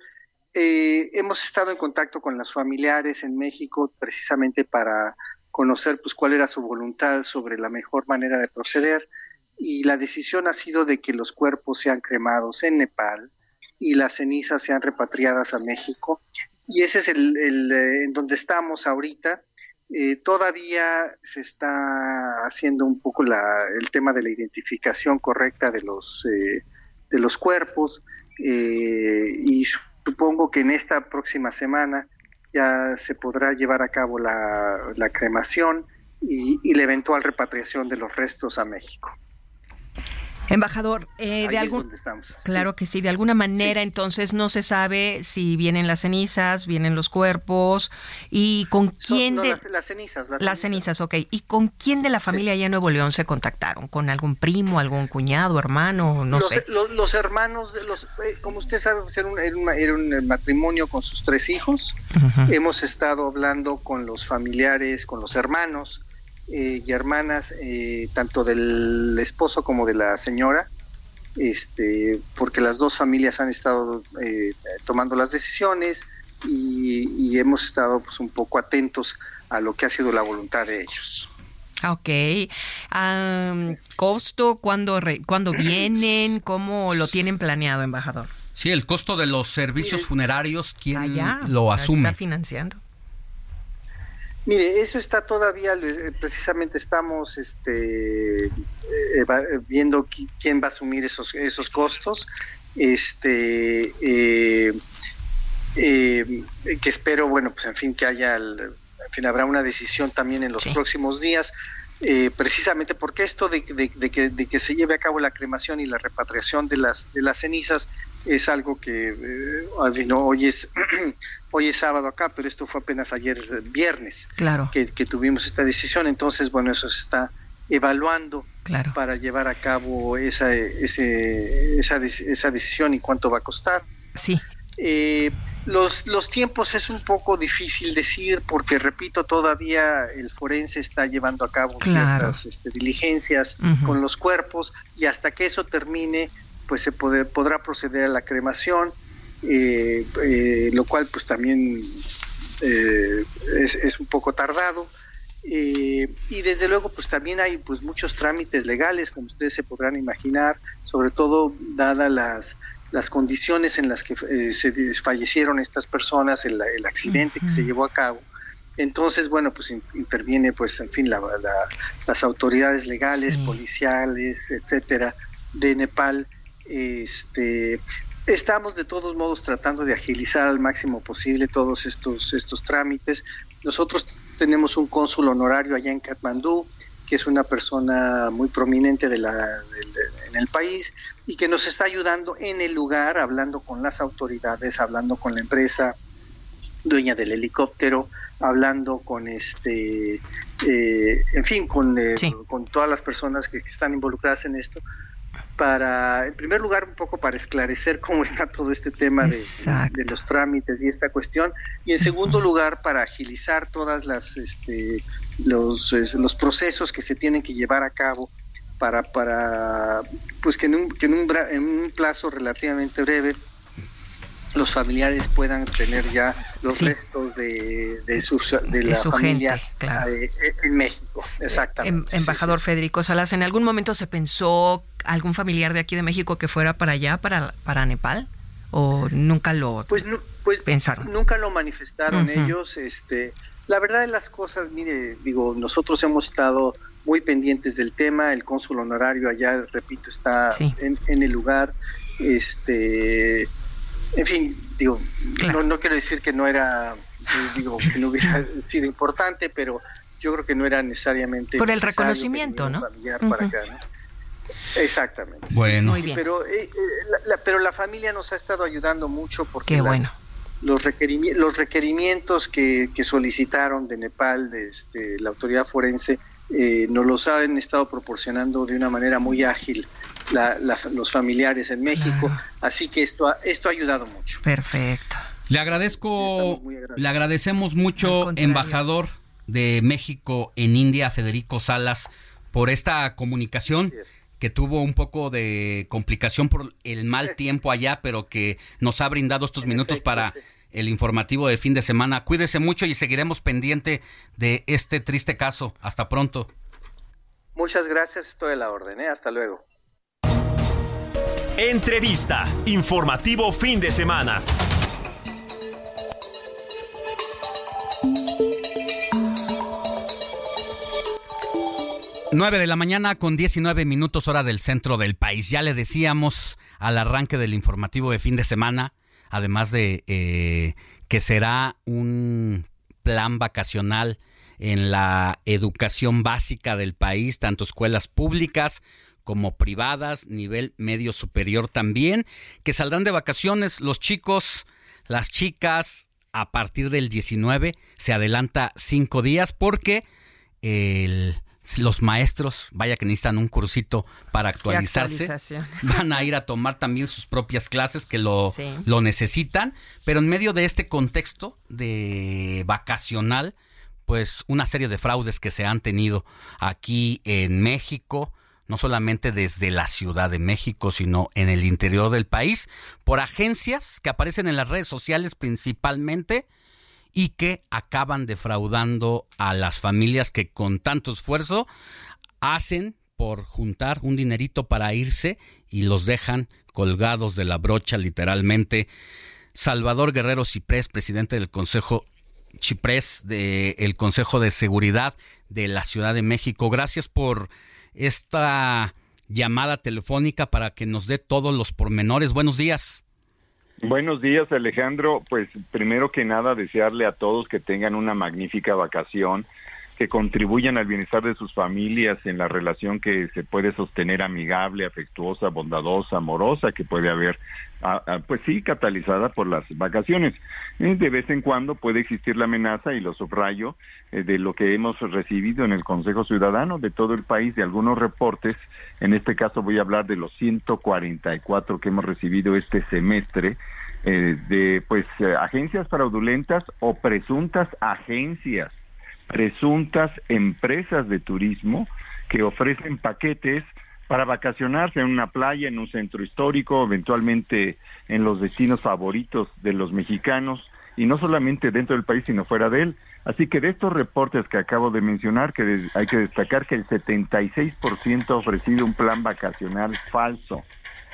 Eh, hemos estado en contacto con los familiares en México precisamente para conocer pues cuál era su voluntad sobre la mejor manera de proceder. Y la decisión ha sido de que los cuerpos sean cremados en Nepal y las cenizas sean repatriadas a México. Y ese es el, el eh, en donde estamos ahorita. Eh, todavía se está haciendo un poco el tema de la identificación correcta de los, eh, de los cuerpos y supongo que en esta próxima semana ya se podrá llevar a cabo la, cremación y la eventual repatriación de los restos a México. Embajador, eh, de algún, claro que sí, de alguna manera entonces no se sabe si vienen las cenizas, vienen los cuerpos y con quién de las, cenizas, las, cenizas. ok, y con quién de la familia allá en Nuevo León se contactaron, con algún primo, algún cuñado, hermano, no sé. Los, hermanos, de los, eh, como usted sabe, pues, era, un, era, un, matrimonio con sus tres hijos. Hemos estado hablando con los familiares, con los hermanos eh, y hermanas, eh, tanto del esposo como de la señora, este, porque las dos familias han estado eh, tomando las decisiones y, hemos estado pues un poco atentos a lo que ha sido la voluntad de ellos. Ok. ¿Costo? ¿Cuándo, ¿Cuándo vienen? ¿Cómo lo tienen planeado, embajador? Sí, el costo de los servicios funerarios, ¿quién lo asume? Está financiando. Mire, eso está todavía, precisamente estamos este, eh, viendo quién va a asumir esos, esos costos. Este, eh, eh, que espero, bueno, pues en fin, que haya, en fin, habrá una decisión también en los próximos días. precisamente porque esto de, de, que, de, que, se lleve a cabo la cremación y la repatriación de las, de las cenizas es algo que eh, hoy es hoy es sábado acá, pero esto fue apenas ayer viernes claro. que, tuvimos esta decisión. Entonces, bueno, eso se está evaluando para llevar a cabo esa, ese, esa, esa decisión y cuánto va a costar. Sí. Eh, los, los tiempos es un poco difícil decir porque, repito, todavía el forense está llevando a cabo ciertas este, diligencias con los cuerpos y hasta que eso termine, pues se podrá proceder a la cremación, eh, eh, lo cual pues también eh, es, un poco tardado. y desde luego pues también hay pues muchos trámites legales como ustedes se podrán imaginar sobre todo dadas las las condiciones en las que se fallecieron estas personas el, el accidente que se llevó a cabo. Entonces bueno pues interviene pues en fin la, las autoridades legales policiales etcétera de Nepal este, estamos de todos modos tratando de agilizar al máximo posible todos estos, estos trámites. Nosotros tenemos un cónsul honorario allá en Katmandú, que es una persona muy prominente de la, en el país y que nos está ayudando en el lugar, hablando con las autoridades, hablando con la empresa dueña del helicóptero, hablando con este, eh, en fin, con, eh, con todas las personas que están involucradas en esto, para, en primer lugar, un poco para esclarecer cómo está todo este tema de, los trámites y esta cuestión, y en segundo lugar, para agilizar todas las, este, los, los procesos que se tienen que llevar a cabo para, para pues que en un, que en un, en un plazo relativamente breve los familiares puedan tener ya los restos de, de, de, la familia eh, en México. Exactamente. Em, embajador Federico Salas, ¿en algún momento se pensó algún familiar de aquí de México que fuera para allá, para, para Nepal? ¿O nunca lo pues, pues pensaron? Nunca lo manifestaron ellos. este La verdad de las cosas, mire, digo, nosotros hemos estado muy pendientes del tema, el cónsul honorario allá, repito, está en, en el lugar. Este en fin, digo, no, quiero decir que no era, eh, digo, que no hubiera sido importante, pero yo creo que no era necesariamente. Por el reconocimiento, ¿no? Para acá, ¿no? Exactamente. Bueno. Pero, eh, eh, la, pero la familia nos ha estado ayudando mucho porque bueno. los, requerimientos, los requerimientos que, que, solicitaron de Nepal, de este, la autoridad forense, eh, nos los han estado proporcionando de una manera muy ágil los familiares en México, así que esto esto ha ayudado mucho. Perfecto. Le agradezco, le agradecemos mucho, embajador de México en India, Federico Salas, por esta comunicación que tuvo un poco de complicación por el mal tiempo allá, pero que nos ha brindado estos minutos para el informativo de fin de semana. Cuídese mucho y seguiremos pendiente de este triste caso. Hasta pronto. Muchas gracias, estoy a la orden. ¿eh? Hasta luego. Entrevista. Informativo fin de semana. Nueve de la mañana con 19 minutos hora del centro del país. Ya le decíamos al arranque del informativo de fin de semana, además de eh, que será un plan vacacional en la educación básica del país, tanto escuelas públicas como privadas, nivel medio superior también, que saldrán de vacaciones los chicos, las chicas, a partir del 19 se adelanta cinco días porque los maestros, vaya que necesitan un cursito para actualizarse, van a ir a tomar también sus propias clases que lo, lo necesitan, pero en medio de este contexto de vacacional, pues una serie de fraudes que se han tenido aquí en México, no solamente desde la Ciudad de México, sino en el interior del país, por agencias que aparecen en las redes sociales principalmente y que acaban defraudando a las familias que con tanto esfuerzo hacen por juntar un dinerito para irse y los dejan colgados de la brocha literalmente. Salvador Guerrero Ciprés, presidente del Consejo Ciprés del Consejo de Seguridad de la Ciudad de México. Gracias por esta llamada telefónica para que nos dé todos los pormenores. Buenos días. Buenos días, Alejandro. Pues primero que nada, desearle a todos que tengan una magnífica vacación, contribuyan al bienestar de sus familias en la relación que se puede sostener amigable, afectuosa, bondadosa, amorosa que puede haber pues sí, catalizada por las vacaciones. Eh, de vez en cuando puede existir la amenaza, y lo subrayo, eh, de lo que hemos recibido en el Consejo Ciudadano de todo el país, de algunos reportes. En este caso voy a hablar de los 144 que hemos recibido este semestre, eh, de pues agencias fraudulentas o presuntas agencias, presuntas empresas de turismo que ofrecen paquetes para vacacionarse en una playa, en un centro histórico, eventualmente en los destinos favoritos de los mexicanos, y no solamente dentro del país, sino fuera de él. Así que de estos reportes que acabo de mencionar, que hay que destacar que el 76% ha ofrecido un plan vacacional falso.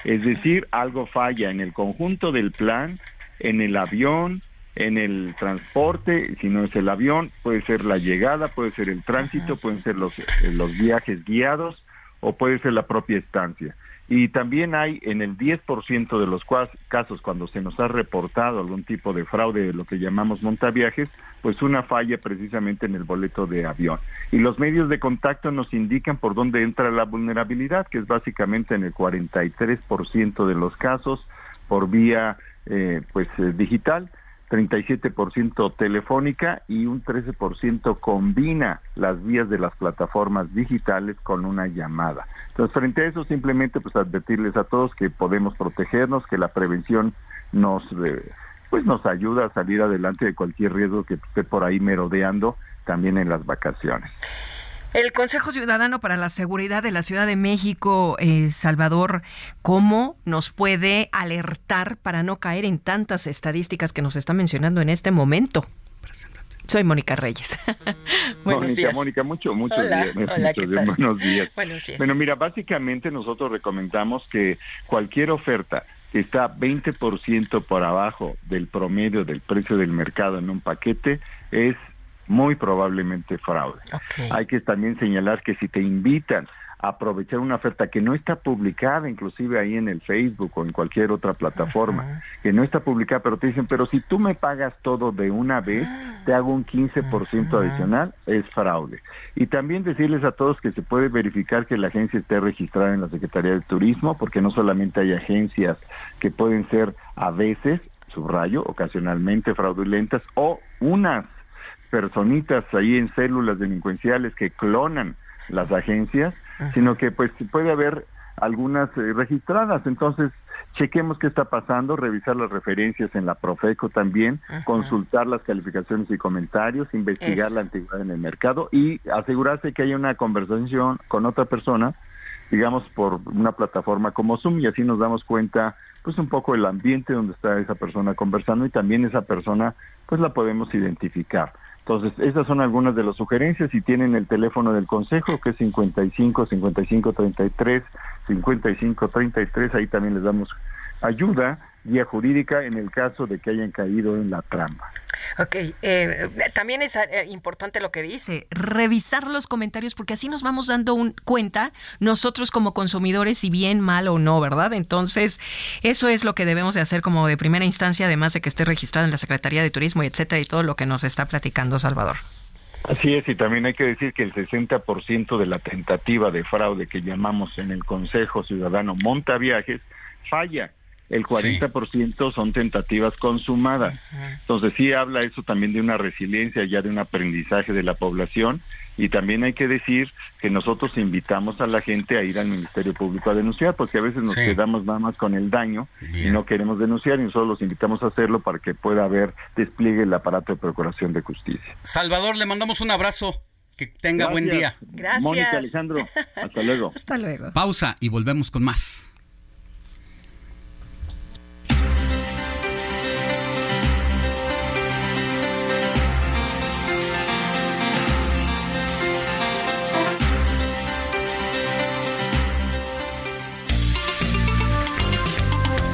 Es decir, algo falla en el conjunto del plan, en el avión, en el transporte, si no es el avión, puede ser la llegada, puede ser el tránsito, pueden ser los, los viajes guiados, o puede ser la propia estancia. Y también hay en el 10% de los casos cuando se nos ha reportado algún tipo de fraude de lo que llamamos montaviajes, pues una falla precisamente en el boleto de avión. Y los medios de contacto nos indican por dónde entra la vulnerabilidad, que es básicamente en el 43% de los casos por vía eh, pues eh, digital 37% telefónica y un 13% combina las vías de las plataformas digitales con una llamada. Entonces, frente a eso, simplemente pues advertirles a todos que podemos protegernos, que la prevención nos eh, pues nos ayuda a salir adelante de cualquier riesgo que esté por ahí merodeando también en las vacaciones. El Consejo Ciudadano para la Seguridad de la Ciudad de México, eh, Salvador, ¿cómo nos puede alertar para no caer en tantas estadísticas que nos está mencionando en este momento? Soy Mónica Reyes. buenos Mónica, días. Mónica, mucho, muchos días. buenos días. Buenos días. Bueno, mira, básicamente nosotros recomendamos que cualquier oferta que está 20% por abajo del promedio del precio del mercado en un paquete es muy probablemente fraude. Hay que también señalar que si te invitan a aprovechar una oferta que no está publicada, inclusive ahí en el Facebook o en cualquier otra plataforma, que no está publicada, pero te dicen, pero si tú me pagas todo de una vez, te hago un 15% adicional, es fraude. Y también decirles a todos que se puede verificar que la agencia esté registrada en la Secretaría de Turismo, porque no solamente hay agencias que pueden ser a veces, subrayo, ocasionalmente fraudulentas, o unas personitas ahí en células delincuenciales que clonan las agencias, sino que pues puede haber algunas eh, registradas. Entonces, chequemos qué está pasando, revisar las referencias en la Profeco también, consultar las calificaciones y comentarios, investigar la antigüedad en el mercado y asegurarse que haya una conversación con otra persona, digamos por una plataforma como Zoom y así nos damos cuenta pues un poco el ambiente donde está esa persona conversando y también esa persona pues la podemos identificar. Entonces, esas son algunas de las sugerencias y tienen el teléfono del consejo que es 55 55 33 55 33, ahí también les damos ayuda, guía jurídica en el caso de que hayan caído en la trampa. Ok, eh, también es eh, importante lo que dice, revisar los comentarios porque así nos vamos dando un, cuenta nosotros como consumidores si bien, mal o no, ¿verdad? Entonces, eso es lo que debemos de hacer como de primera instancia, además de que esté registrado en la Secretaría de Turismo, etcétera, y todo lo que nos está platicando Salvador. Así es, y también hay que decir que el 60% de la tentativa de fraude que llamamos en el Consejo Ciudadano Monta Viajes falla el 40% son tentativas consumadas. Entonces sí habla eso también de una resiliencia, ya de un aprendizaje de la población y también hay que decir que nosotros invitamos a la gente a ir al Ministerio Público a denunciar, porque a veces nos quedamos nada más con el daño y no queremos denunciar y nosotros los invitamos a hacerlo para que pueda haber despliegue el aparato de procuración de justicia. Salvador, le mandamos un abrazo. Que tenga buen día. Gracias. Mónica Alejandro, hasta luego. hasta luego. Pausa y volvemos con más.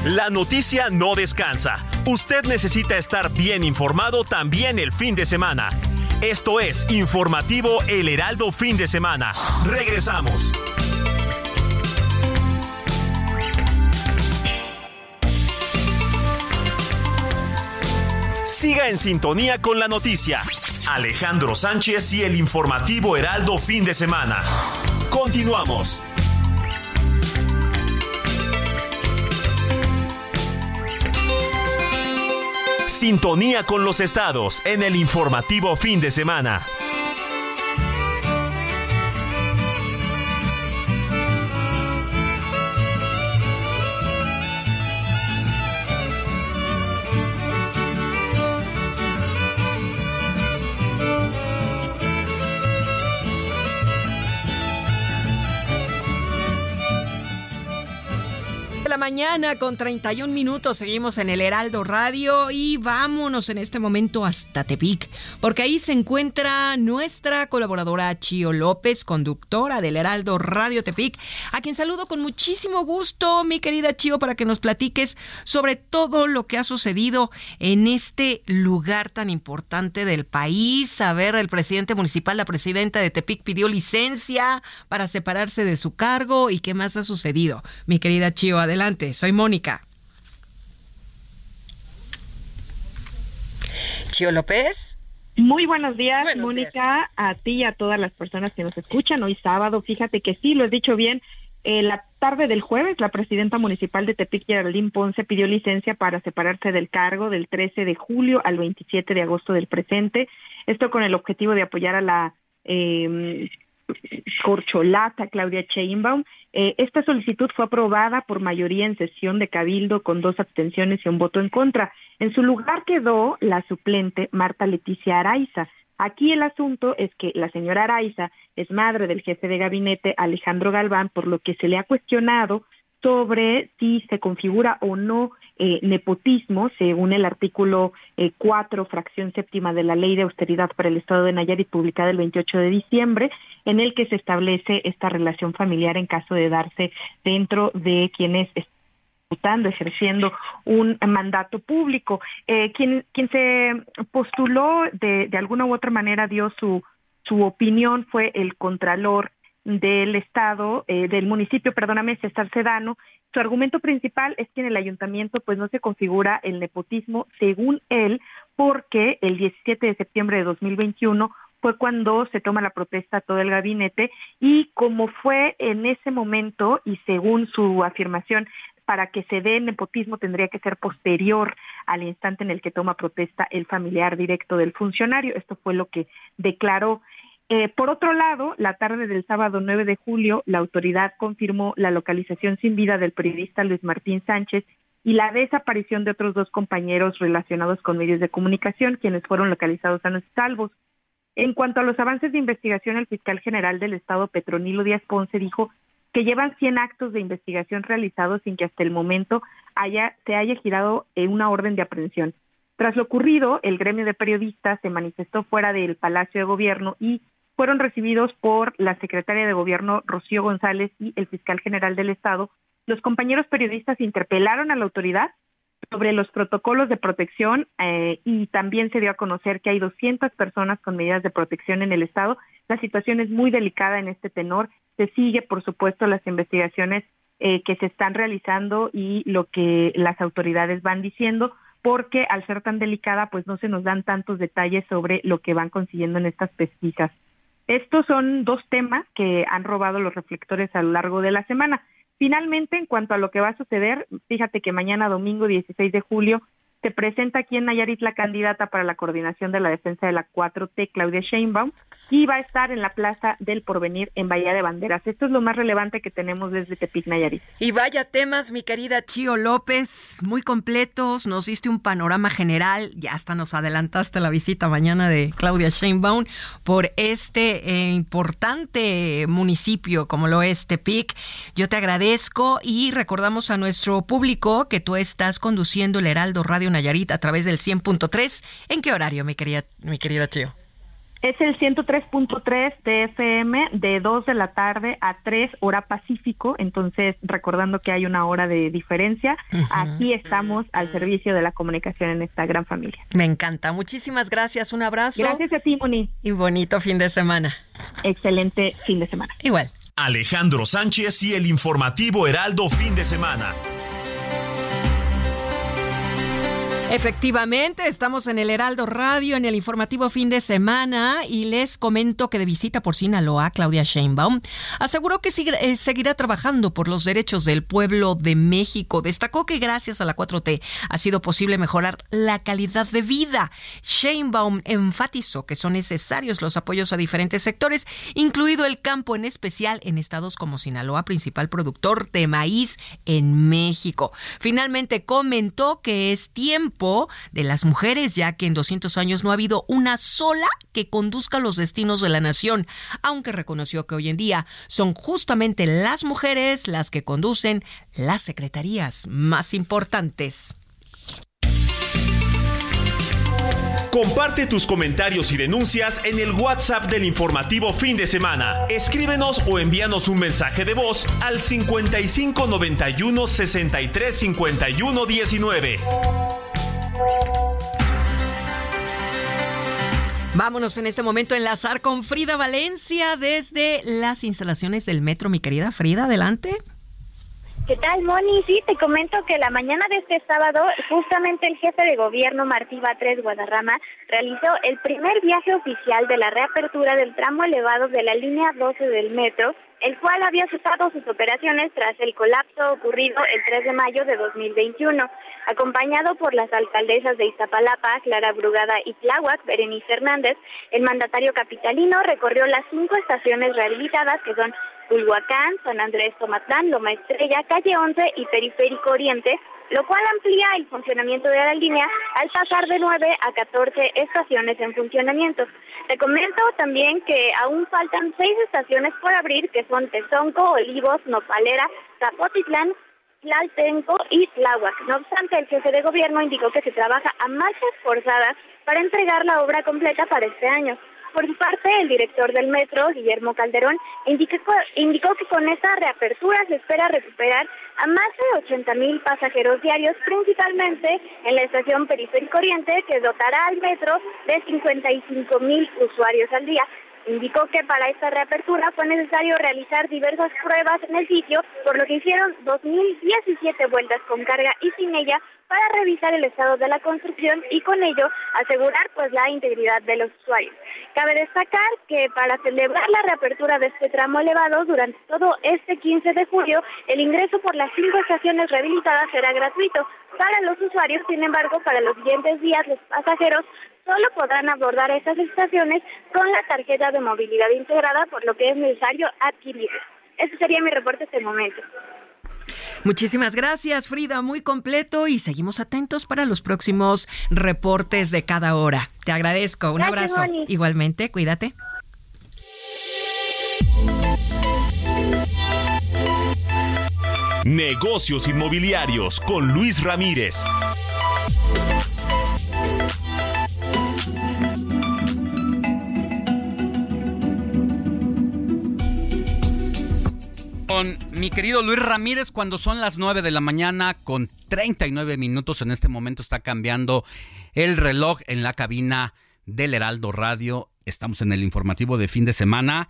La noticia no descansa. Usted necesita estar bien informado también el fin de semana. Esto es Informativo El Heraldo Fin de Semana. Regresamos. Siga en sintonía con la noticia. Alejandro Sánchez y el informativo Heraldo Fin de Semana. Continuamos. Sintonía con los estados en el informativo fin de semana. Mañana con 31 minutos. Seguimos en el Heraldo Radio y vámonos en este momento hasta Tepic, porque ahí se encuentra nuestra colaboradora Chio López, conductora del Heraldo Radio Tepic, a quien saludo con muchísimo gusto, mi querida Chio, para que nos platiques sobre todo lo que ha sucedido en este lugar tan importante del país. A ver, el presidente municipal, la presidenta de Tepic pidió licencia para separarse de su cargo y qué más ha sucedido. Mi querida Chio, adelante soy Mónica. Chio López. Muy buenos días, Mónica, a ti y a todas las personas que nos escuchan hoy sábado. Fíjate que sí, lo he dicho bien. Eh, la tarde del jueves, la presidenta municipal de Tepic, Geraldine Ponce, pidió licencia para separarse del cargo del 13 de julio al 27 de agosto del presente. Esto con el objetivo de apoyar a la eh, corcholata Claudia Sheinbaum. Eh, esta solicitud fue aprobada por mayoría en sesión de Cabildo con dos abstenciones y un voto en contra. En su lugar quedó la suplente Marta Leticia Araiza. Aquí el asunto es que la señora Araiza es madre del jefe de gabinete Alejandro Galván, por lo que se le ha cuestionado sobre si se configura o no eh, nepotismo, según el artículo 4, eh, fracción séptima de la Ley de Austeridad para el Estado de Nayarit, publicada el 28 de diciembre, en el que se establece esta relación familiar en caso de darse dentro de quienes ejerciendo un mandato público. Eh, quien, quien se postuló de, de alguna u otra manera dio su, su opinión fue el contralor del Estado, eh, del municipio, perdóname, César Sedano. Su argumento principal es que en el ayuntamiento pues no se configura el nepotismo, según él, porque el 17 de septiembre de 2021 fue cuando se toma la protesta todo el gabinete y como fue en ese momento y según su afirmación para que se dé nepotismo tendría que ser posterior al instante en el que toma protesta el familiar directo del funcionario. Esto fue lo que declaró eh, por otro lado, la tarde del sábado 9 de julio, la autoridad confirmó la localización sin vida del periodista Luis Martín Sánchez y la desaparición de otros dos compañeros relacionados con medios de comunicación, quienes fueron localizados a los salvos. En cuanto a los avances de investigación, el fiscal general del Estado, Petronilo Díaz Ponce, dijo que llevan 100 actos de investigación realizados sin que hasta el momento haya, se haya girado una orden de aprehensión. Tras lo ocurrido, el gremio de periodistas se manifestó fuera del Palacio de Gobierno y fueron recibidos por la secretaria de Gobierno Rocío González y el fiscal general del Estado. Los compañeros periodistas interpelaron a la autoridad sobre los protocolos de protección eh, y también se dio a conocer que hay 200 personas con medidas de protección en el Estado. La situación es muy delicada en este tenor. Se sigue, por supuesto, las investigaciones eh, que se están realizando y lo que las autoridades van diciendo porque al ser tan delicada, pues no se nos dan tantos detalles sobre lo que van consiguiendo en estas pesquisas. Estos son dos temas que han robado los reflectores a lo largo de la semana. Finalmente, en cuanto a lo que va a suceder, fíjate que mañana domingo 16 de julio se presenta aquí en Nayarit la candidata para la coordinación de la defensa de la 4T, Claudia Sheinbaum, y va a estar en la Plaza del Porvenir en Bahía de Banderas. Esto es lo más relevante que tenemos desde Tepic, Nayarit. Y vaya temas, mi querida Chio López, muy completos, nos diste un panorama general, ya hasta nos adelantaste la visita mañana de Claudia Sheinbaum por este eh, importante municipio como lo es Tepic. Yo te agradezco y recordamos a nuestro público que tú estás conduciendo el Heraldo Radio Nayarit a través del 100.3. ¿En qué horario, mi querida, mi querida Chio? Es el 103.3 de FM de 2 de la tarde a 3 hora Pacífico, entonces recordando que hay una hora de diferencia, aquí estamos al servicio de la comunicación en esta gran familia. Me encanta, muchísimas gracias, un abrazo. Gracias a ti, Moni. Y bonito fin de semana. Excelente fin de semana. Igual. Alejandro Sánchez y el informativo Heraldo fin de semana. Efectivamente, estamos en el Heraldo Radio, en el informativo fin de semana, y les comento que de visita por Sinaloa, Claudia Sheinbaum aseguró que eh, seguirá trabajando por los derechos del pueblo de México. Destacó que gracias a la 4T ha sido posible mejorar la calidad de vida. Sheinbaum enfatizó que son necesarios los apoyos a diferentes sectores, incluido el campo en especial en estados como Sinaloa, principal productor de maíz en México. Finalmente comentó que es tiempo de las mujeres, ya que en 200 años no ha habido una sola que conduzca los destinos de la nación, aunque reconoció que hoy en día son justamente las mujeres las que conducen las secretarías más importantes. Comparte tus comentarios y denuncias en el WhatsApp del informativo fin de semana. Escríbenos o envíanos un mensaje de voz al 55 91 63 51 19. Vámonos en este momento a enlazar con Frida Valencia desde las instalaciones del metro. Mi querida Frida, adelante. ¿Qué tal, Moni? Sí, te comento que la mañana de este sábado, justamente el jefe de gobierno Martí Batres Guadarrama realizó el primer viaje oficial de la reapertura del tramo elevado de la línea 12 del metro, el cual había cesado sus operaciones tras el colapso ocurrido el 3 de mayo de 2021. Acompañado por las alcaldesas de Iztapalapa, Clara Brugada y Tláhuac, Berenice Hernández, el mandatario capitalino recorrió las cinco estaciones rehabilitadas que son Culhuacán, San Andrés Tomatlán, Loma Estrella, Calle 11 y Periférico Oriente, lo cual amplía el funcionamiento de la línea al pasar de 9 a 14 estaciones en funcionamiento. Te comento también que aún faltan seis estaciones por abrir, que son Tezonco, Olivos, Nopalera, Zapotitlán, Tlaltenco y Tláhuac. No obstante, el jefe de gobierno indicó que se trabaja a marchas forzadas para entregar la obra completa para este año. Por su parte, el director del metro, Guillermo Calderón, indicó, que con esta reapertura se espera recuperar a más de 80 mil pasajeros diarios, principalmente en la estación Periférico Oriente, que dotará al metro de 55 mil usuarios al día. Indicó que para esta reapertura fue necesario realizar diversas pruebas en el sitio, por lo que hicieron 2.017 vueltas con carga y sin ella para revisar el estado de la construcción y con ello asegurar pues la integridad de los usuarios. Cabe destacar que para celebrar la reapertura de este tramo elevado durante todo este 15 de julio, el ingreso por las cinco estaciones rehabilitadas será gratuito para los usuarios, sin embargo, para los siguientes días los pasajeros solo podrán abordar estas estaciones con la tarjeta de movilidad integrada, por lo que es necesario adquirirla. Ese sería mi reporte hasta el momento. Muchísimas gracias, Frida, muy completo y seguimos atentos para los próximos reportes de cada hora. Te agradezco, un abrazo. Igualmente, cuídate. Negocios inmobiliarios con Luis Ramírez. Con mi querido Luis Ramírez cuando son las 9 de la mañana con 39 minutos. En este momento está cambiando el reloj en la cabina del Heraldo Radio. Estamos en el informativo de fin de semana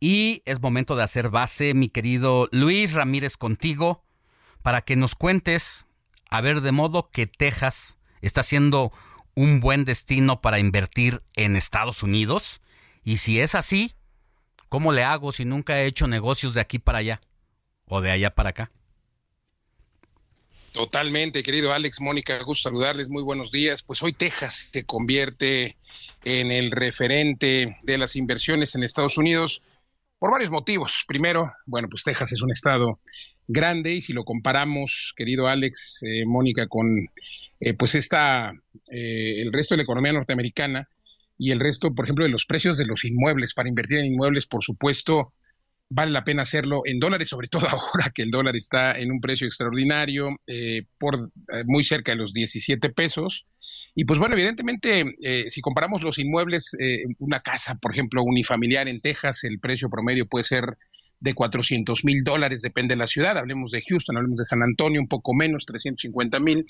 y es momento de hacer base, mi querido Luis Ramírez, contigo para que nos cuentes, a ver, de modo que Texas está siendo un buen destino para invertir en Estados Unidos. Y si es así, ¿Cómo le hago si nunca he hecho negocios de aquí para allá o de allá para acá? Totalmente, querido Alex, Mónica, gusto saludarles, muy buenos días. Pues hoy Texas se convierte en el referente de las inversiones en Estados Unidos por varios motivos. Primero, bueno, pues Texas es un estado grande y si lo comparamos, querido Alex, eh, Mónica, con eh, pues esta, eh, el resto de la economía norteamericana, y el resto, por ejemplo, de los precios de los inmuebles. Para invertir en inmuebles, por supuesto, vale la pena hacerlo en dólares, sobre todo ahora que el dólar está en un precio extraordinario, eh, por eh, muy cerca de los 17 pesos. Y pues bueno, evidentemente, eh, si comparamos los inmuebles, una casa, por ejemplo, unifamiliar en Texas, el precio promedio puede ser de 400 mil dólares, depende de la ciudad. Hablemos de Houston, hablemos de San Antonio, un poco menos, 350 mil.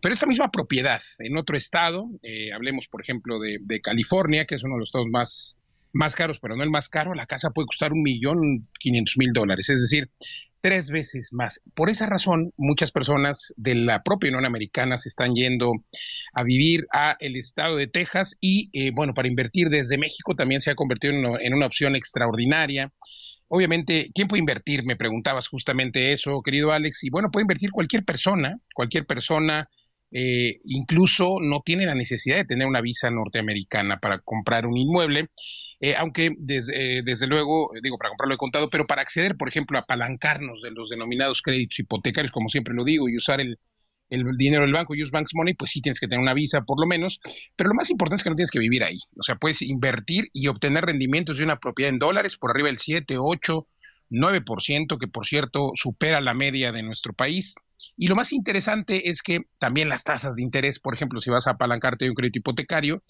Pero esta misma propiedad en otro estado, eh, hablemos por ejemplo de, California, que es uno de los estados más, más caros, pero no el más caro, la casa puede costar un millón quinientos mil dólares, es decir, tres veces más. Por esa razón, muchas personas de la propia Unión Americana se están yendo a vivir a el estado de Texas y, eh, bueno, para invertir desde México también se ha convertido en una opción extraordinaria. Obviamente, ¿quién puede invertir? Me preguntabas justamente eso, querido Alex. Y bueno, puede invertir cualquier persona, cualquier persona eh, incluso no tiene la necesidad de tener una visa norteamericana para comprar un inmueble, eh, aunque desde, eh, desde luego, digo, para comprarlo he contado, pero para acceder, por ejemplo, a apalancarnos de los denominados créditos hipotecarios, como siempre lo digo, y usar el, el dinero del banco, use banks money, pues sí tienes que tener una visa por lo menos, pero lo más importante es que no tienes que vivir ahí. O sea, puedes invertir y obtener rendimientos de una propiedad en dólares por arriba del 7, 8, 9%, que por cierto supera la media de nuestro país. Y lo más interesante es que también las tasas de interés, por ejemplo, si vas a apalancarte de un crédito hipotecario,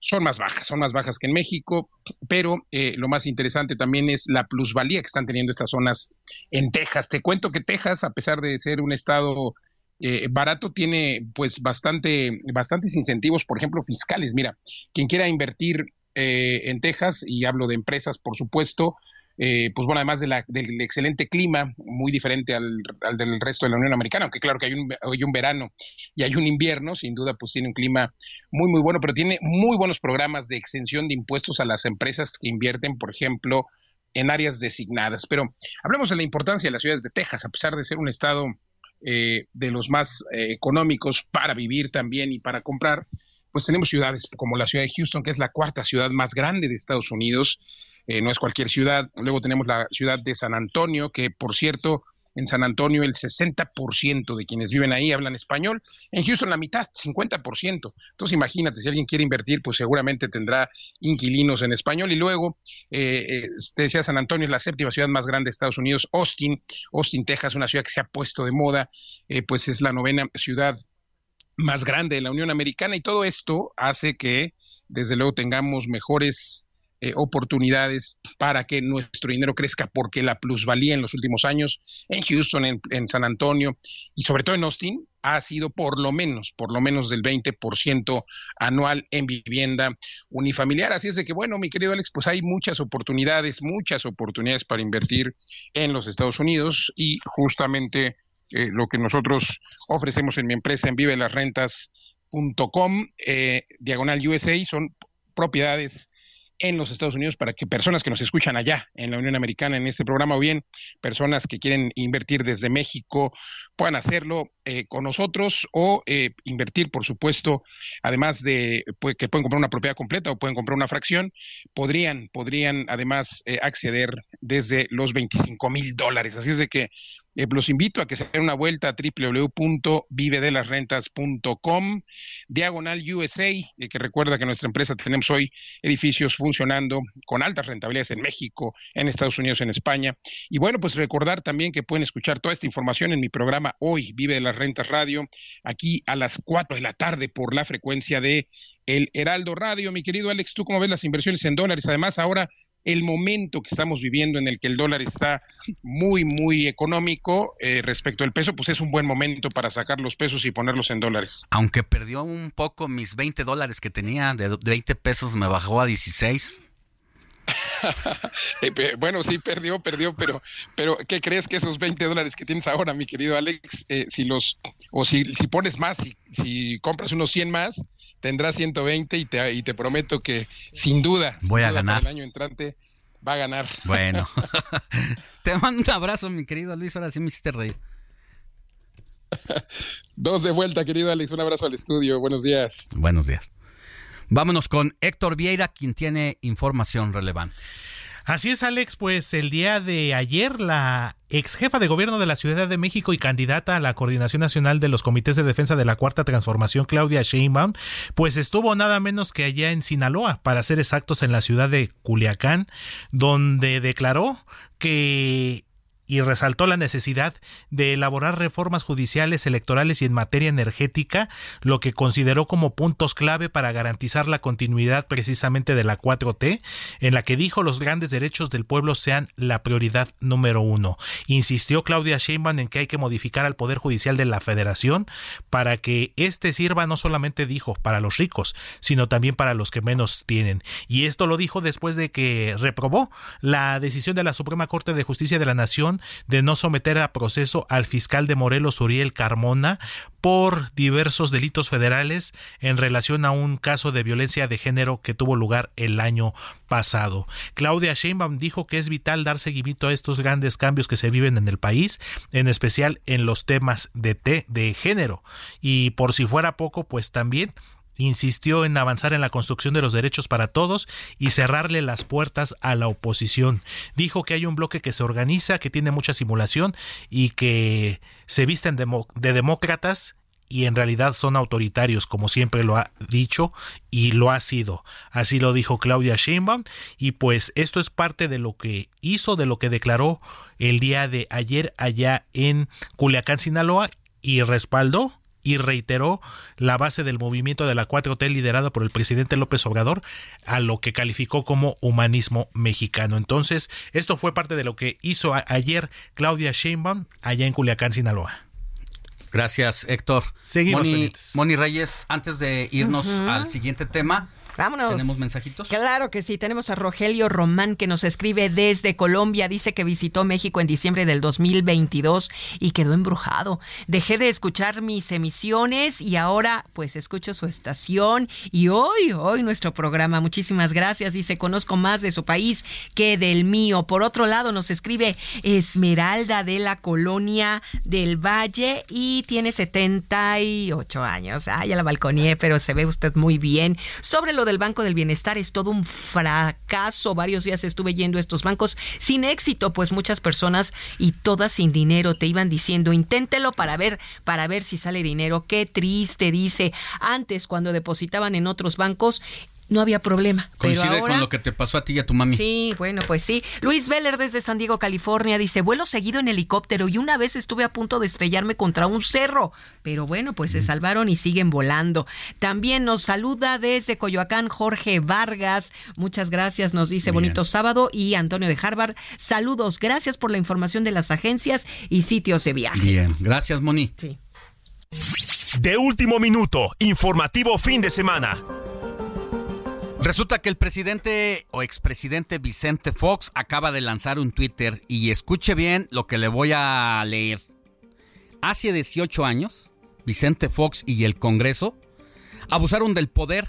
son más bajas, son más bajas que en México, pero eh, lo más interesante también es la plusvalía que están teniendo estas zonas en Texas. Te cuento que Texas, a pesar de ser un estado eh, barato, tiene pues bastante, bastantes incentivos, por ejemplo, fiscales. Mira, quien quiera invertir eh, en Texas, y hablo de empresas, por supuesto, eh, pues bueno, además del excelente clima, muy diferente al, del resto de la Unión Americana, aunque claro que hay un, hay un verano y hay un invierno, sin duda pues tiene un clima muy, muy bueno, pero tiene muy buenos programas de exención de impuestos a las empresas que invierten, por ejemplo, en áreas designadas. Pero hablemos de la importancia de las ciudades de Texas, a pesar de ser un estado eh, de los más eh, económicos para vivir también y para comprar, pues tenemos ciudades como la ciudad de Houston, que es la cuarta ciudad más grande de Estados Unidos, eh, no es cualquier ciudad. Luego tenemos la ciudad de San Antonio, que por cierto En San Antonio el 60% de quienes viven ahí hablan español. En Houston la mitad, 50%. Entonces imagínate, si alguien quiere invertir, pues seguramente tendrá inquilinos en español. Y luego, eh, eh te decía San Antonio es la séptima ciudad más grande de Estados Unidos. Austin, Austin, Texas, una ciudad que se ha puesto de moda, eh, pues es la novena ciudad más grande de la Unión Americana y todo esto hace que desde luego tengamos mejores eh, oportunidades para que nuestro dinero crezca porque la plusvalía en los últimos años en Houston, en, San Antonio y sobre todo en Austin ha sido por lo menos, por lo menos del 20% anual en vivienda unifamiliar. Así es de que, bueno, mi querido Alex, pues hay muchas oportunidades, muchas oportunidades para invertir en los Estados Unidos y justamente eh, lo que nosotros ofrecemos en mi empresa en vivelasrentas.com, eh, diagonal USA, son propiedades en los Estados Unidos para que personas que nos escuchan allá en la Unión Americana en este programa o bien personas que quieren invertir desde México puedan hacerlo eh, con nosotros o eh, invertir, por supuesto, además de que pueden comprar una propiedad completa o pueden comprar una fracción, podrían, podrían además eh, acceder desde los 25 mil dólares. Así es de que eh, los invito a que se den una vuelta a www.vivedelasrentas.com, diagonal USA, y que recuerda que nuestra empresa tenemos hoy edificios funcionando con altas rentabilidades en México, en Estados Unidos, en España. Y bueno, pues recordar también que pueden escuchar toda esta información en mi programa Hoy, Vive de las Rentas Radio, aquí a las 4 de la tarde por la frecuencia de el Heraldo Radio. Mi querido Alex, ¿tú cómo ves las inversiones en dólares? Además, ahora el momento que estamos viviendo en el que el dólar está muy, muy económico eh, respecto al peso, pues es un buen momento para sacar los pesos y ponerlos en dólares. Aunque perdió un poco mis 20 dólares que tenía, de 20 pesos me bajó a 16. Eh, bueno, sí, perdió, perdió, pero, pero ¿qué crees que esos 20 dólares que tienes ahora, mi querido Alex, eh, si los, o si, si pones más, si, si compras unos 100 más, tendrás 120 y te, y te prometo que sin duda, voy a ganar. El año entrante va a ganar. Bueno, te mando un abrazo, mi querido Luis, ahora sí me hiciste reír. Dos de vuelta, querido Alex, un abrazo al estudio, buenos días. Buenos días. Vámonos con Héctor Vieira, quien tiene información relevante. Así es, Alex, pues el día de ayer la ex jefa de gobierno de la Ciudad de México y candidata a la Coordinación Nacional de los Comités de Defensa de la Cuarta Transformación, Claudia Sheinbaum, pues estuvo nada menos que allá en Sinaloa, para ser exactos en la ciudad de Culiacán, donde declaró que y resaltó la necesidad de elaborar reformas judiciales, electorales y en materia energética, lo que consideró como puntos clave para garantizar la continuidad precisamente de la 4T, en la que dijo los grandes derechos del pueblo sean la prioridad número uno. Insistió Claudia Sheinbaum en que hay que modificar al Poder Judicial de la Federación para que éste sirva no solamente, dijo, para los ricos, sino también para los que menos tienen. Y esto lo dijo después de que reprobó la decisión de la Suprema Corte de Justicia de la Nación de no someter a proceso al fiscal de Morelos, Uriel Carmona, por diversos delitos federales en relación a un caso de violencia de género que tuvo lugar el año pasado. Claudia Sheinbaum dijo que es vital dar seguimiento a estos grandes cambios que se viven en el país, en especial en los temas de, de género. Y por si fuera poco, pues también insistió en avanzar en la construcción de los derechos para todos y cerrarle las puertas a la oposición. Dijo que hay un bloque que se organiza, que tiene mucha simulación y que se visten de demócratas y en realidad son autoritarios, como siempre lo ha dicho y lo ha sido. Así lo dijo Claudia Sheinbaum y pues esto es parte de lo que hizo, de lo que declaró el día de ayer allá en Culiacán, Sinaloa y respaldó y reiteró la base del movimiento de la 4T liderado por el presidente López Obrador a lo que calificó como humanismo mexicano. Entonces, esto fue parte de lo que hizo ayer Claudia Sheinbaum allá en Culiacán, Sinaloa. Gracias, Héctor. Seguimos. Moni, Reyes, antes de irnos al siguiente tema, Vámonos. ¿Tenemos mensajitos? Claro que sí. Tenemos a Rogelio Román que nos escribe desde Colombia. Dice que visitó México en diciembre del 2022 y quedó embrujado. Dejé de escuchar mis emisiones y ahora pues escucho su estación y hoy, hoy nuestro programa. Muchísimas gracias. Dice, conozco más de su país que del mío. Por otro lado, nos escribe Esmeralda de la Colonia del Valle y tiene 78 años. Ay, ya la balconié, pero se ve usted muy bien. Sobre los del Banco del Bienestar es todo un fracaso. Varios días estuve yendo a estos bancos sin éxito, pues muchas personas y todas sin dinero te iban diciendo, inténtelo para ver, para ver si sale dinero. Qué triste, dice. Antes, cuando depositaban en otros bancos, no había problema. Coincide con lo que te pasó a ti y a tu mami. Sí, bueno, pues sí. Luis Veller desde San Diego, California, dice, vuelo seguido en helicóptero y una vez estuve a punto de estrellarme contra un cerro, pero bueno, pues se salvaron y siguen volando. También nos saluda desde Coyoacán Jorge Vargas, muchas gracias, nos dice bonito sábado y Antonio de Harvard, saludos, gracias por la información de las agencias y sitios de viaje. Bien, gracias Moni. Sí. De último minuto, informativo fin de semana. Resulta que el presidente o expresidente Vicente Fox acaba de lanzar un Twitter y escuche bien lo que le voy a leer. Hace 18 años, Vicente Fox y el Congreso abusaron del poder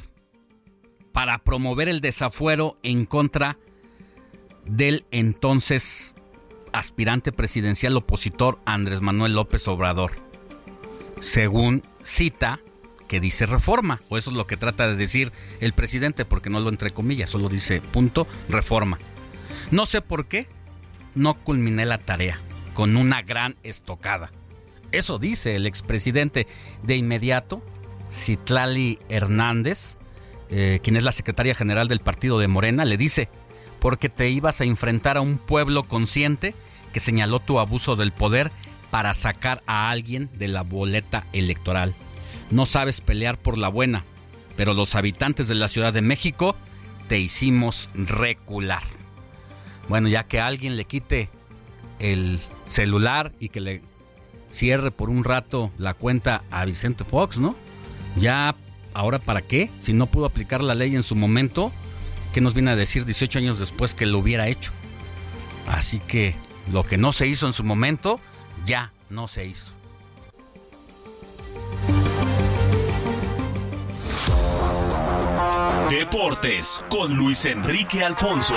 para promover el desafuero en contra del entonces aspirante presidencial opositor Andrés Manuel López Obrador. Según cita que dice reforma, o eso es lo que trata de decir el presidente, porque no lo entre comillas, solo dice punto reforma. No sé por qué no culminé la tarea con una gran estocada. Eso dice el expresidente. De inmediato, Citlali Hernández, eh, quien es la secretaria general del partido de Morena, le dice, porque te ibas a enfrentar a un pueblo consciente que señaló tu abuso del poder para sacar a alguien de la boleta electoral no sabes pelear por la buena, pero los habitantes de la Ciudad de México te hicimos recular. Bueno, ya que alguien le quite el celular y que le cierre por un rato la cuenta a Vicente Fox, ¿no? Ya, ahora para qué? Si no pudo aplicar la ley en su momento, ¿qué nos viene a decir 18 años después que lo hubiera hecho? Así que lo que no se hizo en su momento, ya no se hizo. Deportes con Luis Enrique Alfonso.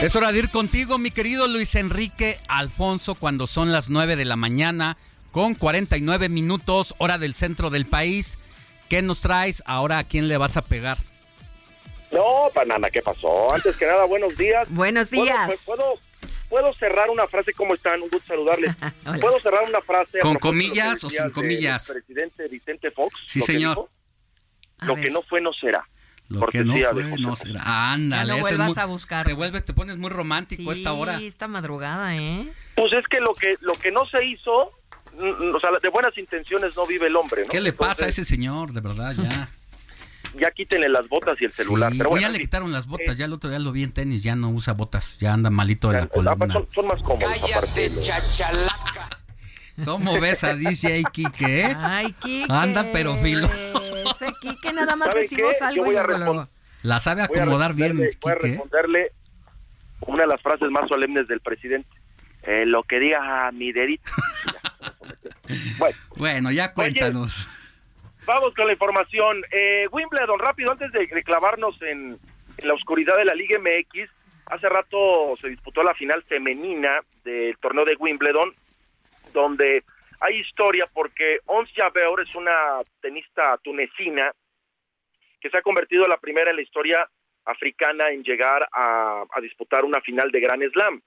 Es hora de ir contigo, mi querido Luis Enrique Alfonso, cuando son las 9 de la mañana, con 49 minutos, hora del centro del país. ¿Qué nos traes? Ahora, ¿a quién le vas a pegar? No, banana, ¿qué pasó? Antes que nada, buenos días. Buenos días. ¿Puedo, puedo, cerrar una frase? ¿Cómo están? Un gusto saludarles. ¿Puedo cerrar una frase? ¿Con comillas o sin comillas? presidente Vicente Fox. Sí, señor. lo que no fue, no será. Lo que no fue, no será. Ándale. no vuelvas a buscar. Te vuelves, te pones muy romántico esta hora. Sí, esta madrugada, ¿eh? Pues es que lo que, lo que no se hizo, o sea, de buenas intenciones no vive el hombre, ¿no? ¿Qué le pasa a ese señor, de verdad, ya? Ya quítenle las botas y el celular. pero bueno, ya le quitaron las botas, eh, ya el otro día lo vi en tenis, ya no usa botas, ya anda malito de la columna. Son, más cómodos. Cállate, chachalaca. ¿Cómo ves a DJ Kike? Eh? Ay, Kike. Anda pero filo. Ese Kike nada más decimos algo y luego, La sabe acomodar bien, Kike. Voy a responderle una de las frases más solemnes del presidente. Eh, lo que diga a mi dedito. bueno, bueno, ya cuéntanos. Vamos con la información. Eh, Wimbledon, rápido, antes de, clavarnos en, la oscuridad de la Liga MX, hace rato se disputó la final femenina del torneo de Wimbledon, donde hay historia porque Ons Jabeur es una tenista tunecina que se ha convertido la primera en la historia africana en llegar a, a disputar una final de Gran Slam.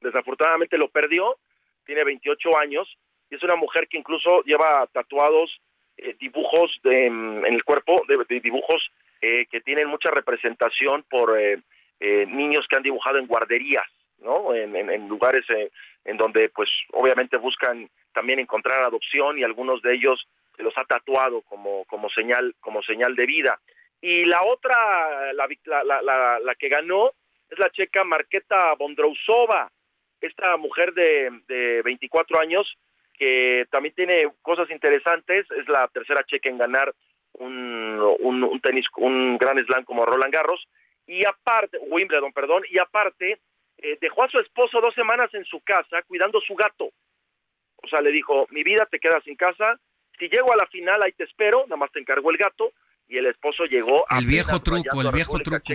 Desafortunadamente lo perdió, tiene 28 años y es una mujer que incluso lleva tatuados eh, dibujos de, en el cuerpo, de, dibujos eh, que tienen mucha representación por eh, niños que han dibujado en guarderías, ¿no? En, en, lugares en donde, pues, obviamente buscan también encontrar adopción y algunos de ellos los ha tatuado como, como señal, como señal de vida. Y la otra, la, la, la, la que ganó es la checa Marqueta Bondrousova, esta mujer de, de 24 años que también tiene cosas interesantes, es la tercera checa en ganar un, un, tenis, un gran slam como Roland Garros, y aparte, Wimbledon, perdón, y aparte, eh, dejó a su esposo dos semanas en su casa cuidando su gato. O sea, le dijo, mi vida te quedas en casa, si llego a la final ahí te espero, nada más te encargo el gato, y el esposo llegó a... El viejo truco, el viejo truco.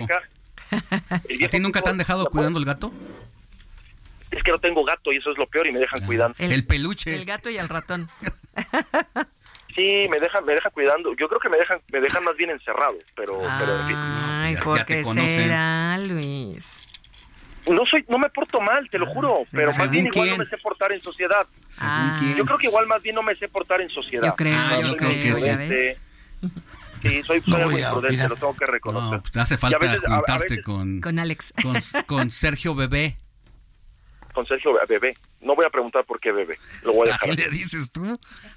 ¿A ti nunca te han dejado cuidando el gato? Es que no tengo gato y eso es lo peor y me dejan ah. cuidando. El, peluche. El gato y el ratón. Sí, me dejan, me dejan cuidando. Yo creo que me dejan, me dejan más bien encerrado, pero, pero en fin. Ay, ¿por qué será, Luis? No soy, no me porto mal, te lo ah, juro, pero más bien igual no me sé portar en sociedad. Ah. Yo creo que igual más bien no me sé portar en sociedad. Yo creo, ah, yo, creo que sí. Sí, soy, soy muy prudente, lo tengo que reconocer. No, pues hace falta juntarte con, con Alex. Con, Sergio Bebé. Con Sergio Bebé. No voy a preguntar por qué Bebé. Lo voy a dejar. le dices tú?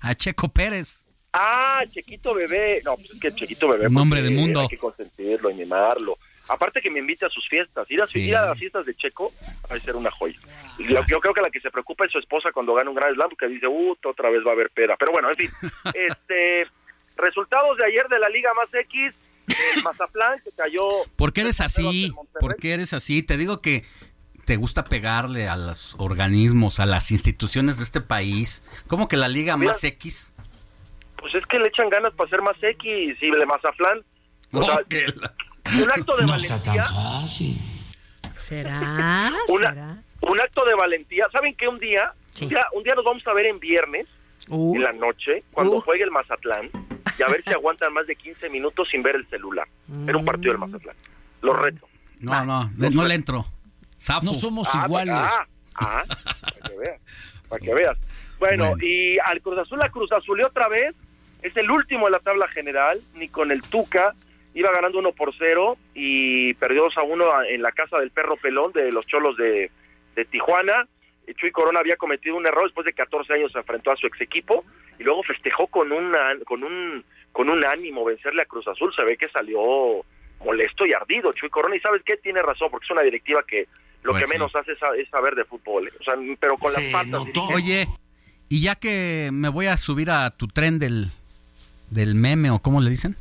A Checo Pérez. Ah, Chequito Bebé. No, pues es que Chequito Bebé. Un hombre de mundo. Hay que consentirlo y mimarlo. Aparte que me invite a sus fiestas. Ir a, las fiestas de Checo va a ser una joya. Yo, yo, creo que la que se preocupa es su esposa cuando gana un gran slam, porque dice, uh, otra vez va a haber pera. Pero bueno, en fin. este Resultados de ayer de la Liga Más X, el Mazatlán que cayó. ¿Por qué eres así? ¿Por qué eres así? Te digo que te gusta pegarle a los organismos, a las instituciones de este país. ¿Cómo que la Liga Más X? Pues es que le echan ganas para ser más X y el Mazatlán. un acto de valentía. ¿Será? Un acto de valentía. ¿Saben que un día, un día, un día nos vamos a ver en viernes? Uh. en la noche, cuando uh. juegue el Mazatlán, y a ver si aguantan más de 15 minutos sin ver el celular. Era un partido del Mazatlán. Lo reto. No, no, no le entro. No somos ah, iguales. Ah, ah, para que veas. Para que veas. Bueno, y al Cruz Azul, la Cruz Azul otra vez. Es el último de la tabla general, ni con el Tuca. Iba ganando 1 por 0 y perdió 2 a 1 en la casa del perro pelón de los cholos de, de Tijuana. Chuy Corona había cometido un error después de 14 años se enfrentó a su ex equipo y luego festejó con una con un con un ánimo vencerle a Cruz Azul se ve que salió molesto y ardido Chuy Corona y sabes qué tiene razón porque es una directiva que lo pues que menos hace es, saber de fútbol ¿eh? o sea pero con las patas oye y ya que me voy a subir a tu tren del del meme o cómo le dicen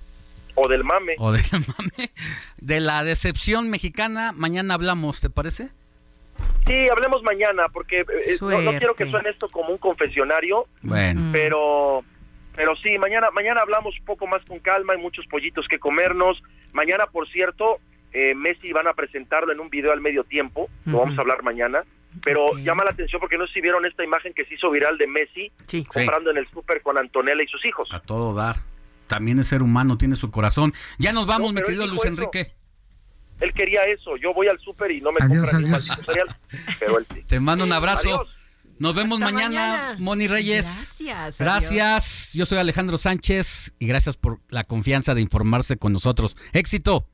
o del mame. O del mame. De la decepción mexicana mañana hablamos te parece Sí, hablemos mañana, porque eh, no, quiero que suene esto como un confesionario, bueno. pero pero sí, mañana mañana hablamos un poco más con calma, hay muchos pollitos que comernos. Mañana, por cierto, eh, Messi van a presentarlo en un video al medio tiempo, lo vamos a hablar mañana, pero llama la atención porque no sé si vieron esta imagen que se hizo viral de Messi comprando en el súper con Antonella y sus hijos. A todo dar. También es ser humano, tiene su corazón. Ya nos vamos, mi querido Luis Enrique. Él quería eso. Yo voy al súper y no me adiós, adiós. cereal, pero él sí. Te mando un abrazo. Nos vemos mañana, Moni Reyes. Gracias. Gracias. Yo soy Alejandro Sánchez y gracias por la confianza de informarse con nosotros. Éxito.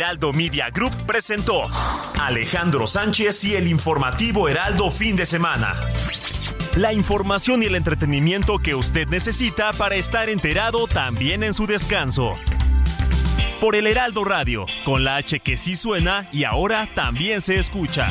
Heraldo Media Group presentó Alejandro Sánchez y el informativo Heraldo fin de semana. La información y el entretenimiento que usted necesita para estar enterado también en su descanso. Por el Heraldo Radio, con la H que sí suena y ahora también se escucha.